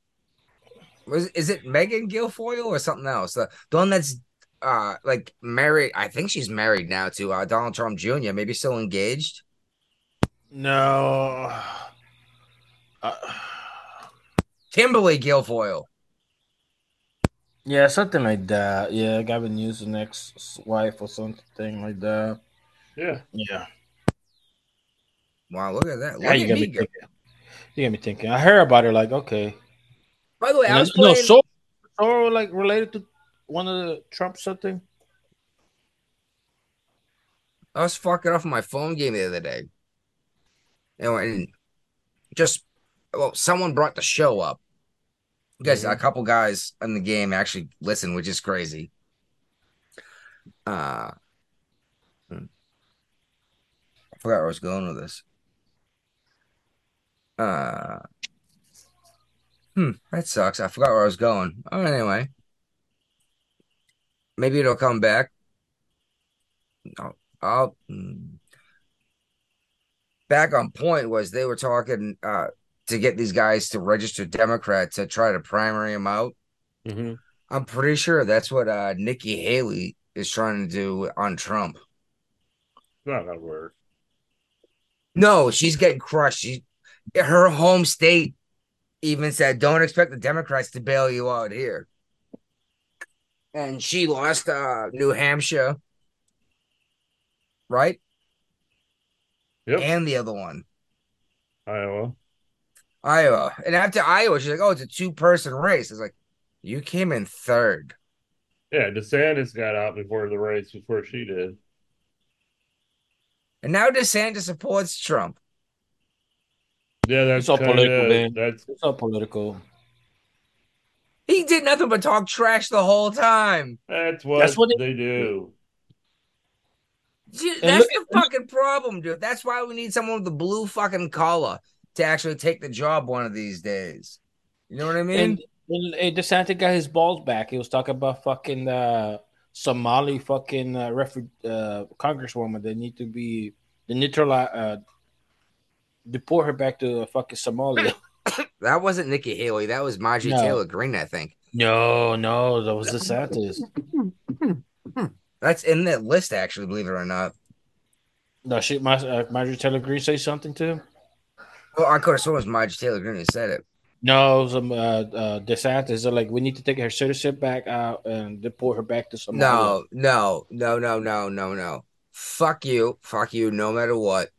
was is it Megan Guilfoyle or something else? The, the one that's uh like married. I think she's married now to uh Donald Trump Jr. Maybe still engaged. No. Uh, Kimberly Guilfoyle. Yeah, something like that. Yeah, Gavin Newsom's ex-wife or something like that. Yeah. Yeah. Wow, look at that. Look Yeah, you at got me me thinking. You got me thinking. I heard about it. Like, okay. By the way, I And was no, playing. so, so like related to one of the Trump something. I was fucking off my phone game the other day. And just well, someone brought the show up. Because a couple guys in the game actually listen, which is crazy. Uh hmm. I forgot where I was going with this. Uh, hmm, that sucks. I forgot where I was going. Oh, anyway, maybe it'll come back. No, I'll. hmm. Back on point was they were talking uh to get these guys to register Democrat to try to primary him out. Mhm. I'm pretty sure that's what uh Nikki Haley is trying to do on Trump. It's not gonna work. No, she's getting crushed. She, her home state even said, "Don't expect the Democrats to bail you out here." And she lost uh, New Hampshire, right? Yep. And the other one, Iowa. Iowa. And after Iowa, she's like, "Oh, it's a two-person race." It's like, you came in third. Yeah, DeSantis got out before the race before she did. And now DeSantis supports Trump. Yeah, that's It's all kinda- political, man. That's It's all political. He did nothing but talk trash the whole time. that's what, That's what it- they do. Dude, that's look- the fucking problem, dude. That's why we need someone with the blue fucking collar to actually take the job one of these days. You know what I mean? And, and got his balls back. He was talking about fucking uh, Somali fucking uh, refu- uh, congresswoman. They need to be the neutralize, uh, deport her back to uh, fucking Somalia. that wasn't Nikki Haley. That was Marjorie No. Taylor Greene, I think. no, no, that was DeSantis. That's in that list, actually, believe it or not. No, she, my, uh, Marjorie Taylor Greene say something to him. Well, I could have sworn it was Marjorie Taylor Greene who said it. No, it was um, uh, uh, DeSantis. They're like, we need to take her citizenship back out and deport her back to some. No, no, no, no, no, no, no. Fuck you. Fuck you, no matter what.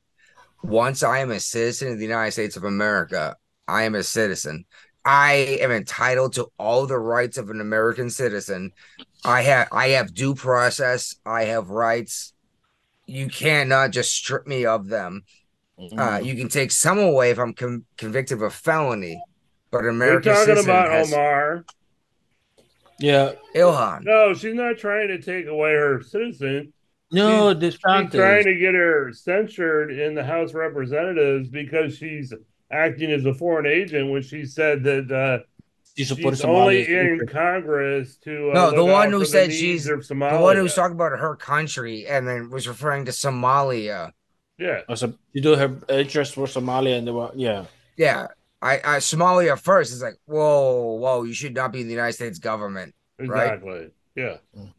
Once I am a citizen of the United States of America, I am a citizen. I am entitled to all the rights of an American citizen. I have I have due process. I have rights. You cannot just strip me of them. Uh, you can take some away if I'm con- convicted of a felony, but an We're American talking citizen about has Omar. yeah. Ilhan. No, she's not trying to take away her citizen. No, She's trying to get her censured in the House of Representatives because she's acting as a foreign agent when she said that uh, She supported she's only in Congress to uh, No, the one who the said she's- The one who was talking about her country and then was referring to Somalia. Yeah, so you do have interest for Somalia and the wa- yeah. Yeah. I, I Somalia first is like, whoa, whoa, you should not be in the United States government. Right. exactly. Yeah. Mm.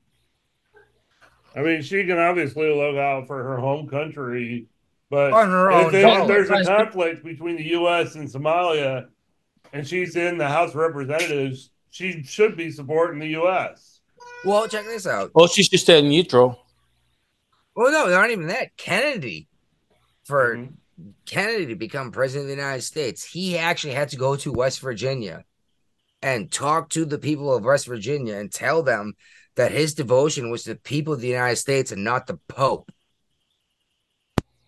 I mean, she can obviously look out for her home country, but On her if own there- there's a conflict between the U.S. and Somalia, and she's in the House of Representatives, she should be supporting the U.S. Well, check this out. Oh, she should stay neutral. Well, no, not even that. Kennedy, for Mhm. Kennedy to become president of the United States, he actually had to go to West Virginia and talk to the people of West Virginia and tell them that his devotion was to the people of the United States and not the Pope.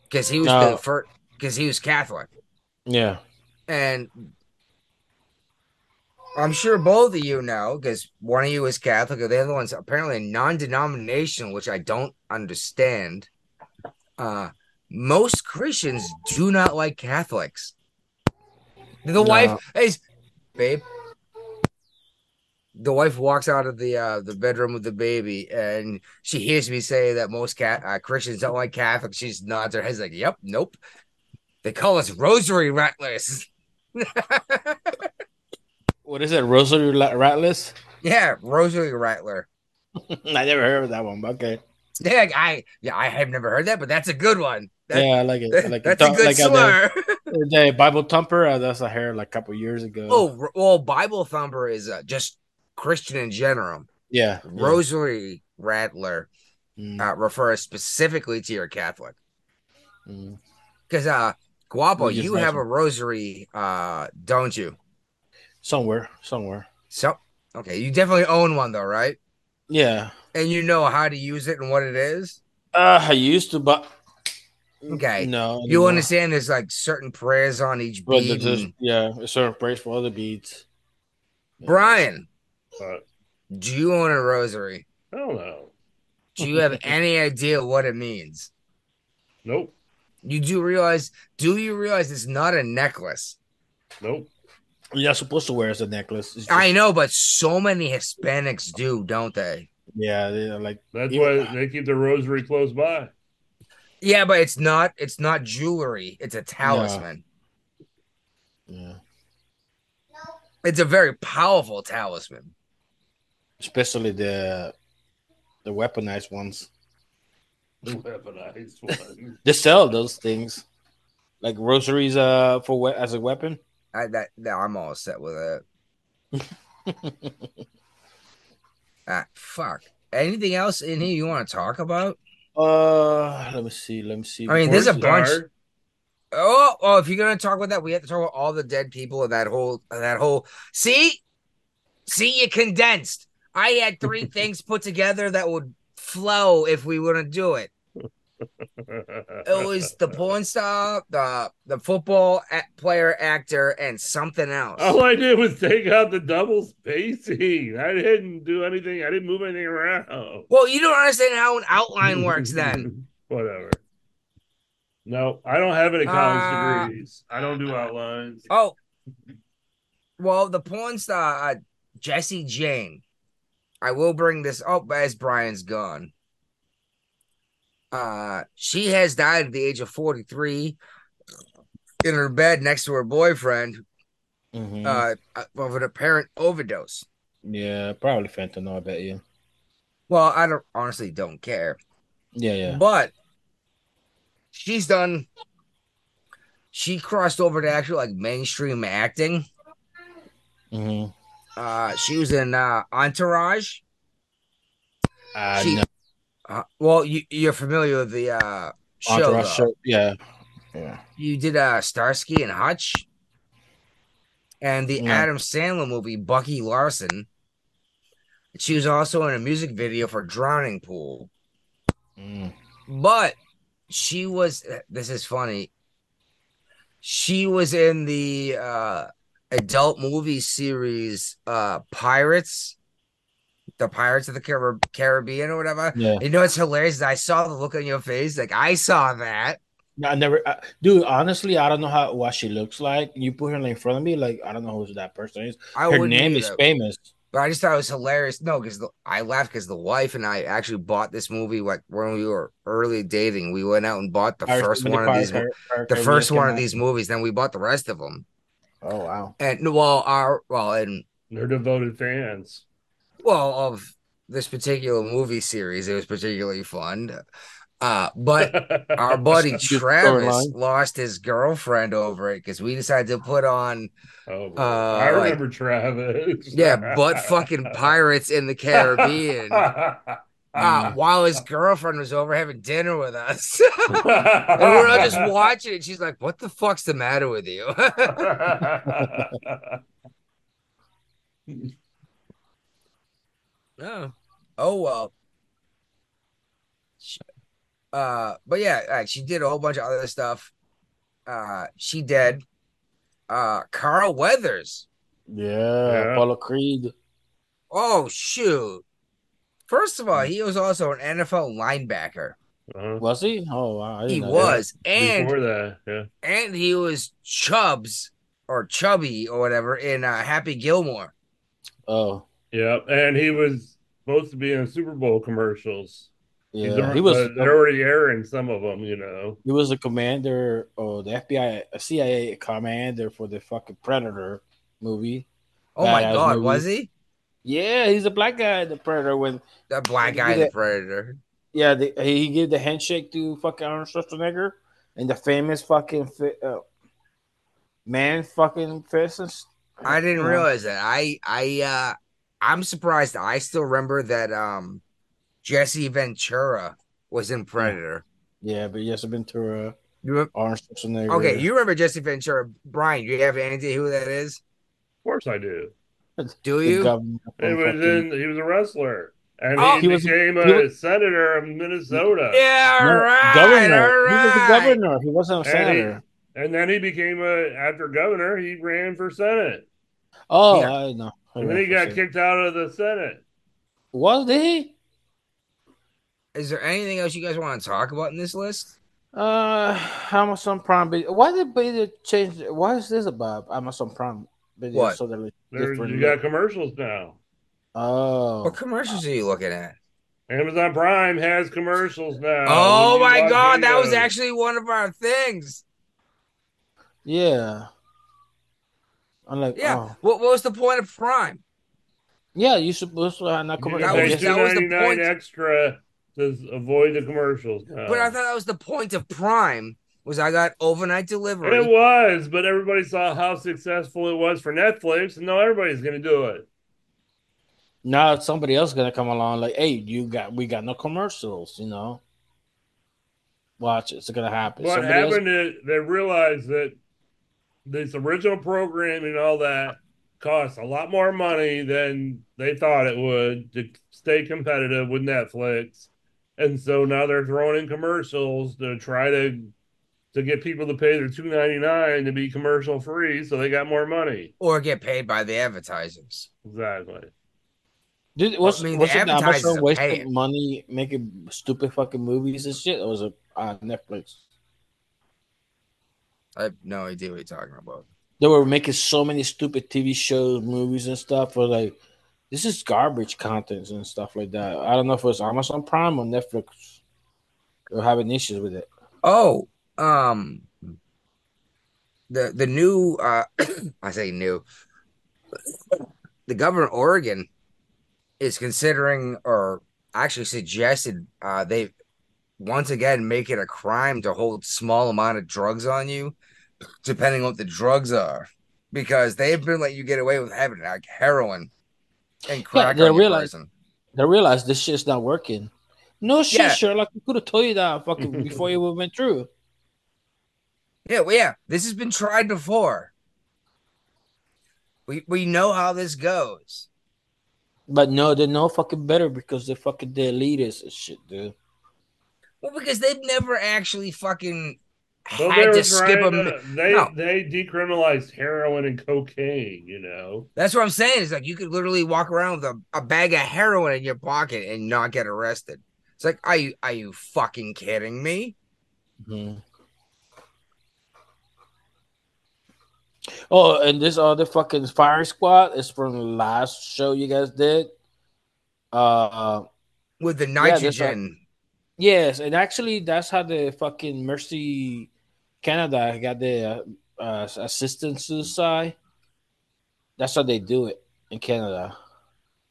Because he was No. the first, because he was Catholic. Yeah. And I'm sure both of you know, because one of you is Catholic, and the other one's apparently non-denominational, which I don't understand. Uh, most Christians do not like Catholics. The No. wife, hey, babe. The wife walks out of the uh, the bedroom with the baby, and she hears me say that most cat uh, Christians don't like Catholics. She nods her head, like, "Yep, nope." They call us rosary rattlers. What is it? Rosary Ratless? Yeah, Rosary Rattler. I never heard of that one. But okay. Yeah, I yeah, I have never heard that, but that's a good one. That- yeah, I like it. I like that's it. a good like slur. the, the Bible Thumper. Uh, that's I heard like a couple years ago. oh, well, Bible thumper is uh, just Christian in general. yeah. Rosary Rattler Mm, uh, refers specifically to your Catholic mm. because uh, Guapo, you have a rosary, uh, don't you? Somewhere, somewhere. So okay, you definitely own one though, right? Yeah. And you know how to use it and what it is. Uh, I used to, but Okay. no. You anymore. understand? There's like certain prayers on each But bead. there's- and- yeah, a certain praise for other beads. Brian, But do you own a rosary? I don't know. Do you have any idea what it means? Nope. You do realize, do you realize it's not a necklace? Nope. You're not supposed to wear it as a necklace. Just- I know, but so many Hispanics do, don't they? Yeah, they're like That's Even- why they keep the rosary close by. Yeah, but it's not. It's not jewelry. It's a talisman. yeah. It's a very powerful talisman. especially the the weaponized ones. The weaponized ones. They sell those things like rosaries uh for we- as a weapon. I that, that I'm all set with it. ah, fuck. Anything else in here you want to talk about? Uh, let me see. Let me see. I mean, there's a bunch. Oh, oh, if you're gonna talk about that, we have to talk about all the dead people of that whole of that whole see, see you condensed. I had three things put together that would flow if we to do it. It was the porn star, the the football player, actor, and something else. All I did was take out the double spacing. I didn't do anything. I didn't move anything around. Well, you don't understand how an outline works then. Whatever. No, I don't have any college Uh, degrees. I don't do outlines. Oh, well, the porn star uh, Jesse Jane. I will bring this up as Brian's gone. Uh, she has died at the age of forty three in her bed next to her boyfriend Mhm. uh, of an apparent overdose. yeah, probably fentanyl. I bet you. Well, I don't honestly don't care. Yeah, yeah. But she's done. She crossed over to actual like mainstream acting. hmm Uh, she was in uh, Entourage. Uh, She- no. Uh, well, you you're familiar with the uh, show. Entourage show. Yeah, yeah. You did uh, Starsky and Hutch, and the No. Adam Sandler movie Bucky Larson. She was also in a music video for Drowning Pool. Mm. But she was this is funny. She was in the uh adult movie series uh Pirates, the Pirates of the Car- Caribbean or whatever. Yeah. You know what's hilarious? is I saw the look on your face, like I saw that. I never, uh, dude. Honestly, I don't know how what she looks like. You put her in front of me, like I don't know who that person is. I Her wouldn't name is famous. But I just thought it was hilarious. No, because I laughed because the wife and I actually bought this movie like when we were early dating. We went out and bought the Pirates first of one of these, Pirates- Pirates the first one of these movies. Then we bought the rest of them. Oh wow. And well, our well, and They're devoted fans. Well of this particular movie series, it was particularly fun. Uh, but our buddy Travis lost his girlfriend over it because we decided to put on Oh, Uh, I like- remember Travis. yeah, but fucking pirates in the Caribbean. Uh, while his girlfriend was over having dinner with us. and we're all just watching it. She's like, What the fuck's the matter with you? Oh. Oh well. She- Uh but yeah, like, she did a whole bunch of other stuff. Uh she did. Uh Carl Weathers. Yeah, Yeah. Apollo Creed. Oh shoot. First of all, he was also an NFL linebacker. Uh-huh. Was he? Oh wow, I He know that. was, and Before that, yeah. and he was Chubbs or Chubby or whatever in uh, Happy Gilmore. Oh Yeah, and he was supposed to be in Super Bowl commercials. Yeah, alre- he was. they're already airing some of them, you know. He was a commander or the FBI, a CIA commander for the fucking Predator movie. Oh my god, movie. was he Yeah, he's a black guy in the Predator. When the black guy, did the predator? yeah, the, he gave the handshake to fucking Arnold Schwarzenegger and the famous fucking fi- uh, man fucking fist. and s- I didn't realize that. I I uh I'm surprised. I still remember that um Jesse Ventura was in Predator. Yeah, but yes, Ventura, You re- Arnold Schwarzenegger. okay, you remember Jesse Ventura? Brian, do you have any idea who that is? Of course I do. Do you? He was in he was a wrestler. And Oh, he, he was- became he a was- senator of Minnesota. Yeah, all No, right, governor. all He was the governor. He wasn't a And he- senator. And then he became a after governor, he ran for senate. Oh, Yeah. I know. I And then he got sure. kicked out of the Senate. Was he? Is there anything else you guys want to talk about in this list? Uh, Amazon Prime video. Why did they change? Why is this about Amazon Prime video? What? So that it's There's, different you got look? commercials now. Oh, What commercials are you looking at? Amazon Prime has commercials now. oh my watch god, that was actually one of our things. yeah. I'm like, Yeah. oh. What, what was the point of Prime? yeah. You supposed to have not You commercial. That was- that was the $2.99 point. extra to avoid the commercials. now. But I thought that was the point of Prime. Was I got overnight delivery? It was, but everybody saw how successful it was for Netflix, and now everybody's going to do it. now somebody else gonna come along like, hey, you got we got no commercials, you know. Watch it's gonna happen. What Somebody else- happened is they realized that this original programming and all that costs a lot more money than they thought it would to stay competitive with Netflix. And so now they're throwing in commercials to try to to get people to pay their two ninety nine to be commercial free, so they got more money. or get paid by the advertisers? Exactly. Did, was, I mean, was the it advertisers Amazon are wasting paying. money making stupid fucking movies and shit, or was it uh, Netflix? I have no idea what you're talking about. They were making so many stupid TV shows, movies, and stuff. For like, this is garbage content and stuff like that. I don't know if it was Amazon Prime or Netflix. They're having issues with it. Oh, um, the the new uh, I say new, the governor of Oregon is considering or actually suggested uh they once again make it a crime to hold small amount of drugs on you, depending on what the drugs are, because they've been letting you get away with having like heroin and crack they on your realize- person. They realize this shit's not working. No shit, Yeah. Sherlock. We could have told you that fucking before you went through. Yeah, well, yeah, this has been tried before. We we know how this goes. But no, they're no fucking better because they're fucking the elitists and shit, dude. Well, because they've never actually fucking Well, they had were to skip a. trying to- they No. they decriminalized heroin and cocaine. You know, That's what I'm saying. Is like you could literally walk around with a, a bag of heroin in your pocket and not get arrested. It's like, are you are you fucking kidding me? Mhm. Oh, and this other fucking fire squad is from the last show you guys did. Uh, With the Yeah, nitrogen. yes, and actually, that's how the fucking Mercy Canada got the uh, uh, assistant suicide. That's how they do it in Canada.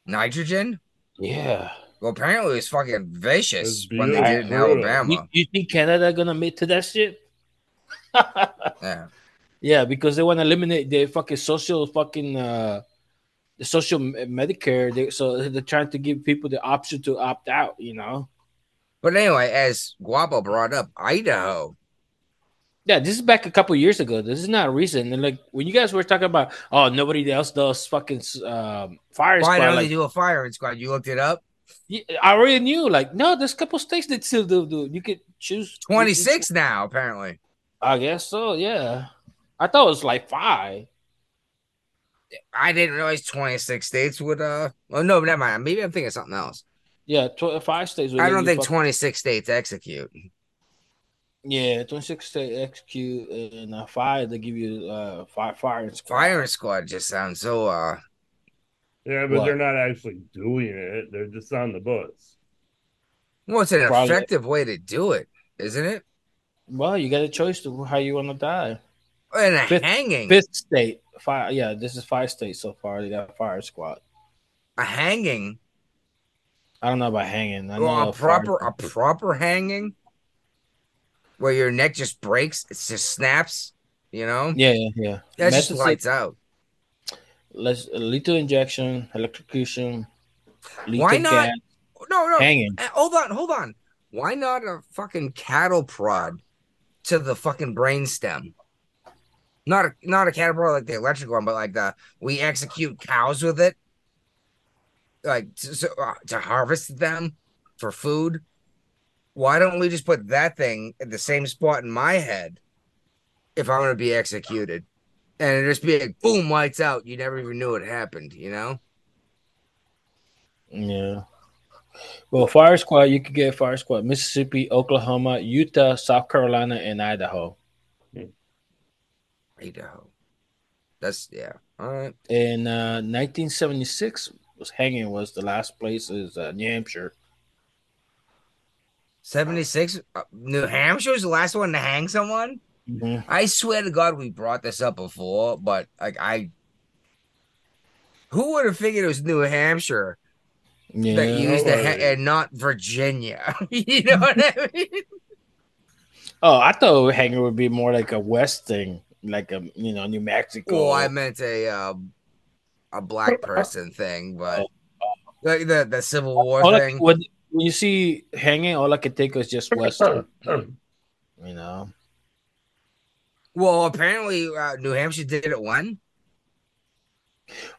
nitrogen. Yeah. Well, apparently it was fucking vicious It's when they did it in beautiful. You, Alabama. you think Canada gonna make to that shit? Yeah. Yeah, because they want to eliminate the fucking social fucking uh the social Medicare. They, so they're trying to give people the option to opt out. You know. But anyway, as Guapo brought up, Idaho. Yeah, this is back a couple years ago. This is not recent. And like when you guys were talking about, oh, nobody else does fucking um, fire Why squad. don't they Like, do a firing squad? You looked it up. yeah, I already knew. Like, no, there's a couple states that still do. do. You could choose Twenty six now, apparently. I guess so. Yeah, I thought it was like five. I didn't realize 26 states would uh oh no, never mind. Maybe I'm thinking of something else. Yeah, tw- five states. would I don't think fucking- 26 states execute. Yeah, 26 state execute and uh, five they give you uh five fire squad. Firing squad just sounds so uh yeah, but What? they're not actually doing it; they're just on the books. well, it's an Probably- effective way to do it, isn't it? Well, you got a choice to how you want to die. And a Fifth- hanging. Fifth state, Fire. Yeah, this is five states so far. They got fire squad. A hanging. I don't know about hanging. I know Well, a fire- proper a proper hanging where your neck just breaks, it just snaps, you know? Yeah, yeah, yeah. That just lights out. Let's lethal injection, electrocution. Lethal Why not? gas, No, no. hanging? Uh, Hold on, hold on. Why not a fucking cattle prod to the fucking brainstem? Not a not a cattle prod like the electric one, but like the we execute cows with it, like to, so, uh, to harvest them for food. Why don't we just put that thing at the same spot in my head if I'm gonna be executed, and it just be like boom, lights out. You never even knew it happened, you know? Yeah. Well, Fire Squad, you could get Fire Squad Mississippi, Oklahoma, Utah, South Carolina, and Idaho. Idaho. That's yeah. All right. In uh, 1976, was hanging was the last place is uh, New Hampshire. 76. Uh, New Hampshire was the last one to hang someone. Mhm. I swear to God, we brought this up before, but like I, who would have figured it was New Hampshire Yeah, that used to ha- and not Virginia? you know what I mean? Oh, I thought hanging would be more like a West thing, like a you know New Mexico. Oh, I meant a uh, a black person thing, but like the the Civil War I, thing. when, when you see hanging, all I could think was just Western. you know, Well, apparently uh, New Hampshire did it when.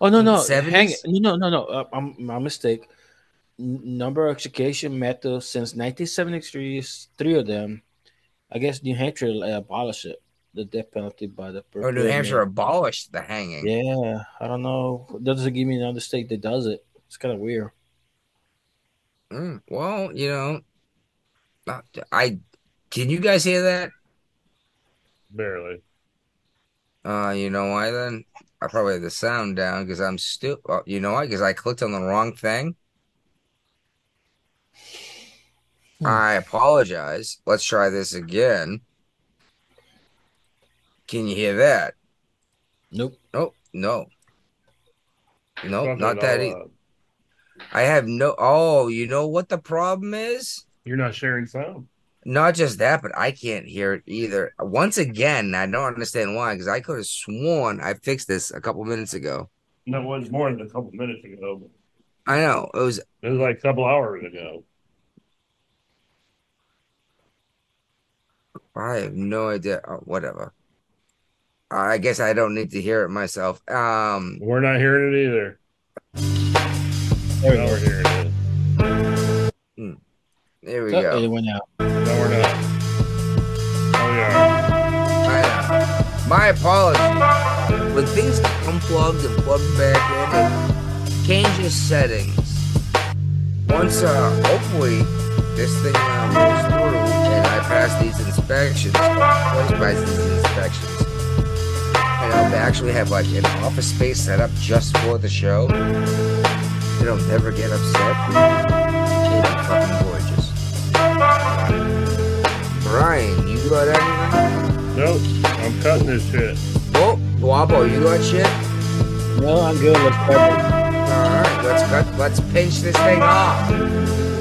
oh no, no, the 70s? hang, no, no, no. Uh, I'm my mistake. N- number of execution methods since 1973 three of them. I guess New Hampshire uh, abolished it, the death penalty by the. Or New Hampshire abolished the hanging. Yeah, I don't know. That doesn't give me another state that does it. It's kind of weird. Mm, well, you know, uh, I can you guys hear that? Barely. Uh, you know why then? I probably have the sound down because I'm stupid. Well, you know why? Because I clicked on the wrong thing. Hmm. I apologize. Let's try this again. Can you hear that? Nope. Nope, no. No, Fuck not that. all E- up. I have no. Oh, you know what the problem is? You're not sharing sound. Not just that, but I can't hear it either. Once again, I don't understand why, because I could have sworn I fixed this a couple minutes ago. No, it was more than a couple minutes ago. I know it was. It was like a couple hours ago. I have no idea. Oh, whatever. I guess I don't need to hear it myself. Um, We're not hearing it either. There we go. we're hearing it. there we Oh, go. it went out. No, we're not. Oh, we are. I know. My apologies. When things get unplugged and plugged back in, it changes settings. Once, uh, hopefully, this thing uh, moves through and I pass these inspections, once I pass these inspections, and I'll actually have like an office space set up just for the show. It'll never get upset. It'll fucking gorgeous. Brian, you got anything? Nope. I'm cutting this shit. Oh, Guapo, you got shit? No, I'm good. Let's go. All right, let's cut. Let's pinch this thing off.